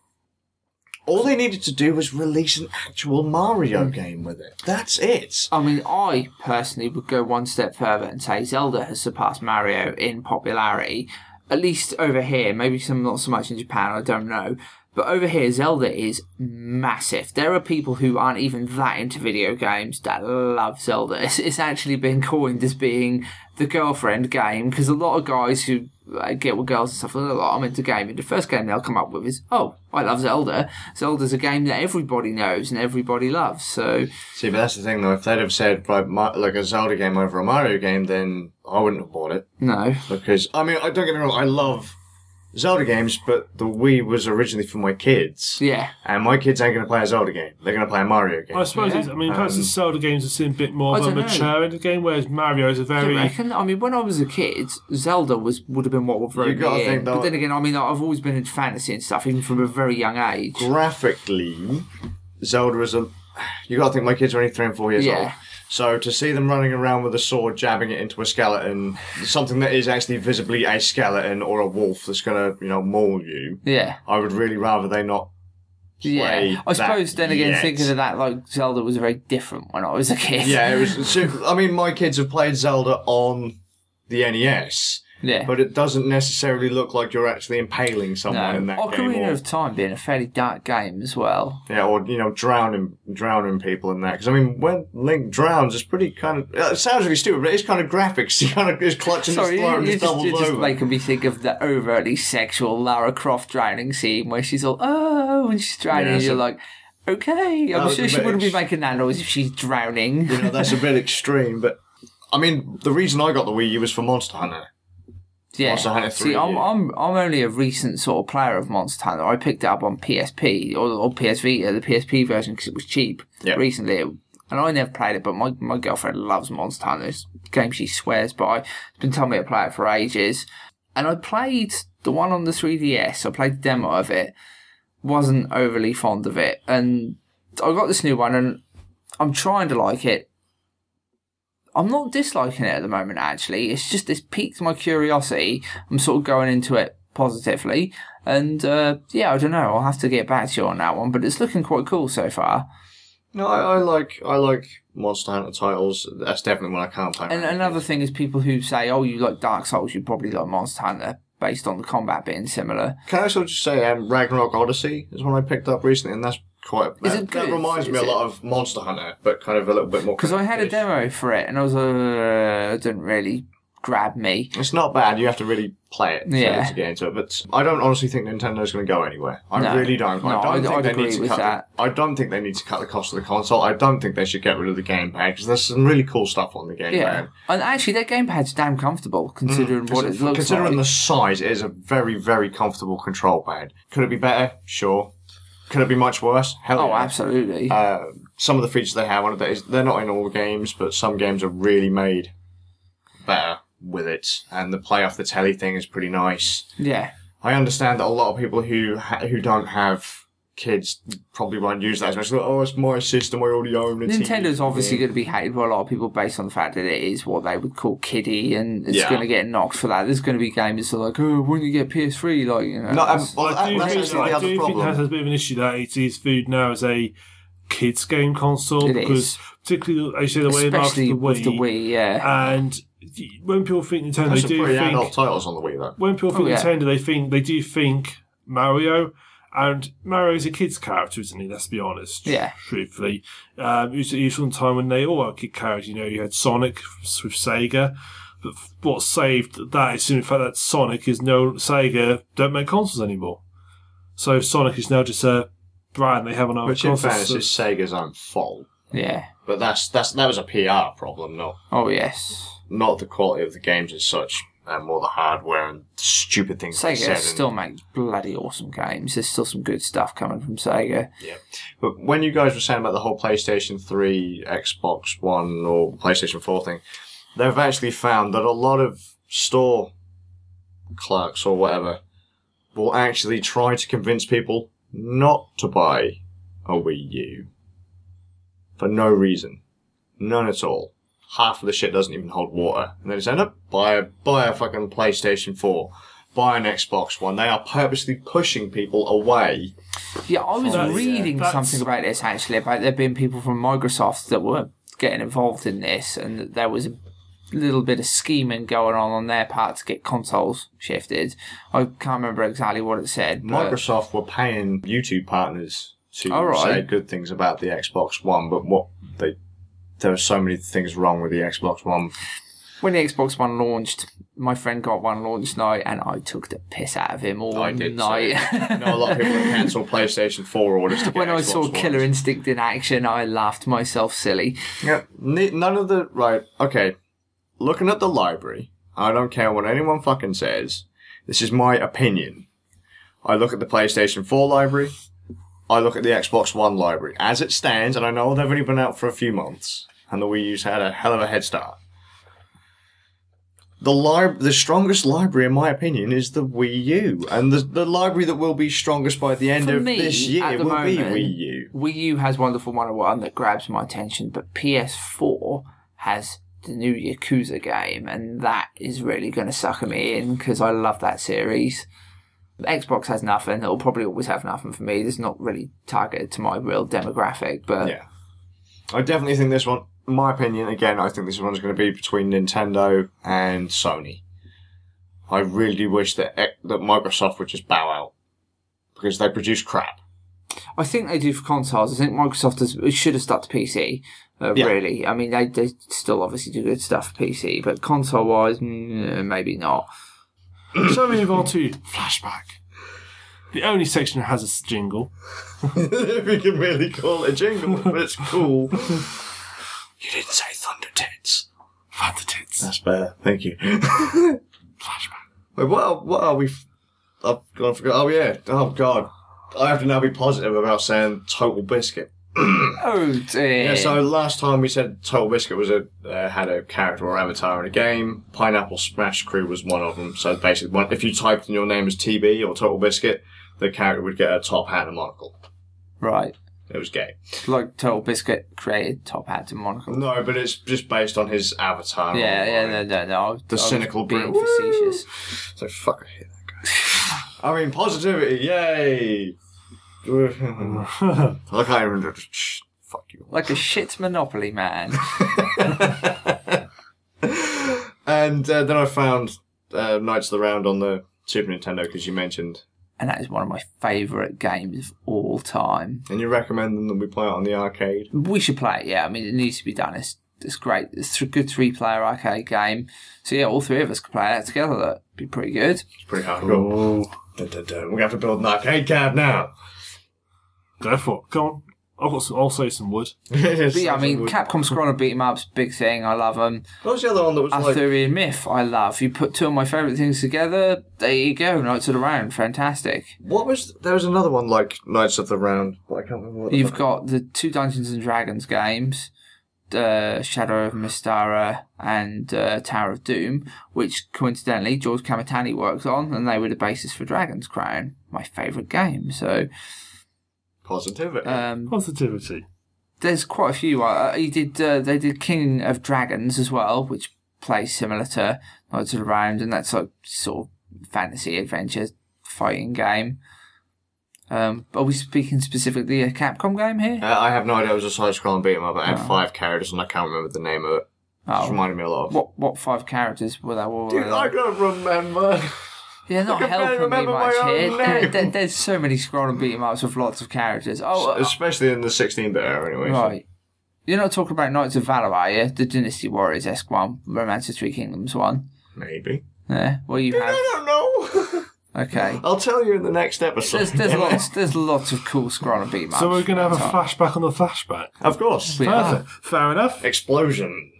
All they needed to do was release an actual Mario hmm. game with it. That's it. I mean, I personally would go one step further and say Zelda has surpassed Mario in popularity, at least over here. Maybe some not so much in Japan. I don't know. But over here, Zelda is massive. There are people who aren't even that into video games that love Zelda. It's, it's actually been coined as being the girlfriend game because a lot of guys who I get with girls and stuff. Like, I'm into gaming. The first game they'll come up with is, oh, I love Zelda. Zelda's a game that everybody knows and everybody loves. So See, but that's the thing though. If they'd have said like, like a Zelda game over a Mario game, then I wouldn't have bought it no, because I mean, I don't get me wrong. I love Zelda games, but the Wii was originally for my kids, yeah, and my kids ain't going to play a Zelda game. They're going to play a Mario game. I suppose Yeah. it's, I mean, perhaps Um, the Zelda games are seen a bit more I of a don't know. mature in the game, whereas Mario is a Do you very. reckon? I mean, when I was a kid, Zelda was would have been what would throw You gotta in. think, though- But then again, I mean, I've always been into fantasy and stuff, even from a very young age. Graphically, Zelda is a. You got to think my kids are only three and four years Yeah. old. So to see them running around with a sword, jabbing it into a skeleton, something that is actually visibly a skeleton or a wolf that's going to, you know, maul you, Yeah. I would really rather they not play Yeah, I suppose. Then again, yet. thinking of that, like Zelda was very different when I was a kid. Yeah, it was. super- I mean, my kids have played Zelda on the NES, yeah. but it doesn't necessarily look like you're actually impaling someone in no, that game. Ocarina Or, of Time being a fairly dark game as well. yeah, or you know, drowning drowning people in that. Because I mean, when Link drowns, it's pretty kind of. It sounds really stupid, but it's kind of graphics. He kind of is clutching Sorry, his throat and just just, doubles you're just making me think of the overtly sexual Lara Croft drowning scene where she's all oh and she's drowning, Yeah, and you're so- like, okay, I'm sure she wouldn't be making that noise if she's drowning. you know, that's a bit extreme, but. I mean, the reason I got the Wii U was for Monster Hunter. Yeah. Monster Hunter See, I'm, yeah. I'm I'm only a recent sort of player of Monster Hunter. I picked it up on PSP or, or PS Vita, uh, the PSP version, because it was cheap Yeah. recently. and I never played it, but my, my girlfriend loves Monster Hunter. It's a game she swears by. She's been telling me to play it for ages. And I played the one on the 3DS. I played the demo of it. Wasn't overly fond of it. And I got this new one and I'm trying to like it. I'm not disliking it at the moment, actually. It's just it's piqued my curiosity. I'm sort of going into it positively. And uh, yeah, I don't know. I'll have to get back to you on that one, but it's looking quite cool so far. No, I, I like I like Monster Hunter titles. That's definitely one I can't play. And another with. thing is people who say, oh, you like Dark Souls, you probably like Monster Hunter, based on the combat being similar. Can I also just say, um, Ragnarok Odyssey is one I picked up recently, and that's quite. Is that, it that reminds me Is a lot of Monster Hunter, but kind of a little bit more. Because I had a demo for it, and I was like, uh, it didn't really grab me. It's not bad. You have to really play it Yeah. to get into it. But I don't honestly think Nintendo's going to go anywhere. I No. really don't. No, I don't I'd- think I'd they need to with cut. that. The, I don't think they need to cut the cost of the console. I don't think they should get rid of the gamepad because there's some really cool stuff on the gamepad. Yeah. And actually, that gamepad's damn comfortable, considering what it looks Considering like. the size, it is a very, very comfortable control pad. Could it be better? Sure. Could it be much worse? Hell oh, yeah. absolutely. Uh, some of the features they have on it, is- they're not in all games, but some games are really made better with it. And the play off the telly thing is pretty nice. yeah. I understand that a lot of people who ha- who don't have kids probably won't use that as much. Like, oh, it's my system. I already own it. Nintendo's obviously going to be hated by a lot of people based on the fact that it is what they would call kiddie, and it's Yeah. going to get knocked for that. There's going to be gamers that are like, oh, when you get PS3, like you know. No, um, well, I do that's think, actually I the do other think that has a bit of an issue that it is viewed now as a kids game console It because is. particularly I say the way it marks especially the with Wii, the Wii, yeah. and when people think Nintendo, There's they do think adult titles on the Wii though. when people think Oh, yeah. Nintendo, they think they do think Mario, and Mario's a kid's character, isn't he? Let's be honest. Yeah. Truthfully, um, it was it was time when they all were kid characters. You know, you had Sonic with Sega. But what saved that is in fact that Sonic is no Sega don't make consoles anymore. So Sonic is now just a brand they have on our Which in consoles. fairness So- is Sega's own fault. yeah. But that's that's that was a PR problem, not Oh, yes. not the quality of the games as such, and more the hardware and stupid things Sega said. and- still makes bloody awesome games. There's still some good stuff coming from Sega. Yeah, but when you guys were saying about the whole PlayStation 3, Xbox One, or PlayStation 4 thing, they've actually found that a lot of store clerks or whatever will actually try to convince people not to buy a Wii U for no reason. None at all. Half of the shit doesn't even hold water. And then they say, no, buy a, buy a fucking PlayStation 4. Buy an Xbox One. They are purposely pushing people away Yeah, I was That's- reading that's- something about this actually, about there being people from Microsoft that were getting involved in this, and that there was a little bit of scheming going on on their part to get consoles shifted. I can't remember exactly what it said. But Microsoft were paying YouTube partners to All right. say good things about the Xbox One, but what they there were so many things wrong with the Xbox One. When the Xbox One launched, my friend got one launch night, and I took the piss out of him all I did. night. So. I know a lot of people cancel PlayStation 4 orders to get when I saw Ones. Killer Instinct in action, I laughed myself silly. Yeah, none of the right. Okay, looking at the library, I don't care what anyone fucking says. This is my opinion. I look at the PlayStation 4 library. I look at the Xbox One library as it stands, and I know they've only been out for a few months, and the Wii U's had a hell of a head start. The lib- the strongest library, in my opinion, is the Wii U, and the the library that will be strongest by the end For of me, this year will be moment, Wii U. Wii U has Wonderful 101 that grabs my attention, but PS4 has the new Yakuza game, and that is really going to sucker me in because I love that series. Xbox has nothing. It'll probably always have nothing for me. It's not really targeted to my real demographic, but Yeah. I definitely think this one, in my opinion, again, I think this one's going to be between Nintendo and Sony. I really wish that that Microsoft would just bow out because they produce crap. I think they do for consoles. I think Microsoft has, should have stuck to PC. Uh, Yeah. Really, I mean, they they still obviously do good stuff for PC, but console wise, mm, maybe not. We move on to flashback? The only section that has a jingle. if you can really call it a jingle, but it's cool. you didn't say Thunder Tits. Thunder tits. That's better. Thank you. Flashback. Wait, what? Are, what are we? f- I've gone forgot. Oh yeah. Oh god. I have to now be positive about saying Total Biscuit. Oh dear. Yeah, so last time we said Total Biscuit was a uh, had a character or avatar in a game. Pineapple Smash Crew was one of them. So basically, one, if you typed in your name as TB or Total Biscuit, the character would get a top hat and a monocle. right. It was gay. Like Total Biscuit created Top Hat and Monocle. No, but it's just based on his avatar. Yeah, yeah, no, no, no. The I cynical being facetious. So fuck I hate that guy. I mean, positivity, yay! I can't even. Shh, fuck you. Like a shit Monopoly man. And uh, then I found uh, Knights of the Round on the Super Nintendo because you mentioned. and that is one of my favourite games of all time. And you recommend them that we play it on the arcade. We should play it, yeah. I mean, it needs to be done. It's, it's great. It's a good three player arcade game. So, yeah, all three of us could play that together. That'd be pretty good. It's pretty hardcore. Oh, Dun, dun, dun. We're going to have to build an arcade cab now. Go for it. Come on. I've got some, I'll say some wood. But yeah, I mean, Capcom Scroll and Beat 'em Ups, big thing. I love them. What was the other one that was like. Arthurian Myth, I love. You put two of my favourite things together, there you go. Knights of the Round, fantastic. What was. There was another one like Knights of the Round, but I can't remember what the You've fuck- got the two Dungeons and Dragons games, uh, Shadow of Mystara and uh, Tower of Doom, which coincidentally George Kamitani worked on, and they were the basis for Dragon's Crown, my favourite game. So Positivity. um, Positivity. there's quite a few. Uh, he did. Uh, they did King of Dragons as well, which plays similar to Knights of the Round, and that's like sort of fantasy adventure fighting game. Um, are we speaking specifically a Capcom game here? Uh, I have no idea. It was a side scrolling beat 'em up. It had Oh. five characters and I can't remember the name of it. Just Oh, reminded me a lot of. what what five characters were there? What were Dude, they? I can't remember. Yeah, not I helping me much here. There, there- there's so many scroll and beat 'em ups with lots of characters. Oh, uh, Especially in the 16 bit era, anyway. right. You're not talking about Knights of Valor, are you? The Dynasty Warriors esque one, Romance of Three Kingdoms one. Maybe. Yeah. Well, you have. I don't know. Okay. I'll tell you in the next episode. There's there's lots there's lots of cool scroll and beat 'em ups. So we're going to have a Time. flashback on the flashback. Of course. We are. Perfect. Fair enough. Explosion.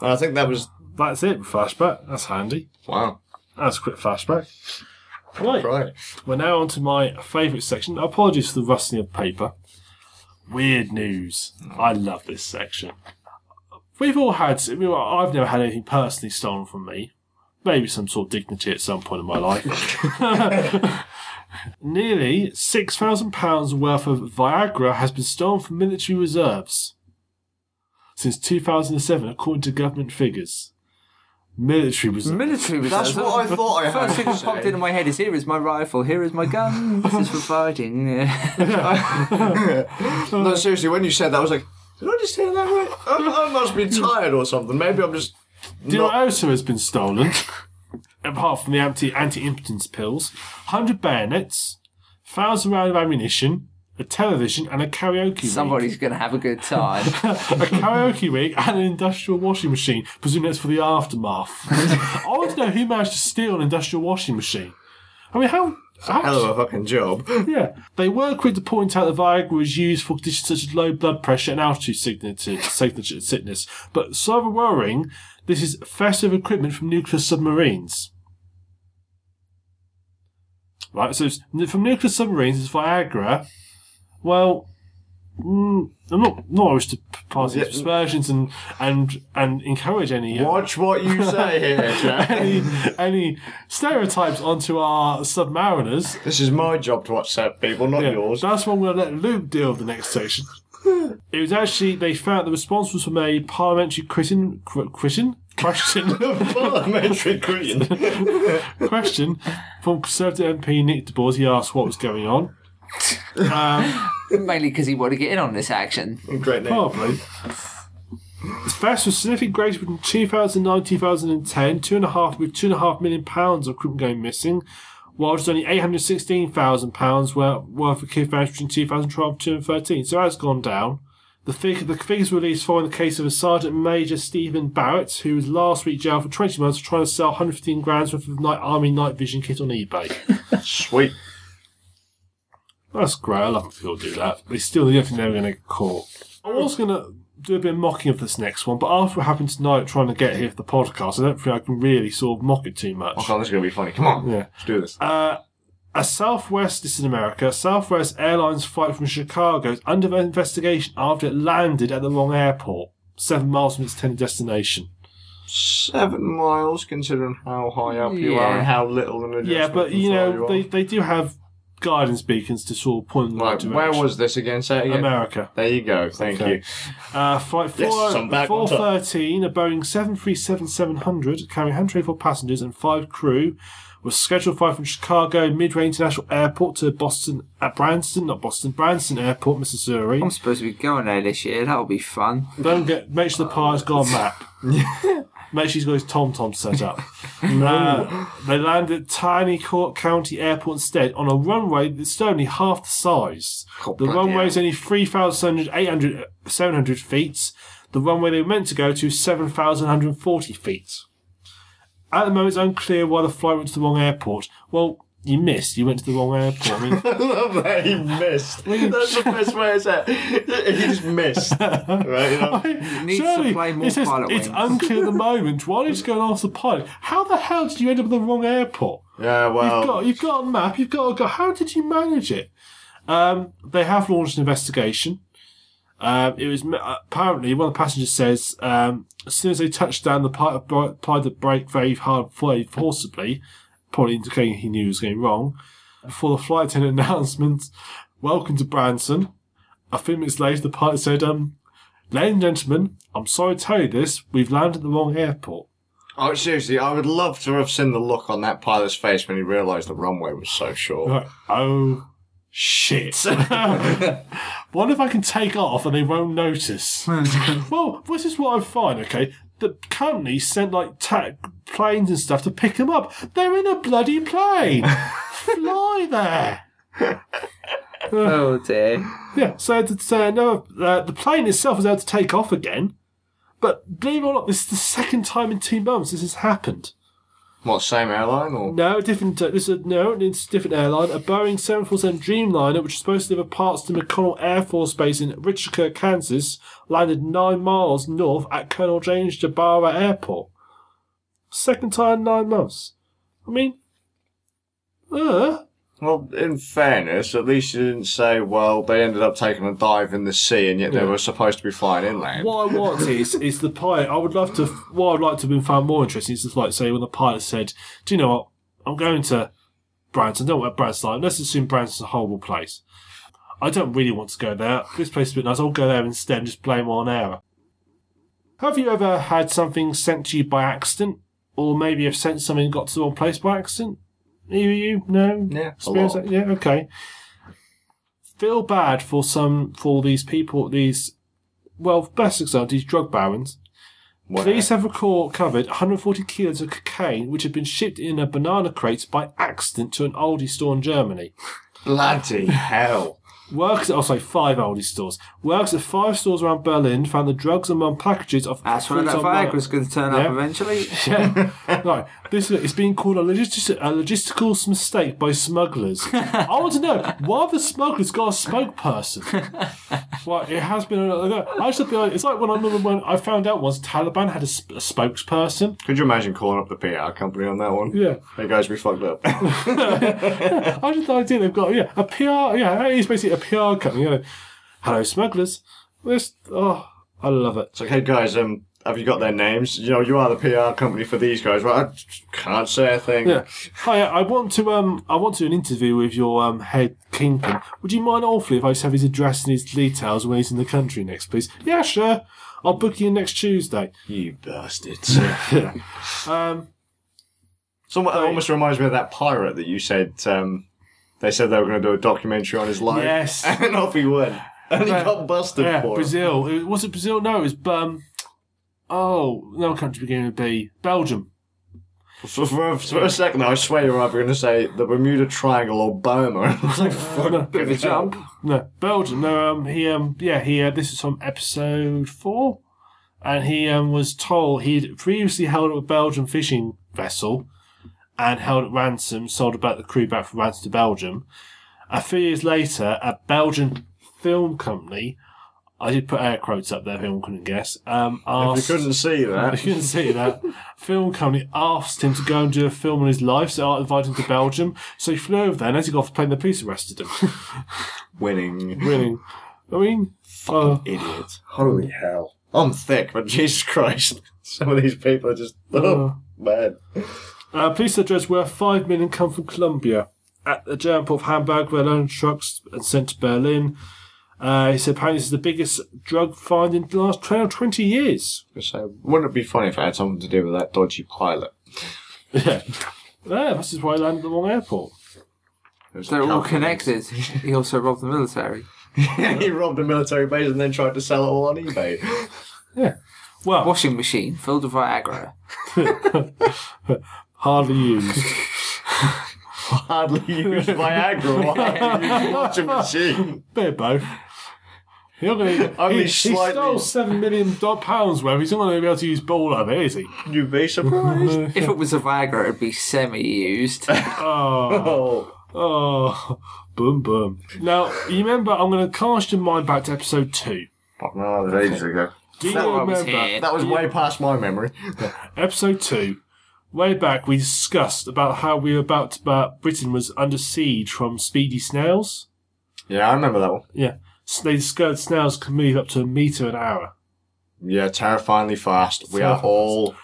I think that was. That's it. Flashback. That's handy. Wow. That's a quick flashback. Right. Right. We're now on to my favourite section. Apologies for the rustling of paper. Weird news. I love this section. We've all had. I mean, I've never had anything personally stolen from me. Maybe some sort of dignity at some point in my life. Nearly six thousand pounds worth of Viagra has been stolen from military reserves since 2007, according to government figures. Military reserves. Military was That's what I thought I heard. First thing that popped into my head is here is my rifle, here is my gun. This is for fighting. No, seriously, when you said that, I was like, did I just hear that right? I, I must be tired or something. Maybe I'm just. Do you know what also has been stolen? Apart from the anti anti impotence pills, hundred bayonets, thousand round of ammunition, a television, and a karaoke Somebody's going to have a good time. a karaoke rig and an industrial washing machine. Presumably that's for the aftermath. I want to know who managed to steal an industrial washing machine. I mean, how? how Hell of a fucking job. yeah. They were quick to point out that Viagra was used for conditions such as low blood pressure and altitude sickness, sickness, sickness. But so worrying, this is festive equipment from nuclear submarines. Right, so it's from nuclear submarines, it's Viagra. Well, mm, I'm not not always to pass Yeah. aspersions and and and encourage any uh, Watch what you say here, Jack. any any stereotypes onto our submariners. This is my job to watch upset people, not Yeah, yours. That's what I'm going to let Luke deal with the next section. It was actually they found the response was from a parliamentary question question question Parliamentary Queen. question from Conservative MP Nick de Bois. He asked what was going on. Um, Mainly because he wanted to get in on this action. Great name. probably. The fest was significantly greater between 2009 2010, two and a half with two and a half million pounds of equipment going missing, while just only 816,000 pounds worth worth of kit vanished between 2012 and 2013. So that's gone down. The, fig- the figures were released following the case of a Sergeant Major Stephen Barrett, who was last week jailed for 20 months for trying to sell 115 grams worth of night Army night vision kit on eBay. Sweet. That's great. I love people do that. They still don't think they were going to get caught. I was going to do a bit of mocking of this next one, but after what happened tonight trying to get here for the podcast, I don't think I can really sort of mock it too much. Oh, this is going to be funny. Come on. Yeah. Let's do this. Uh, a Southwest, this is in America, Southwest Airlines flight from Chicago is under investigation after it landed at the wrong airport, seven miles from its intended destination. Seven miles, considering how high up you are and how little an adjustment Yeah, but you know, are. they, they do have guidance beacons to sort of point in the right Right, where direction. was this again? Say it again. America? There you go. Thank Okay. you. Uh, flight Yes, 4, I'm back on top. 413, a Boeing 737-700 carrying 124 passengers and five crew was scheduled to fly from Chicago Midway International Airport to Boston at Branston, not Boston, Branston Airport, Missouri. I'm supposed to be going there this year. That'll be fun. Don't get make sure the pilot's got a map. make sure he's got his tom tom set up. They landed at Tiny Court County Airport instead on a runway that's only half the size. The runway is only 3,700, 800, 700 feet. The runway they were meant to go to is 7,140 feet. At the moment, it's unclear why the flight went to the wrong airport. Well, you missed. You went to the wrong airport. I mean, I love that he missed. That's the best way to say it. He just missed. Right? You know? needs to play more it says pilot it's wings. unclear at the moment. Why don't you just go and ask the pilot? How the hell did you end up at the wrong airport? Yeah, well. You've got, you've got a map. You've got to go. How did you manage it? Um, they have launched an investigation. Um, it was apparently one of the passengers says um, as soon as they touched down, the pilot applied the brake very hard, very forcibly, probably indicating he knew he was going wrong. Before the flight attendant announcement, "Welcome to Branson." A few minutes later, the pilot said, "Um, ladies and gentlemen, I'm sorry to tell you this. We've landed at the wrong airport." Oh, seriously, I would love to have seen the look on that pilot's face when he realised the runway was so short. Like, oh shit. what if I can take off and they won't notice. well, this is what I find, okay? The company sent like ta- planes and stuff to pick them up. They're in a bloody plane. Fly there. Oh dear. Yeah, so it's, uh, no, uh, the plane itself was able to take off again. But believe it or not, this is the second time in two months this has happened. What, same airline or? No, different. Uh, this is no, it's a different airline. A Boeing 747 Dreamliner, which is supposed to deliver parts to McConnell Air Force Base in Richard, Kansas, landed nine miles north at Colonel James Jabara Airport. Second time in nine months. I mean, uh, Well, in fairness, at least you didn't say, well, they ended up taking a dive in the sea and yet they Yeah. were supposed to be flying inland. what I want is is the pilot. I would love to. What I'd like to have been found more interesting is just like say when the pilot said, "Do you know what? I'm going to Branson. Don't know what Branson's like. Let's assume Branson's a horrible place. I don't really want to go there. This place is a bit nice. I'll go there instead and just blame on error." Have you ever had something sent to you by accident, or maybe have sent something got to the wrong place by accident? You, you, no, Yeah, Experience that? Yeah, okay. Feel bad for some for these people. These, well, best example, these drug barons. Well, Police have record covered 140 kilos of cocaine, which had been shipped in a banana crate by accident to an Aldi store in Germany. Bloody hell. Works at, oh sorry, five Aldi stores. Works at five stores around Berlin. Found the drugs among packages of That's where that fruits on Viagra's going to turn Yeah. up eventually. Yeah, right. This it's being called a, logistic, a logistical mistake by smugglers. I want to know why have the smugglers got a spokesperson. well, it has been. A, I just feel like it's like when I remember when I found out once Taliban had a, sp- a spokesperson. Could you imagine calling up the PR company on that one? Yeah, Hey guys, we fucked up. I just the idea they've got yeah a PR. Yeah, it's basically a PR company. You know, hello smugglers. This oh, I love it. It's like, hey guys, um, have you got their names? You know, you are the PR company for these guys, right? I can't say a thing. Yeah. Hi, I want to um I want to do an interview with your um head kingpin. Would you mind awfully if I just have his address and his details when he's in the country next, please? Yeah, sure. I'll book you next Tuesday. You bastards. Yeah. Um So it almost reminds me of that pirate that you said. Um, they said they were going to do a documentary on his life. Yes. and off he went, and he got busted yeah, for it. Brazil. It- Was it Brazil? No, it was um Oh, no country beginning with B. Belgium. For, for, for a second, I swear you were either going to say the Bermuda Triangle or Burma. I was like, fuck, Bit of a jump. No, Belgium. No, um, he, um, yeah, he. Uh, this is from episode four, and he um was told he'd previously held up a Belgian fishing vessel, and held at ransom, sold about the crew back from ransom to Belgium. A few years later, a Belgian film company. I did put air quotes up there. If anyone couldn't guess. Um, If you couldn't see that, couldn't see that. Film company asked him to go and do a film on his life, so I invited him to Belgium. So he flew over there, and as he got off the plane, the police arrested him. winning. Winning. I mean, uh, Idiot. Holy hell. I'm thick, but Jesus Christ. Some of these people are just, uh, oh, man. Uh, police address worth five million come from Colombia. At the German port of Hamburg, where loaned trucks and sent to Berlin. Uh, he said apparently this is the biggest drug find in the last 12 20 years. So, wouldn't it be funny if it had something to do with that dodgy pilot? Yeah. Yeah, this is why he landed at the wrong airport. It They're all connected. He also robbed the military. he robbed a military base and then tried to sell it all on eBay. Yeah. Well, Washing machine filled with Viagra. hardly used. Hardly used Viagra. Why use washing machine? Bit of both. You're gonna, Only he, he slightly- stole seven million do- pounds worth. He's not going to be able to use ball of it, is he? You'd be surprised. If it was a Viagra, it'd be Oh, semi-used. oh. oh, boom, boom. Now, you remember, I'm going to cast your mind back to episode two. Oh, Fuck no, that was ages ago. Do you That one was remember? That was way past my memory. episode two, way back, we discussed about how we were about to, about Britain was under siege from speedy snails. Yeah, I remember that one. Yeah, so they discovered snails can move up to a meter an hour. Yeah, terrifyingly fast. We are Terrifying all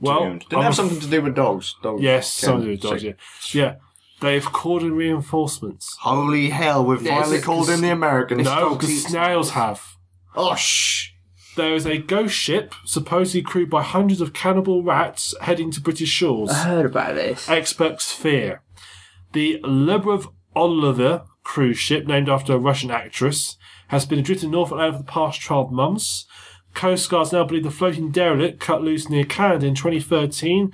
Well, doomed. Didn't I'm have a- something to do with dogs. dogs yes, can something to do with dogs. sick. Yeah, yeah. They've called in reinforcements. Holy hell, we've Yeah, finally it's- called in the Americans. No, because snails have. Oh, shh. There is a ghost ship, supposedly crewed by hundreds of cannibal rats, heading to British shores. I heard about this. Experts fear. The Lyubov Orlova cruise ship, named after a Russian actress, has been adrift in Norfolk Island for the past 12 months. Coast Guards now believe the floating derelict, cut loose near Canada in 2013,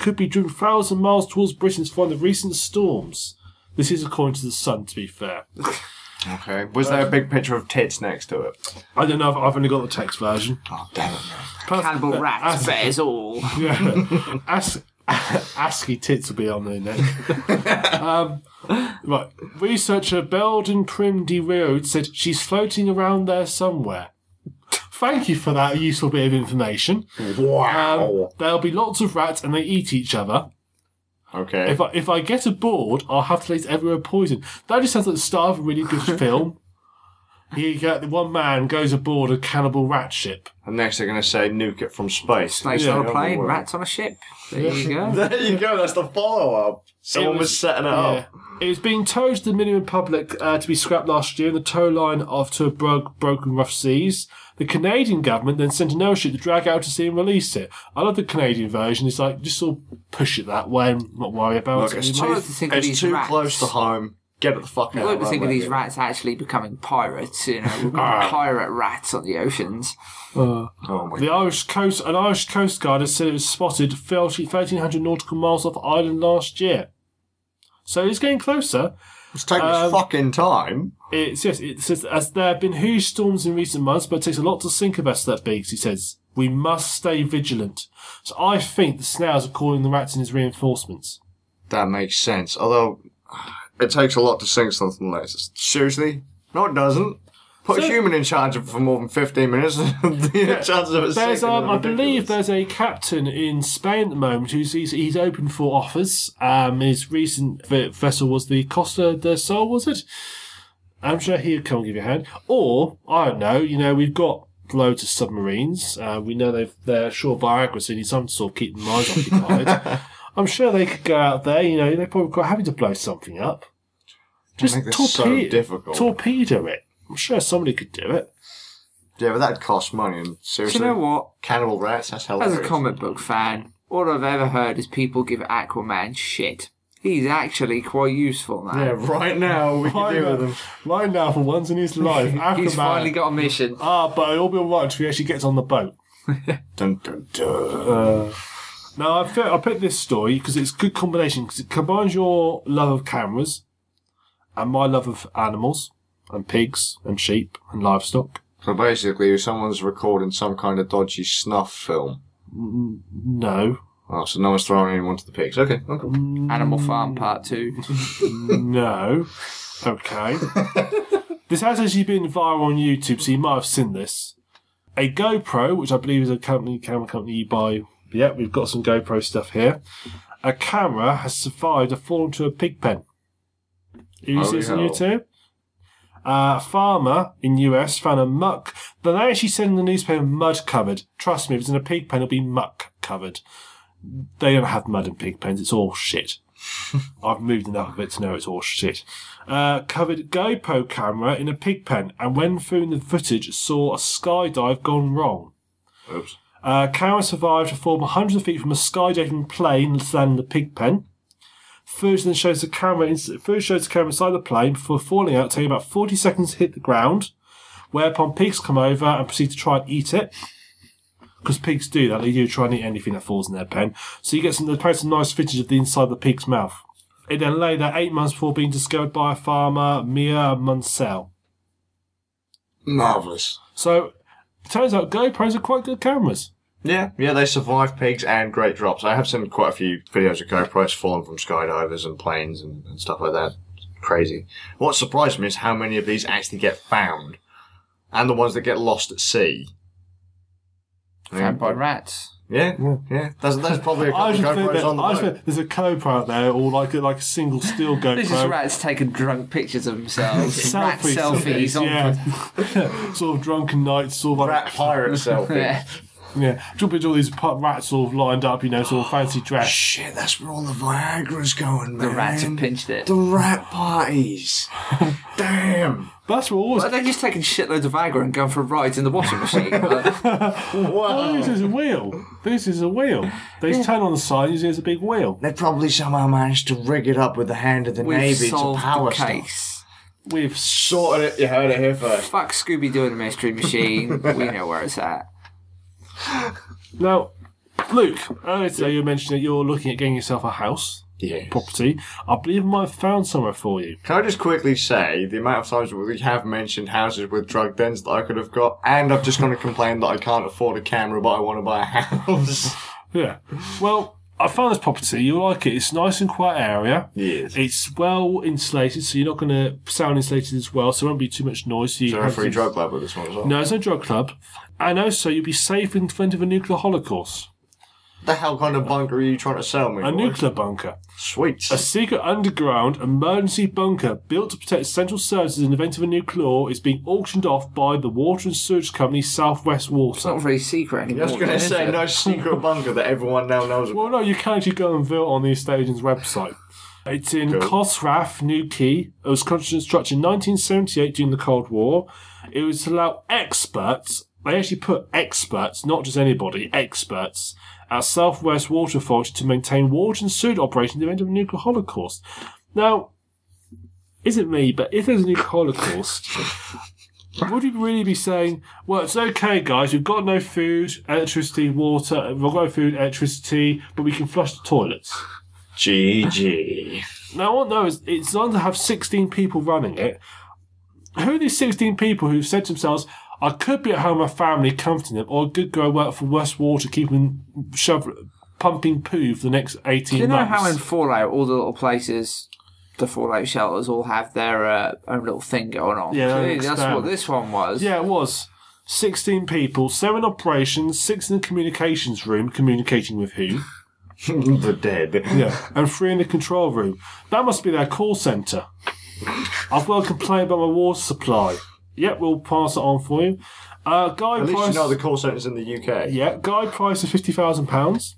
could be driven thousand miles towards Britain following the recent storms. This is according to the Sun, to be fair. Okay. Was there a big picture of tits next to it? I don't know if I've only got the text version. Oh, damn it. Cannibal rats, bears all. Yeah. As- ASCII tits will be on there next. um, right. Researcher Belden Prim de Riode said she's floating around there somewhere. Thank you for that useful bit of information. Wow. Um, there'll be lots of rats and they eat each other. Okay. If I, if I get aboard, I'll have to taste everywhere poison. That just sounds like the start of a really good film. You get the one man goes aboard a cannibal rat ship. and next they're going to say nuke it from space. Snakes Yeah. on a plane, rats on a ship. There you go. There you go. That's the follow up. Someone It was, was- setting it Yeah. up. It was being towed to the Dominican Republic uh, to be scrapped last year, and the tow line of to have broke, broken rough seas. The Canadian government then sent another ship to drag out to sea and release it. I love the Canadian version. It's like just sort of push it that way and not worry about Look, it. it's anymore. I like to think of It's these too rats. close to home. Get it the fuck I out. like to that think of these rats actually becoming pirates. You know, we've Ah. got pirate rats on the oceans. Uh, Oh my the Irish coast, an Irish coast guard has said it was spotted 1300 nautical miles off the island last year. So it's getting closer. It's taking Um, its fucking time. It's yes, it says as there have been huge storms in recent months, but it takes a lot to sink a vessel that big. He says we must stay vigilant. So I think the snails are calling the rats in as reinforcements. That makes sense. Although, it takes a lot to sink something like this. Seriously? No, it doesn't. Put a human in charge of it for more than 15 minutes. the chances of it There's, sinking um, I believe there's a captain in Spain at the moment who's he's, he's open for offers. Um, his recent vessel was the Costa del Sol, was it? I'm sure he'd come and give you a hand. Or I don't know. You know, we've got loads of submarines. Uh, we know they've they're sure Viagra, so you need some sort of keep their minds occupied. I'm sure they could go out there. You know, they're probably quite happy to blow something up. Just make this so torpedo, difficult. torpedo it. I'm sure somebody could do it. Yeah, but that'd cost money. And Do seriously, you know what? cannibal rats, that's As a comic book fan, all I've ever heard is people give Aquaman shit. He's actually quite useful now. Yeah, right now we can Right deal now, with them. right now, for once in his life, He's Aquaman- finally got a mission. Ah, but it'll be alright if he actually gets on the boat. Dun, dun, dun. Now, I, feel, I picked this story because it's a good combination because it combines your love of cameras and my love of animals and pigs and sheep and livestock. So basically, if someone's recording some kind of dodgy snuff film, mm, No, oh, so no one's throwing anyone to the pigs. Okay, okay. Mm, Animal Farm Part 2. no. Okay. this has actually been viral on YouTube, so you might have seen this. A GoPro, which I believe is a company camera company you buy. Yeah, we've got some GoPro stuff here. A camera has survived a fall into a pig pen. Have you seen this on. YouTube? Uh, a farmer in US found a muck. But they actually said in the newspaper mud covered. Trust me, if it's in a pig pen, it'll be muck covered. They don't have mud in pig pens. It's all shit. I've moved enough of it to know it's all shit. Uh, covered GoPro camera in a pig pen, and when viewing the footage, saw a skydive gone wrong. Oops. Uh, camera survived to fall hundreds of feet from a skydiving plane to land in the pig pen. Footage then shows the camera. Footage shows the camera inside the plane before falling out, taking about forty seconds to hit the ground. Whereupon pigs come over and proceed to try and eat it. Because pigs do that; they do try and eat anything that falls in their pen. So you get some, there's some nice footage of the inside of the pig's mouth. It then lay there eight months before being discovered by a farmer, Mia Munsell. Marvelous. So it turns out GoPros are quite good cameras. Yeah, yeah, they survive pigs and great drops. I have seen quite a few videos of GoPros falling from skydivers and planes and, and stuff like that. Crazy. What surprised me is how many of these actually get found, and the ones that get lost at sea. I Found by rats. yeah, yeah. That's, that's probably a I couple just of GoPros that, on the I boat. think there's a GoPro out there, or like a, like a single still This is GoPro. rats taking drunk pictures of themselves. rat Selfies, selfies on yeah. sort of drunken nights, sort of like, Rat pirate selfie. Yeah. yeah, jumping all these pu- rats all lined up, you know, sort of fancy dress. Shit, that's where all the Viagra's going, man. The rats have pinched it. The rat parties. Damn. That's what always. Well, they're just taking shitloads of Viagra and going for rides in the washing machine. Like, Oh, this is a wheel. This is a wheel. They turn on the side, you see it's a big wheel. They probably somehow managed to rig it up with the hand of the we've navy to power the stuff. We've Sorted it. You heard it here first. Fuck Scooby Doo and the Mystery Machine. we know where it's at. now, Luke. Earlier today, you mentioned that you're looking at getting yourself a house Yeah. property. I believe I might have found somewhere for you. Can I just quickly say the amount of times we have mentioned houses with drug dens that I could have got, and I've just going to complain that I can't afford a camera, but I want to buy a house. Yeah. Well, I found this property. You'll like it. It's nice and quiet area. yes. It's well insulated, so you're not going to sound insulated as well, so it won't be too much noise. So you Is there a free to- drug lab with this one as well? No, it's no drug club. And also, you'll be safe in front of a nuclear holocaust. The hell kind of bunker are you trying to sell me? A boy? nuclear bunker. Sweet. A secret underground emergency bunker built to protect central services in the event of a nuclear war is being auctioned off by the water and sewage company Southwest It's Water. not very secret anymore. I was going to is say, it? no secret bunker that everyone now knows about. Well, no, you can actually go and view it on the estate agent's website. It's in Cool. Cosrath, New Quay. It was constructed in 1978 during the Cold War. It was to allow experts, they actually put experts, not just anybody, experts, at Southwest Water Authority to maintain water and sewage operations in the event of a nuclear holocaust. Now, isn't me, but if there's a nuclear holocaust, would you really be saying, well, it's okay, guys, we've got no food, electricity, water, we've got no food, electricity, but we can flush the toilets? GG. Now, what I know is it's on to have 16 people running it. Who are these 16 people who've said to themselves, I could be at home with my family comforting them, or I could go work for West Water, keeping shove, pumping poo for the next 18 Do you know months? how in Fallout, all the little places, the Fallout shelters all have their uh, own little thing going on? Yeah, Clearly that's what this one was. Yeah, it was. 16 people, 7 operations, 6 in the communications room, communicating with who? the dead. Yeah. and 3 in the control room. That must be their call centre. I've got a complaint about my water supply. Yep, we'll pass it on for you. Uh, guy At least price. you know the call centres in the UK. yeah, guide price of £50,000.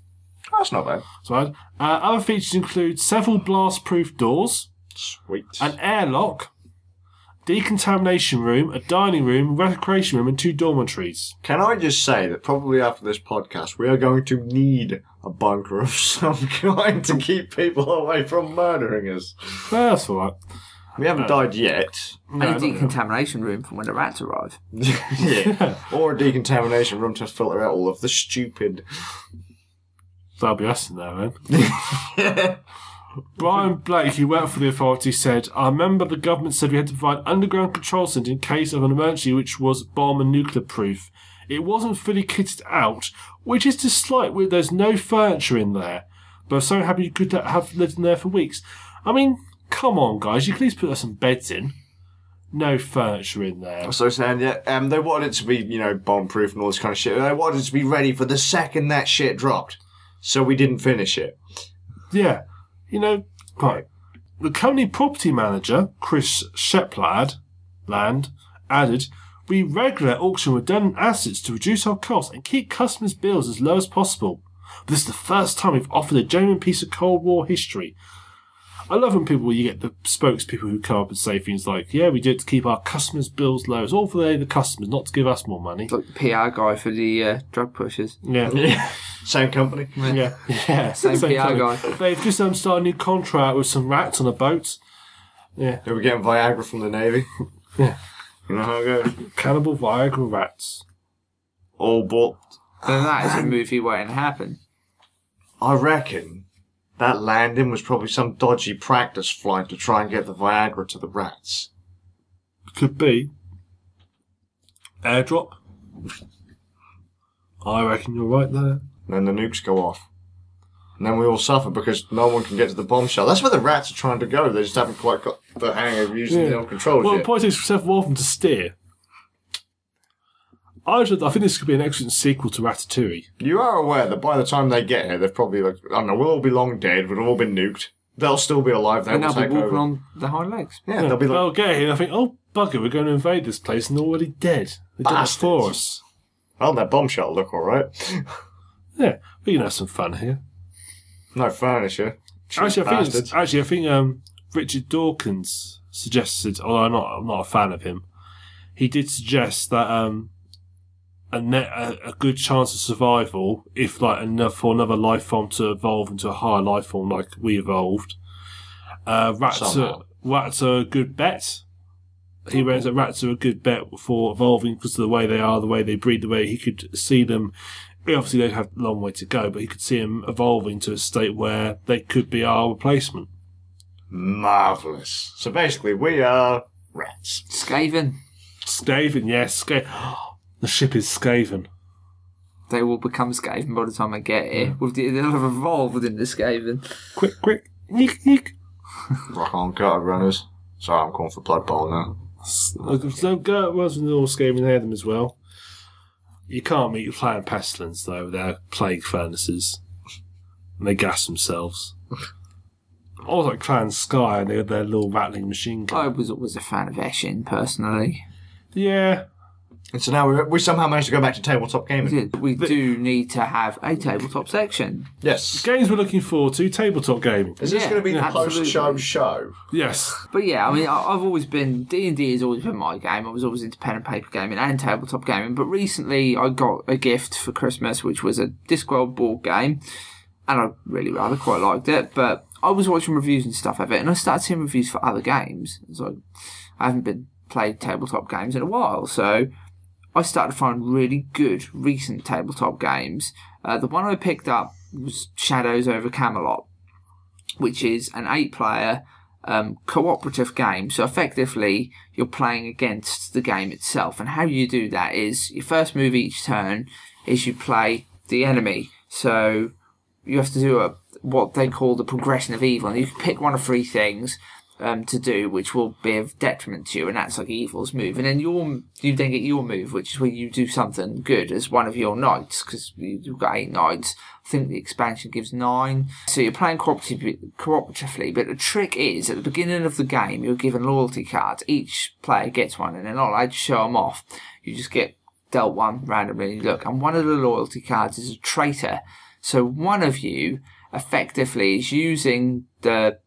That's not bad. That's right. Uh, other features include several blast proof doors, Sweet. an airlock, decontamination room, a dining room, recreation room, and two dormitories. Can I just say that probably after this podcast, we are going to need a bunker of some kind to keep people away from murdering us. That's all right. We haven't died yet. And a not really. decontamination room for when the rats arrive. yeah. Or a decontamination room to filter out all of the stupid. That'll be us in there then. Brian Blake, who worked for the authority, said, I remember the government said we had to provide underground control centre in case of an emergency which was bomb and nuclear proof. It wasn't fully kitted out, which is to slight where there's no furniture in there. But I'm so happy you could have lived in there for weeks. I mean, come on, guys, you can at least put us some beds in. No furniture in there. So saying, yeah, um, they wanted it to be, you know, bomb proof and all this kind of shit. They wanted it to be ready for the second that shit dropped. So we didn't finish it. Yeah. You know, right. The company property manager, Chris Sheplad, Land, added, We regularly auction redundant assets to reduce our costs and keep customers' bills as low as possible. But this is the first time we've offered a genuine piece of Cold War history. I love when people, you get the spokespeople who come up and say things like, yeah, we did it to keep our customers' bills low. It's all for the, the customers, not to give us more money. Like the PR guy for the uh, drug pushers. Yeah. Yeah. Same company. Yeah, yeah. Same PR company. guy. They've just um, started a new contract with some rats on a boat. Yeah, They were getting Viagra from the Navy. Yeah. You know how it goes. cannibal Viagra rats. All but Then that is a movie waiting to happen. I reckon that landing was probably some dodgy practice flight to try and get the Viagra to the rats. Could be. Airdrop. I reckon you're right there. And then the nukes go off. And then we all suffer because no one can get to the bombshell. That's where the rats are trying to go. They just haven't quite got the hang of using Yeah. the own controls Well, the yet. point is, for Seth Waltham to steer. I, should, I think this could be an excellent sequel to Ratatouille. You are aware that by the time they get here, they've probably, like, I don't know, we'll all be long dead. We'll all be nuked. They'll still be alive. They And will they'll be walking over. on the hind legs. Yeah, they'll be like, They'll get here and I think, oh, bugger, we're going to invade this place and they're already dead. They did it for Bastards. us. oh, that bombshell look all right. Yeah, we can have some fun here. No furniture. Cheap Actually, I think bastards. it's, actually, I think um, Richard Dawkins suggested, although I'm not, I'm not a fan of him, he did suggest that um, a, net, a, a good chance of survival if like enough for another life form to evolve into a higher life form like we evolved. Uh, rats are rats are a good bet. He reckons that rats are a good bet for evolving because of the way they are, the way they breed, the way he could see them. Obviously, they have a long way to go, but he could see them evolving to a state where they could be our replacement. Marvellous. So basically, we are rats. Skaven. Skaven, yes, Skaven. The ship is Skaven. They will become Skaven by the time I get here. With the, they'll have evolved within the Skaven. Quick, quick, yeek, yeek. Rock on, gutter runners. Sorry, I'm calling for Blood Bowl now. Uh, so go was in the all Skaven had them as well. You can't meet Clan Pestilens though. They're plague furnaces, and they gas themselves. I was like Clan Skryre, and they had their little rattling machine gun. I was always a fan of Eshin, personally. Yeah, And so now we, we somehow managed to go back to tabletop gaming. We do need to have a tabletop section. Yes. games we're looking forward to tabletop gaming. Is this Yeah, going to be the absolutely. post-show show? Yes, But yeah, I mean, I- I've always been D and D has always been my game. I was always into pen and paper gaming and tabletop gaming. But recently, I got a gift for Christmas, which was a Discworld board game, and I really rather quite liked it. But I was watching reviews and stuff of it, and I started seeing reviews for other games. So I haven't been played tabletop games in a while, so I started to find really good recent tabletop games. Uh, the one I picked up was Shadows over Camelot. which is an eight-player um, cooperative game. So effectively, you're playing against the game itself. And how you do that is your first move each turn is you play the enemy. So you have to do a what they call the progression of evil, and you can pick one of three things um, to do, which will be of detriment to you, and that's like evil's move. And then your you then get your move, which is where you do something good as one of your knights, because you've got eight knights. I think the expansion gives nine. So you're playing cooperatively, but the trick is at the beginning of the game you're given loyalty cards. Each player gets one, and not allowed to show them off. You just get dealt one randomly. And Look, and one of the loyalty cards is a traitor. So one of you effectively is using the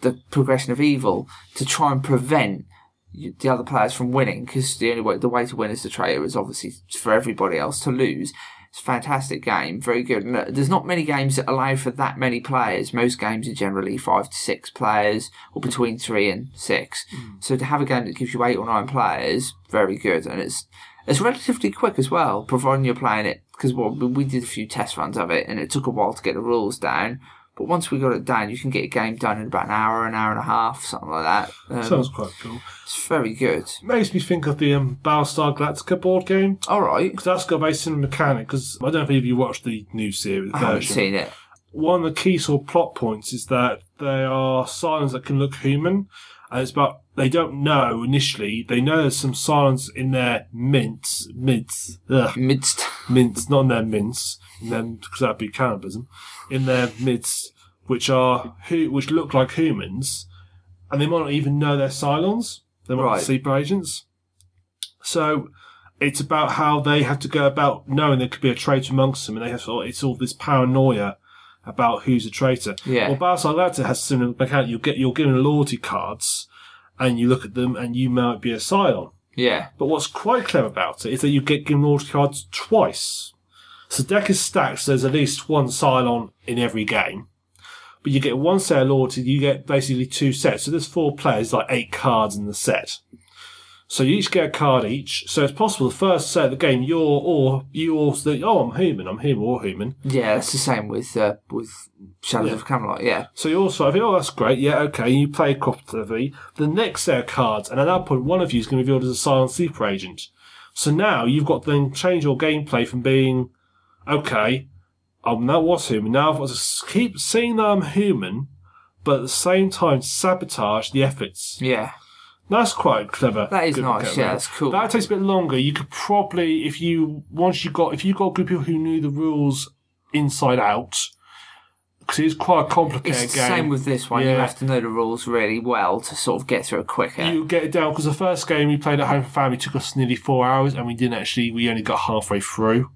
the progression of evil to try and prevent the other players from winning because the only way the way to win as the traitor is obviously for everybody else to lose. It's a fantastic game, very good. And uh, there's not many games that allow for that many players. Most games are generally five to six players, or between three and six. Mm. So to have a game that gives you eight or nine players, very good, and it's it's relatively quick as well, providing you're playing it. Because well, we did a few test runs of it, and it took a while to get the rules down. But once we got it down, you can get a game done in about an hour, an hour and a half, something like that. Um, Sounds quite cool. it's very good. Makes me think of the um, Battlestar Galactica board game. All right, Because that's got a very similar mechanic. Because I don't know if you watched the new series I haven't seen it. One of the key sort of plot points is that there are Cylons that can look human, and it's about they don't know initially. They know there's some Cylons in their mints, mints, ugh, Midst. mints, not in their mints, and then because that'd be cannibalism, in their midst, which are who, which look like humans, and they might not even know they're Cylons. They might Right. be sleeper agents. So it's about how they have to go about knowing there could be a traitor amongst them, and they have sort it's all this paranoia about who's a traitor. Yeah. Well, Battlestar Galactica has similar mechanic. You'll get you're given loyalty cards, and you look at them, and you might be a Cylon. Yeah. But what's quite clever about it is that you get given loyalty cards twice. So deck is stacked, so there's at least one Cylon in every game. But you get one set of loyalty, you get basically two sets. So there's four players, like eight cards in the set. So you each get a card each. So it's possible the first set of the game, you're or you also think oh I'm human, I'm human or human. Yeah, it's the same with uh, with Shadows Yeah. of Camelot. Yeah. So you also I think, oh that's great, yeah, okay, you play cooperatively. The next set of cards, and at that point one of you is going to be revealed as a Cylon super agent. So now you've got to then change your gameplay from being okay, um, I'm not what's human. Now I've got to keep saying that I'm human, but at the same time sabotage the efforts. Yeah. That's quite clever. That is nice, yeah, that's cool. That takes a bit longer. You could probably, if you once you got, if you got a group of people who knew the rules inside out, because it's quite a complicated It's the game. same with this one. You Yeah. have to know the rules really well to sort of get through it quicker. you get it down because the first game we played at home for family took us nearly four hours, and we didn't actually. We only got halfway through.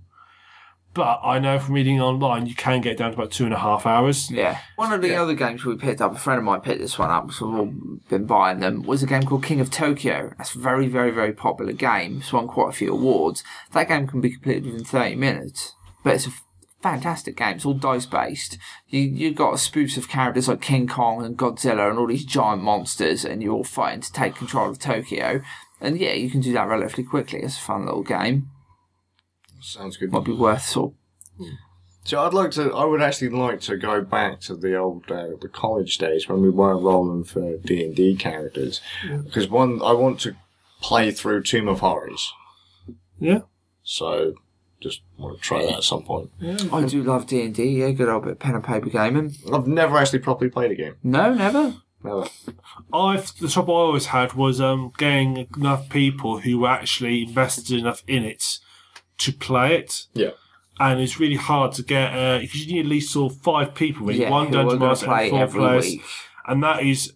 But I know from reading online, you can get down to about two and a half hours. Yeah. One of the Yeah. other games we picked up, a friend of mine picked this one up, so we've all been buying them, was a game called King of Tokyo. That's a very, very, very popular game. It's won quite a few awards. That game can be completed within 30 minutes. But it's a fantastic game. It's all dice based. You, you've got a spoof of characters like King Kong and Godzilla and all these giant monsters, and you're all fighting to take control of Tokyo. And yeah, you can do that relatively quickly. It's a fun little game. Sounds good. Might be worth sort of So I'd like to. I would actually like to go back to the old, uh, the college days when we weren't rolling for D and D characters, because one, I want to play through Tomb of Horrors. Yeah. So just want to try that at some point. I do love D and D. Yeah, good old bit of pen and paper gaming. I've never actually properly played a game. No, never. Never. I've the trouble I always had was um, getting enough people who were actually invested enough in it to play it. Yeah. and it's really hard to get because you need at least sort of five people with Yeah, one who dungeon are gonna master and four every players, week. and that is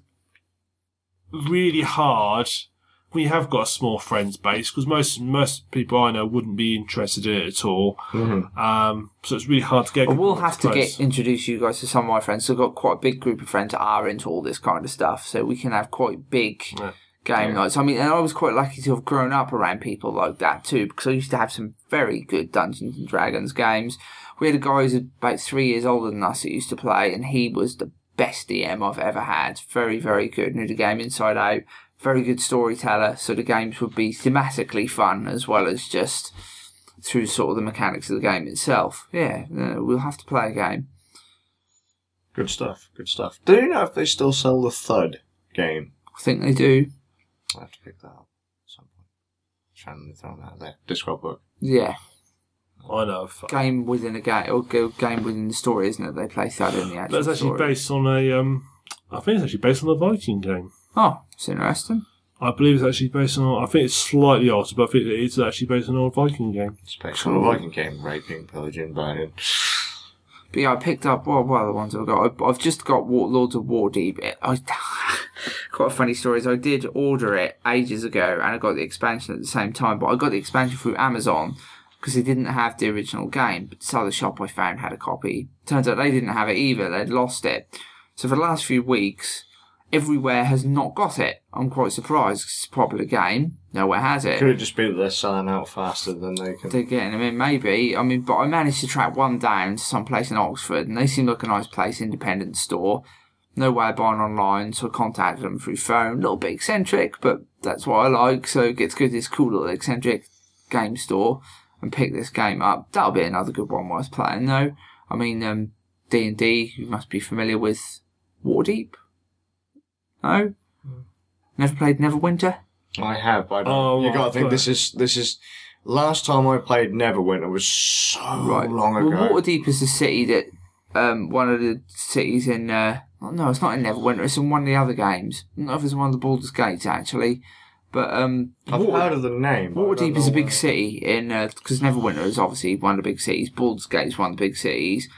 really hard. We have got a small friends base because most most people I know wouldn't be interested in it at all. Um, so it's really hard to get. But we'll have to close. get introduce you guys to some of my friends. So I've got quite a big group of friends that are into all this kind of stuff, so we can have quite big Yeah. Game nights. I mean, and I was quite lucky to have grown up around people like that too, because I used to have some very good Dungeons and Dragons games. We had a guy who's about three years older than us that used to play, and he was the best DM I've ever had. Very, very good. Knew the game inside out. Very good storyteller. So the games would be thematically fun as well as just through sort of the mechanics of the game itself. Yeah, we'll have to play a game. Good stuff. Good stuff. Do you know if they still sell the Thud game? I think they do. I have to pick that up at some point. Trying to throw that out there. Discworld book. Yeah, I know. of- game within a game or go- game within the story, isn't it? They play Thud in the actual That's actually story. based on a. Um, I think it's actually based on a Viking game. Oh, it's interesting. I believe it's actually based on. I think it's slightly altered, but I think it's actually based on an old Viking game. It's based on a Viking game. Raping, pillaging, burning. But yeah, I picked up what what other ones I've got. I've, I've just got Lords of Waterdeep. It, I quite a funny story is I did order it ages ago, and I got the expansion at the same time. But I got the expansion through Amazon because they didn't have the original game. But this other shop I found had a copy. Turns out they didn't have it either. They'd lost it. So for the last few weeks, everywhere has not got it. I'm quite surprised it's a popular game. Nowhere has it. Could it just be that they're selling out faster than they can? They're getting them in, maybe. I mean, but I managed to track one down to some place in Oxford, and they seemed like a nice place, independent store. No way of buying online, so I contacted them through phone. A little bit eccentric, but that's what I like. So get to go to this cool little eccentric game store and pick this game up. That'll be another good one worth playing, though. I mean, um, D and D. You must be familiar with Waterdeep. No, never played Neverwinter. I have, but I don't, Oh, you got to think but- this is this is. Last time I played Neverwinter was so Right. long ago. Well, Waterdeep is the city that um, one of the cities in. Uh, oh, no, it's not in Neverwinter. It's in one of the other games. I don't know if it's one of the Baldur's Gates actually, but um, I've Water- heard of the name. but I don't Waterdeep is a big where. city in because Neverwinter is obviously one of the big cities. Baldur's Gate is one of the big cities.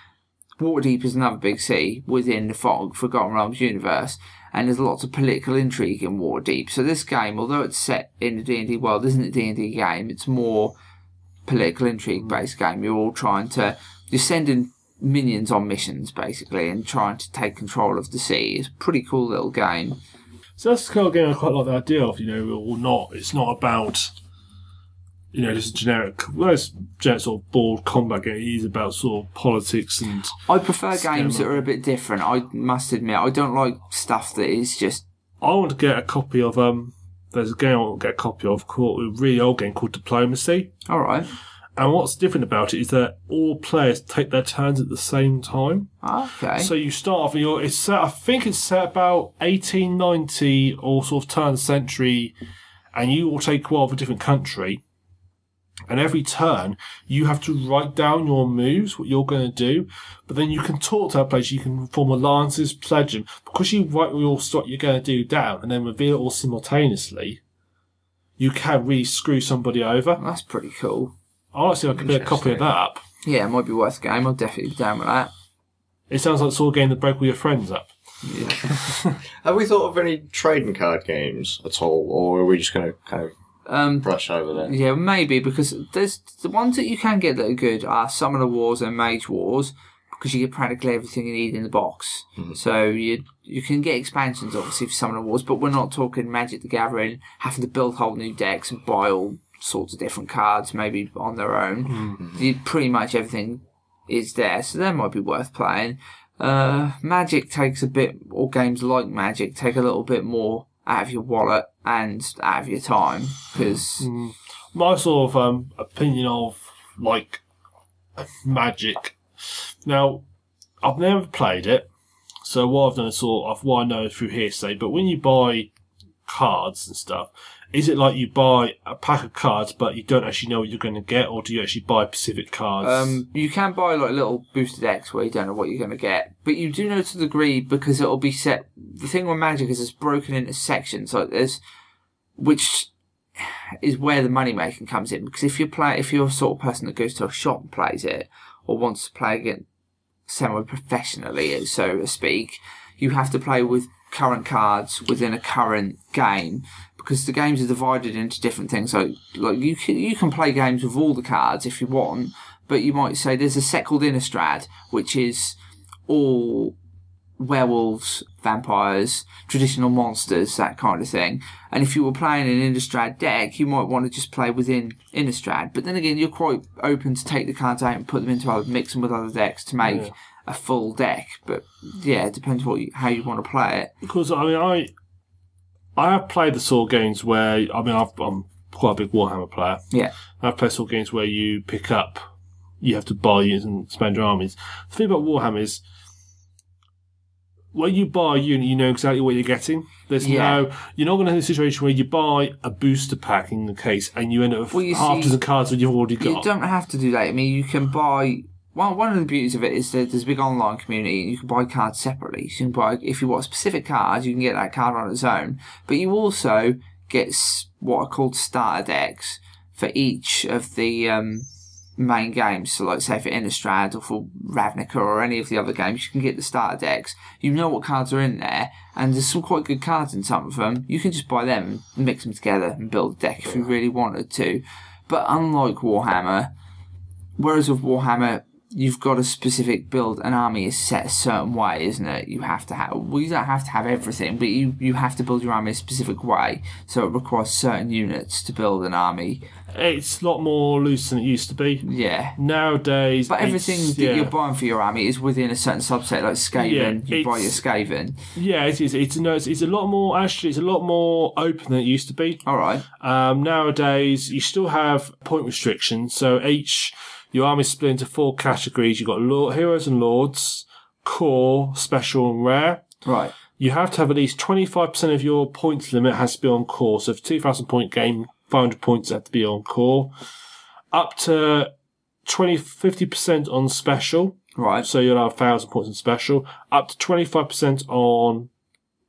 Waterdeep is another big city within the Fog Forgotten Realms universe, and there's lots of political intrigue in Waterdeep. So this game, although it's set in the D and D world, isn't it D&D game. It's more political intrigue mm. based game. You're all trying to you're sending minions on missions basically and trying to take control of the sea. It's a pretty cool little game. So that's the kind of game I quite like the idea of, you know, or not. It's not about, you know, just a generic, well, it's generic sort of board combat game. It is about sort of politics and I prefer games that are a bit different. I must admit, I don't like stuff that is just I want to get a copy of, um, there's a game I want to get a copy of called, a really old game called Diplomacy. all right. And what's different about it is that all players take their turns at the same time. Okay. So you start off and you're, it's set, I think it's set about 1890 or sort of turn of the century, and you will take one of a different country. And every turn, you have to write down your moves, what you're going to do. But then you can talk to that place, you can form alliances, pledge them. Because you write all your stuff you're going to do down and then reveal it all simultaneously, you can really screw somebody over. That's pretty cool. I'll like to see if I can get a copy of that up. Yeah, it might be worth a game. I'll definitely be down with that. It sounds like the sort of game that broke all your friends up. Have we thought of any trading card games at all, or are we just going to kind of Um, brush over that? yeah, maybe because there's the ones that you can get that are good are Summoner Wars and Mage Wars because you get practically everything you need in the box. So you you can get expansions obviously for Summoner Wars, but we're not talking Magic the Gathering having to build whole new decks and buy all sorts of different cards maybe on their own. You, pretty much everything is there, so that might be worth playing. Uh, Magic takes a bit, or games like Magic take a little bit more out of your wallet and out of your time because my sort of um, opinion of like magic. Now, I've never played it, so what I've done is sort of what I know through hearsay. But when you buy cards and stuff, is it like you buy a pack of cards, but you don't actually know what you're going to get, or do you actually buy specific cards? Um, you can buy like little booster decks where you don't know what you're going to get, but you do know to the degree because it'll be set. The thing with Magic is it's broken into sections, like this, which is where the money making comes in. Because if you play, if you're a sort of person that goes to a shop and plays it, or wants to play it semi-professionally, so to speak, you have to play with current cards within a current game because the games are divided into different things. So, like you can you can play games with all the cards if you want, but you might say there's a set called Innistrad, which is all werewolves, vampires, traditional monsters, that kind of thing. And if you were playing an Innistrad deck, you might want to just play within Innistrad. But then again, you're quite open to take the cards out and put them into other, mix them with other decks to make Yeah. a full deck. But yeah, it depends what you, how you want to play it. because I mean, I I have played the sort of games where I mean, I've, I'm quite a big Warhammer player. Yeah. I've played sort of games where you pick up, you have to buy units and spend your armies. The thing about Warhammer is, when you buy a unit, you know exactly what you're getting. There's Yeah. no, you're not going to have a situation where you buy a booster pack in the case and you end up with Well, half see, dozen cards that you've already got. You don't have to do that. I mean, you can buy. One, one of the beauties of it is that there's a big online community and you can buy cards separately. So you can buy, if you want a specific card, you can get that card on its own. But you also get what are called starter decks for each of the um, main games. So, like, say for Innistrad or for Ravnica or any of the other games, you can get the starter decks. You know what cards are in there, and there's some quite good cards in some of them. You can just buy them and mix them together and build a deck if you really wanted to. But unlike Warhammer, whereas with Warhammer, you've got a specific build. An army is set a certain way, isn't it? You have to have. Well, you don't have to have everything, but you you have to build your army a specific way. So it requires certain units to build an army. It's a lot more loose than it used to be. Yeah. Nowadays, But everything that yeah. you're buying for your army is within a certain subset, like Skaven. Yeah, you buy your Skaven. Yeah, it is. It's, no, it's, it's a lot more, actually, it's a lot more open than it used to be. All right. Um, nowadays, you still have point restrictions. So each, your army is split into four categories. You've got lord, heroes and lords, core, special, and rare. Right. You have to have at least 25% of your points limit has to be on core. So for 2,000 point game, 500 points have to be on core. Up to 20, 50% on special. Right. So you'll have 1,000 points on special. Up to 25% on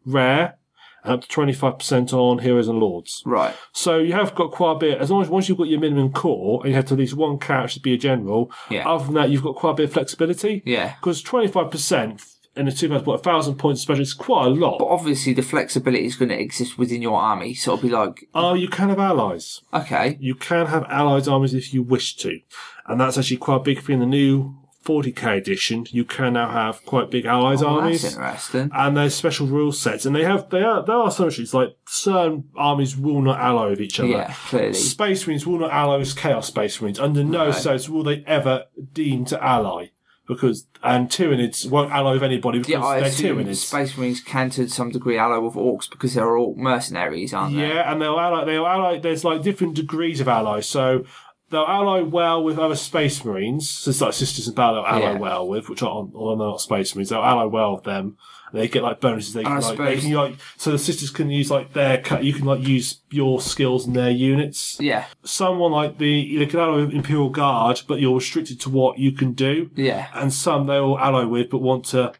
rare. Up to 25% on heroes and lords. Right. So you have got quite a bit. As long as once you've got your minimum core and you have to at least one character to be a general. Yeah. Other than that, you've got quite a bit of flexibility. Yeah. Because twenty five percent in a two thousand point, thousand points special is quite a lot. But obviously, the flexibility is going to exist within your army. So it'll be like, Oh, you can have allies. okay, You can have allies armies if you wish to, and that's actually quite a big thing in the new 40k edition. You can now have quite big allies oh, armies. that's interesting. and there's special rule sets, and they have they are there are some issues like certain armies will not ally with each other. Yeah, clearly. Space Marines will not ally with Chaos Space Marines. Under no Right. sense will they ever deem to ally. Because and Tyranids won't ally with anybody because Yeah, I they're. Space Marines can to some degree ally with orcs because they're all mercenaries, aren't they? Yeah, and they'll ally. They'll ally. There's like different degrees of allies. So they'll ally well with other Space Marines. So it's like Sisters in Battle. They'll ally Yeah. well with, which are although they're not Space Marines. They'll ally well with them. They get like bonuses. They And I can like, they suppose- can like so the sisters can use like their cut. You can like use your skills and their units. Yeah, Someone like the they can ally with Imperial Guard, but you're restricted to what you can do. yeah, And some they will ally with, but want to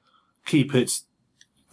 keep it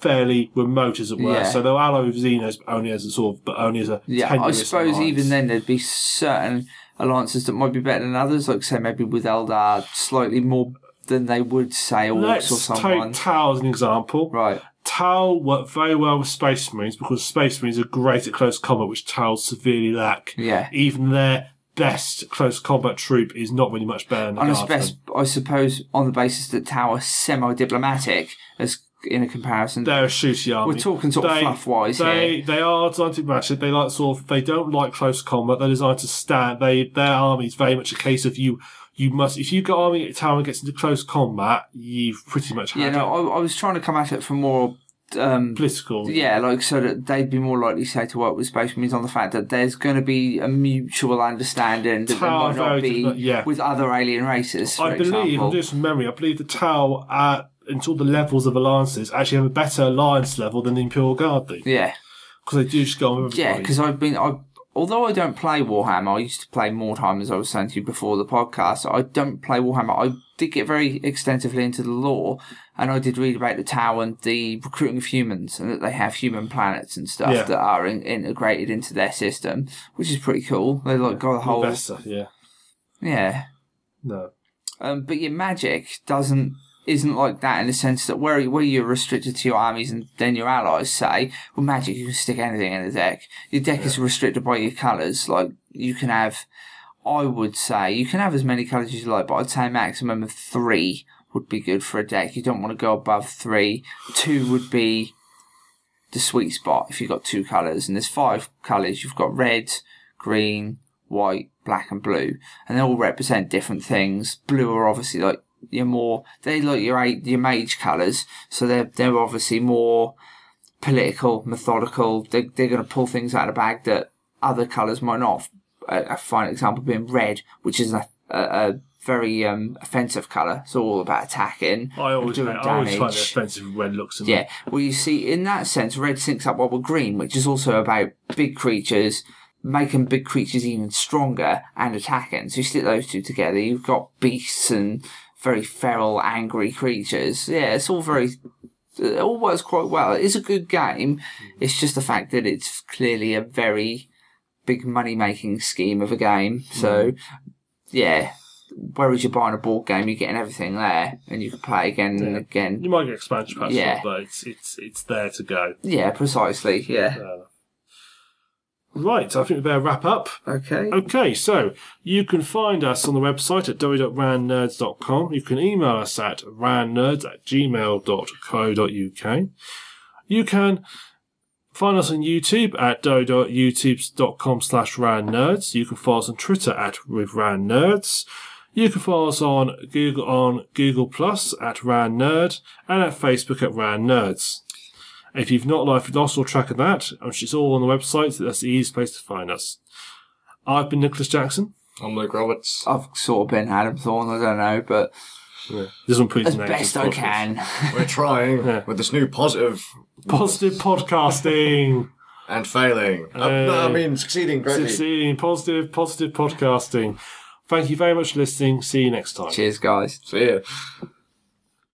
fairly remote, as it were. Yeah. So they'll ally with Xenos, but only as a sort of, but only as a yeah. I tenuous suppose alliance. even then there'd be certain alliances that might be better than others, like say maybe with Eldar slightly more than they would say orcs Let's or someone. take Tau as an example. right. Tau work very well with Space Marines because Space Marines are great at close combat, which Tau severely lack. Yeah. Even their best close combat troop is not really much better than the And I Guardsmen. suppose, I suppose on the basis that Tau are semi-diplomatic as in a comparison. They're a shooty army. We're talking sort of fluff-wise they, here. They are designed to match it. They like sort of. They don't like close combat. They're designed to stand. They their army is very much a case of you. You must if you got army at and gets into close combat, you've pretty much had yeah, it. no, I, I was trying to come at it from more um, political. Yeah, like so that they'd be more likely, say, to work with Space Marines on the fact that there's going to be a mutual understanding that there might not be yeah. with other alien races. I believe, I'm doing from memory, I believe the Tau at until the levels of alliances actually have a better alliance level than the Imperial Guard do yeah, because they do just go on with yeah, because I've been, I, although I don't play Warhammer, I used to play Mordheim as I was saying to you before the podcast. I don't play Warhammer. I did get very extensively into the lore, and I did read about the Tau and the recruiting of humans, and that they have human planets and stuff Yeah. that are in, integrated into their system, which is pretty cool. They like got a whole, Investor, yeah, yeah. no, Um, but your magic doesn't isn't like that in the sense that where where you're restricted to your armies and then your allies say, well, magic you can stick anything in the deck. Your deck is restricted by your colours. Like you can have, I would say you can have as many colours as you like, but I'd say a maximum of three would be good for a deck. You don't want to go above three. Two would be the sweet spot if you've got two colours, and there's five colours. You've got red, green, white, black, and blue, and they all represent different things. Blue are obviously like your more they like your eight your mage colours, so they're they're obviously more political, methodical. They they're going to pull things out of the bag that other colours might not. A, a fine example being red, which is a, a, a very um, offensive colour. It's all about attacking. I always, doing I always find it offensive red looks. Yeah, well, you see, in that sense, red syncs up well with green, which is also about big creatures, making big creatures even stronger and attacking. So you stick those two together, you've got beasts and very feral, angry creatures. Yeah, it's all very. It all works quite well. It is a good game. It's just the fact that it's clearly a very big money making scheme of a game. So, yeah. Whereas you're buying a board game, you're getting everything there, and you can play again and again. You might get expansion packs, Yeah. but it's it's it's there to go. Yeah, precisely. Yeah. Uh, right, I think we better wrap up. Okay. Okay, so you can find us on the website at www.rannerds.com. You can email us at rannerds at gmail.co.uk. You can find us on YouTube at do.youtube.com slash rannerds. You can follow us on Twitter at with rannerds. You can follow us on Google on Google Plus at rannerd and at Facebook at rannerds. If you've not like, lost or track of that, which is all on the website, so that's the easiest place to find us. I've been Nicholas Jackson. I'm Luke Roberts. I've sort of been Adam Thorne, I don't know, but This one put his as best I can. We're trying Yeah. with this new positive Positive podcasting. and failing. Uh, no, I mean, succeeding greatly. Succeeding. Positive, positive podcasting. Thank you very much for listening. See you next time. Cheers, guys. See ya.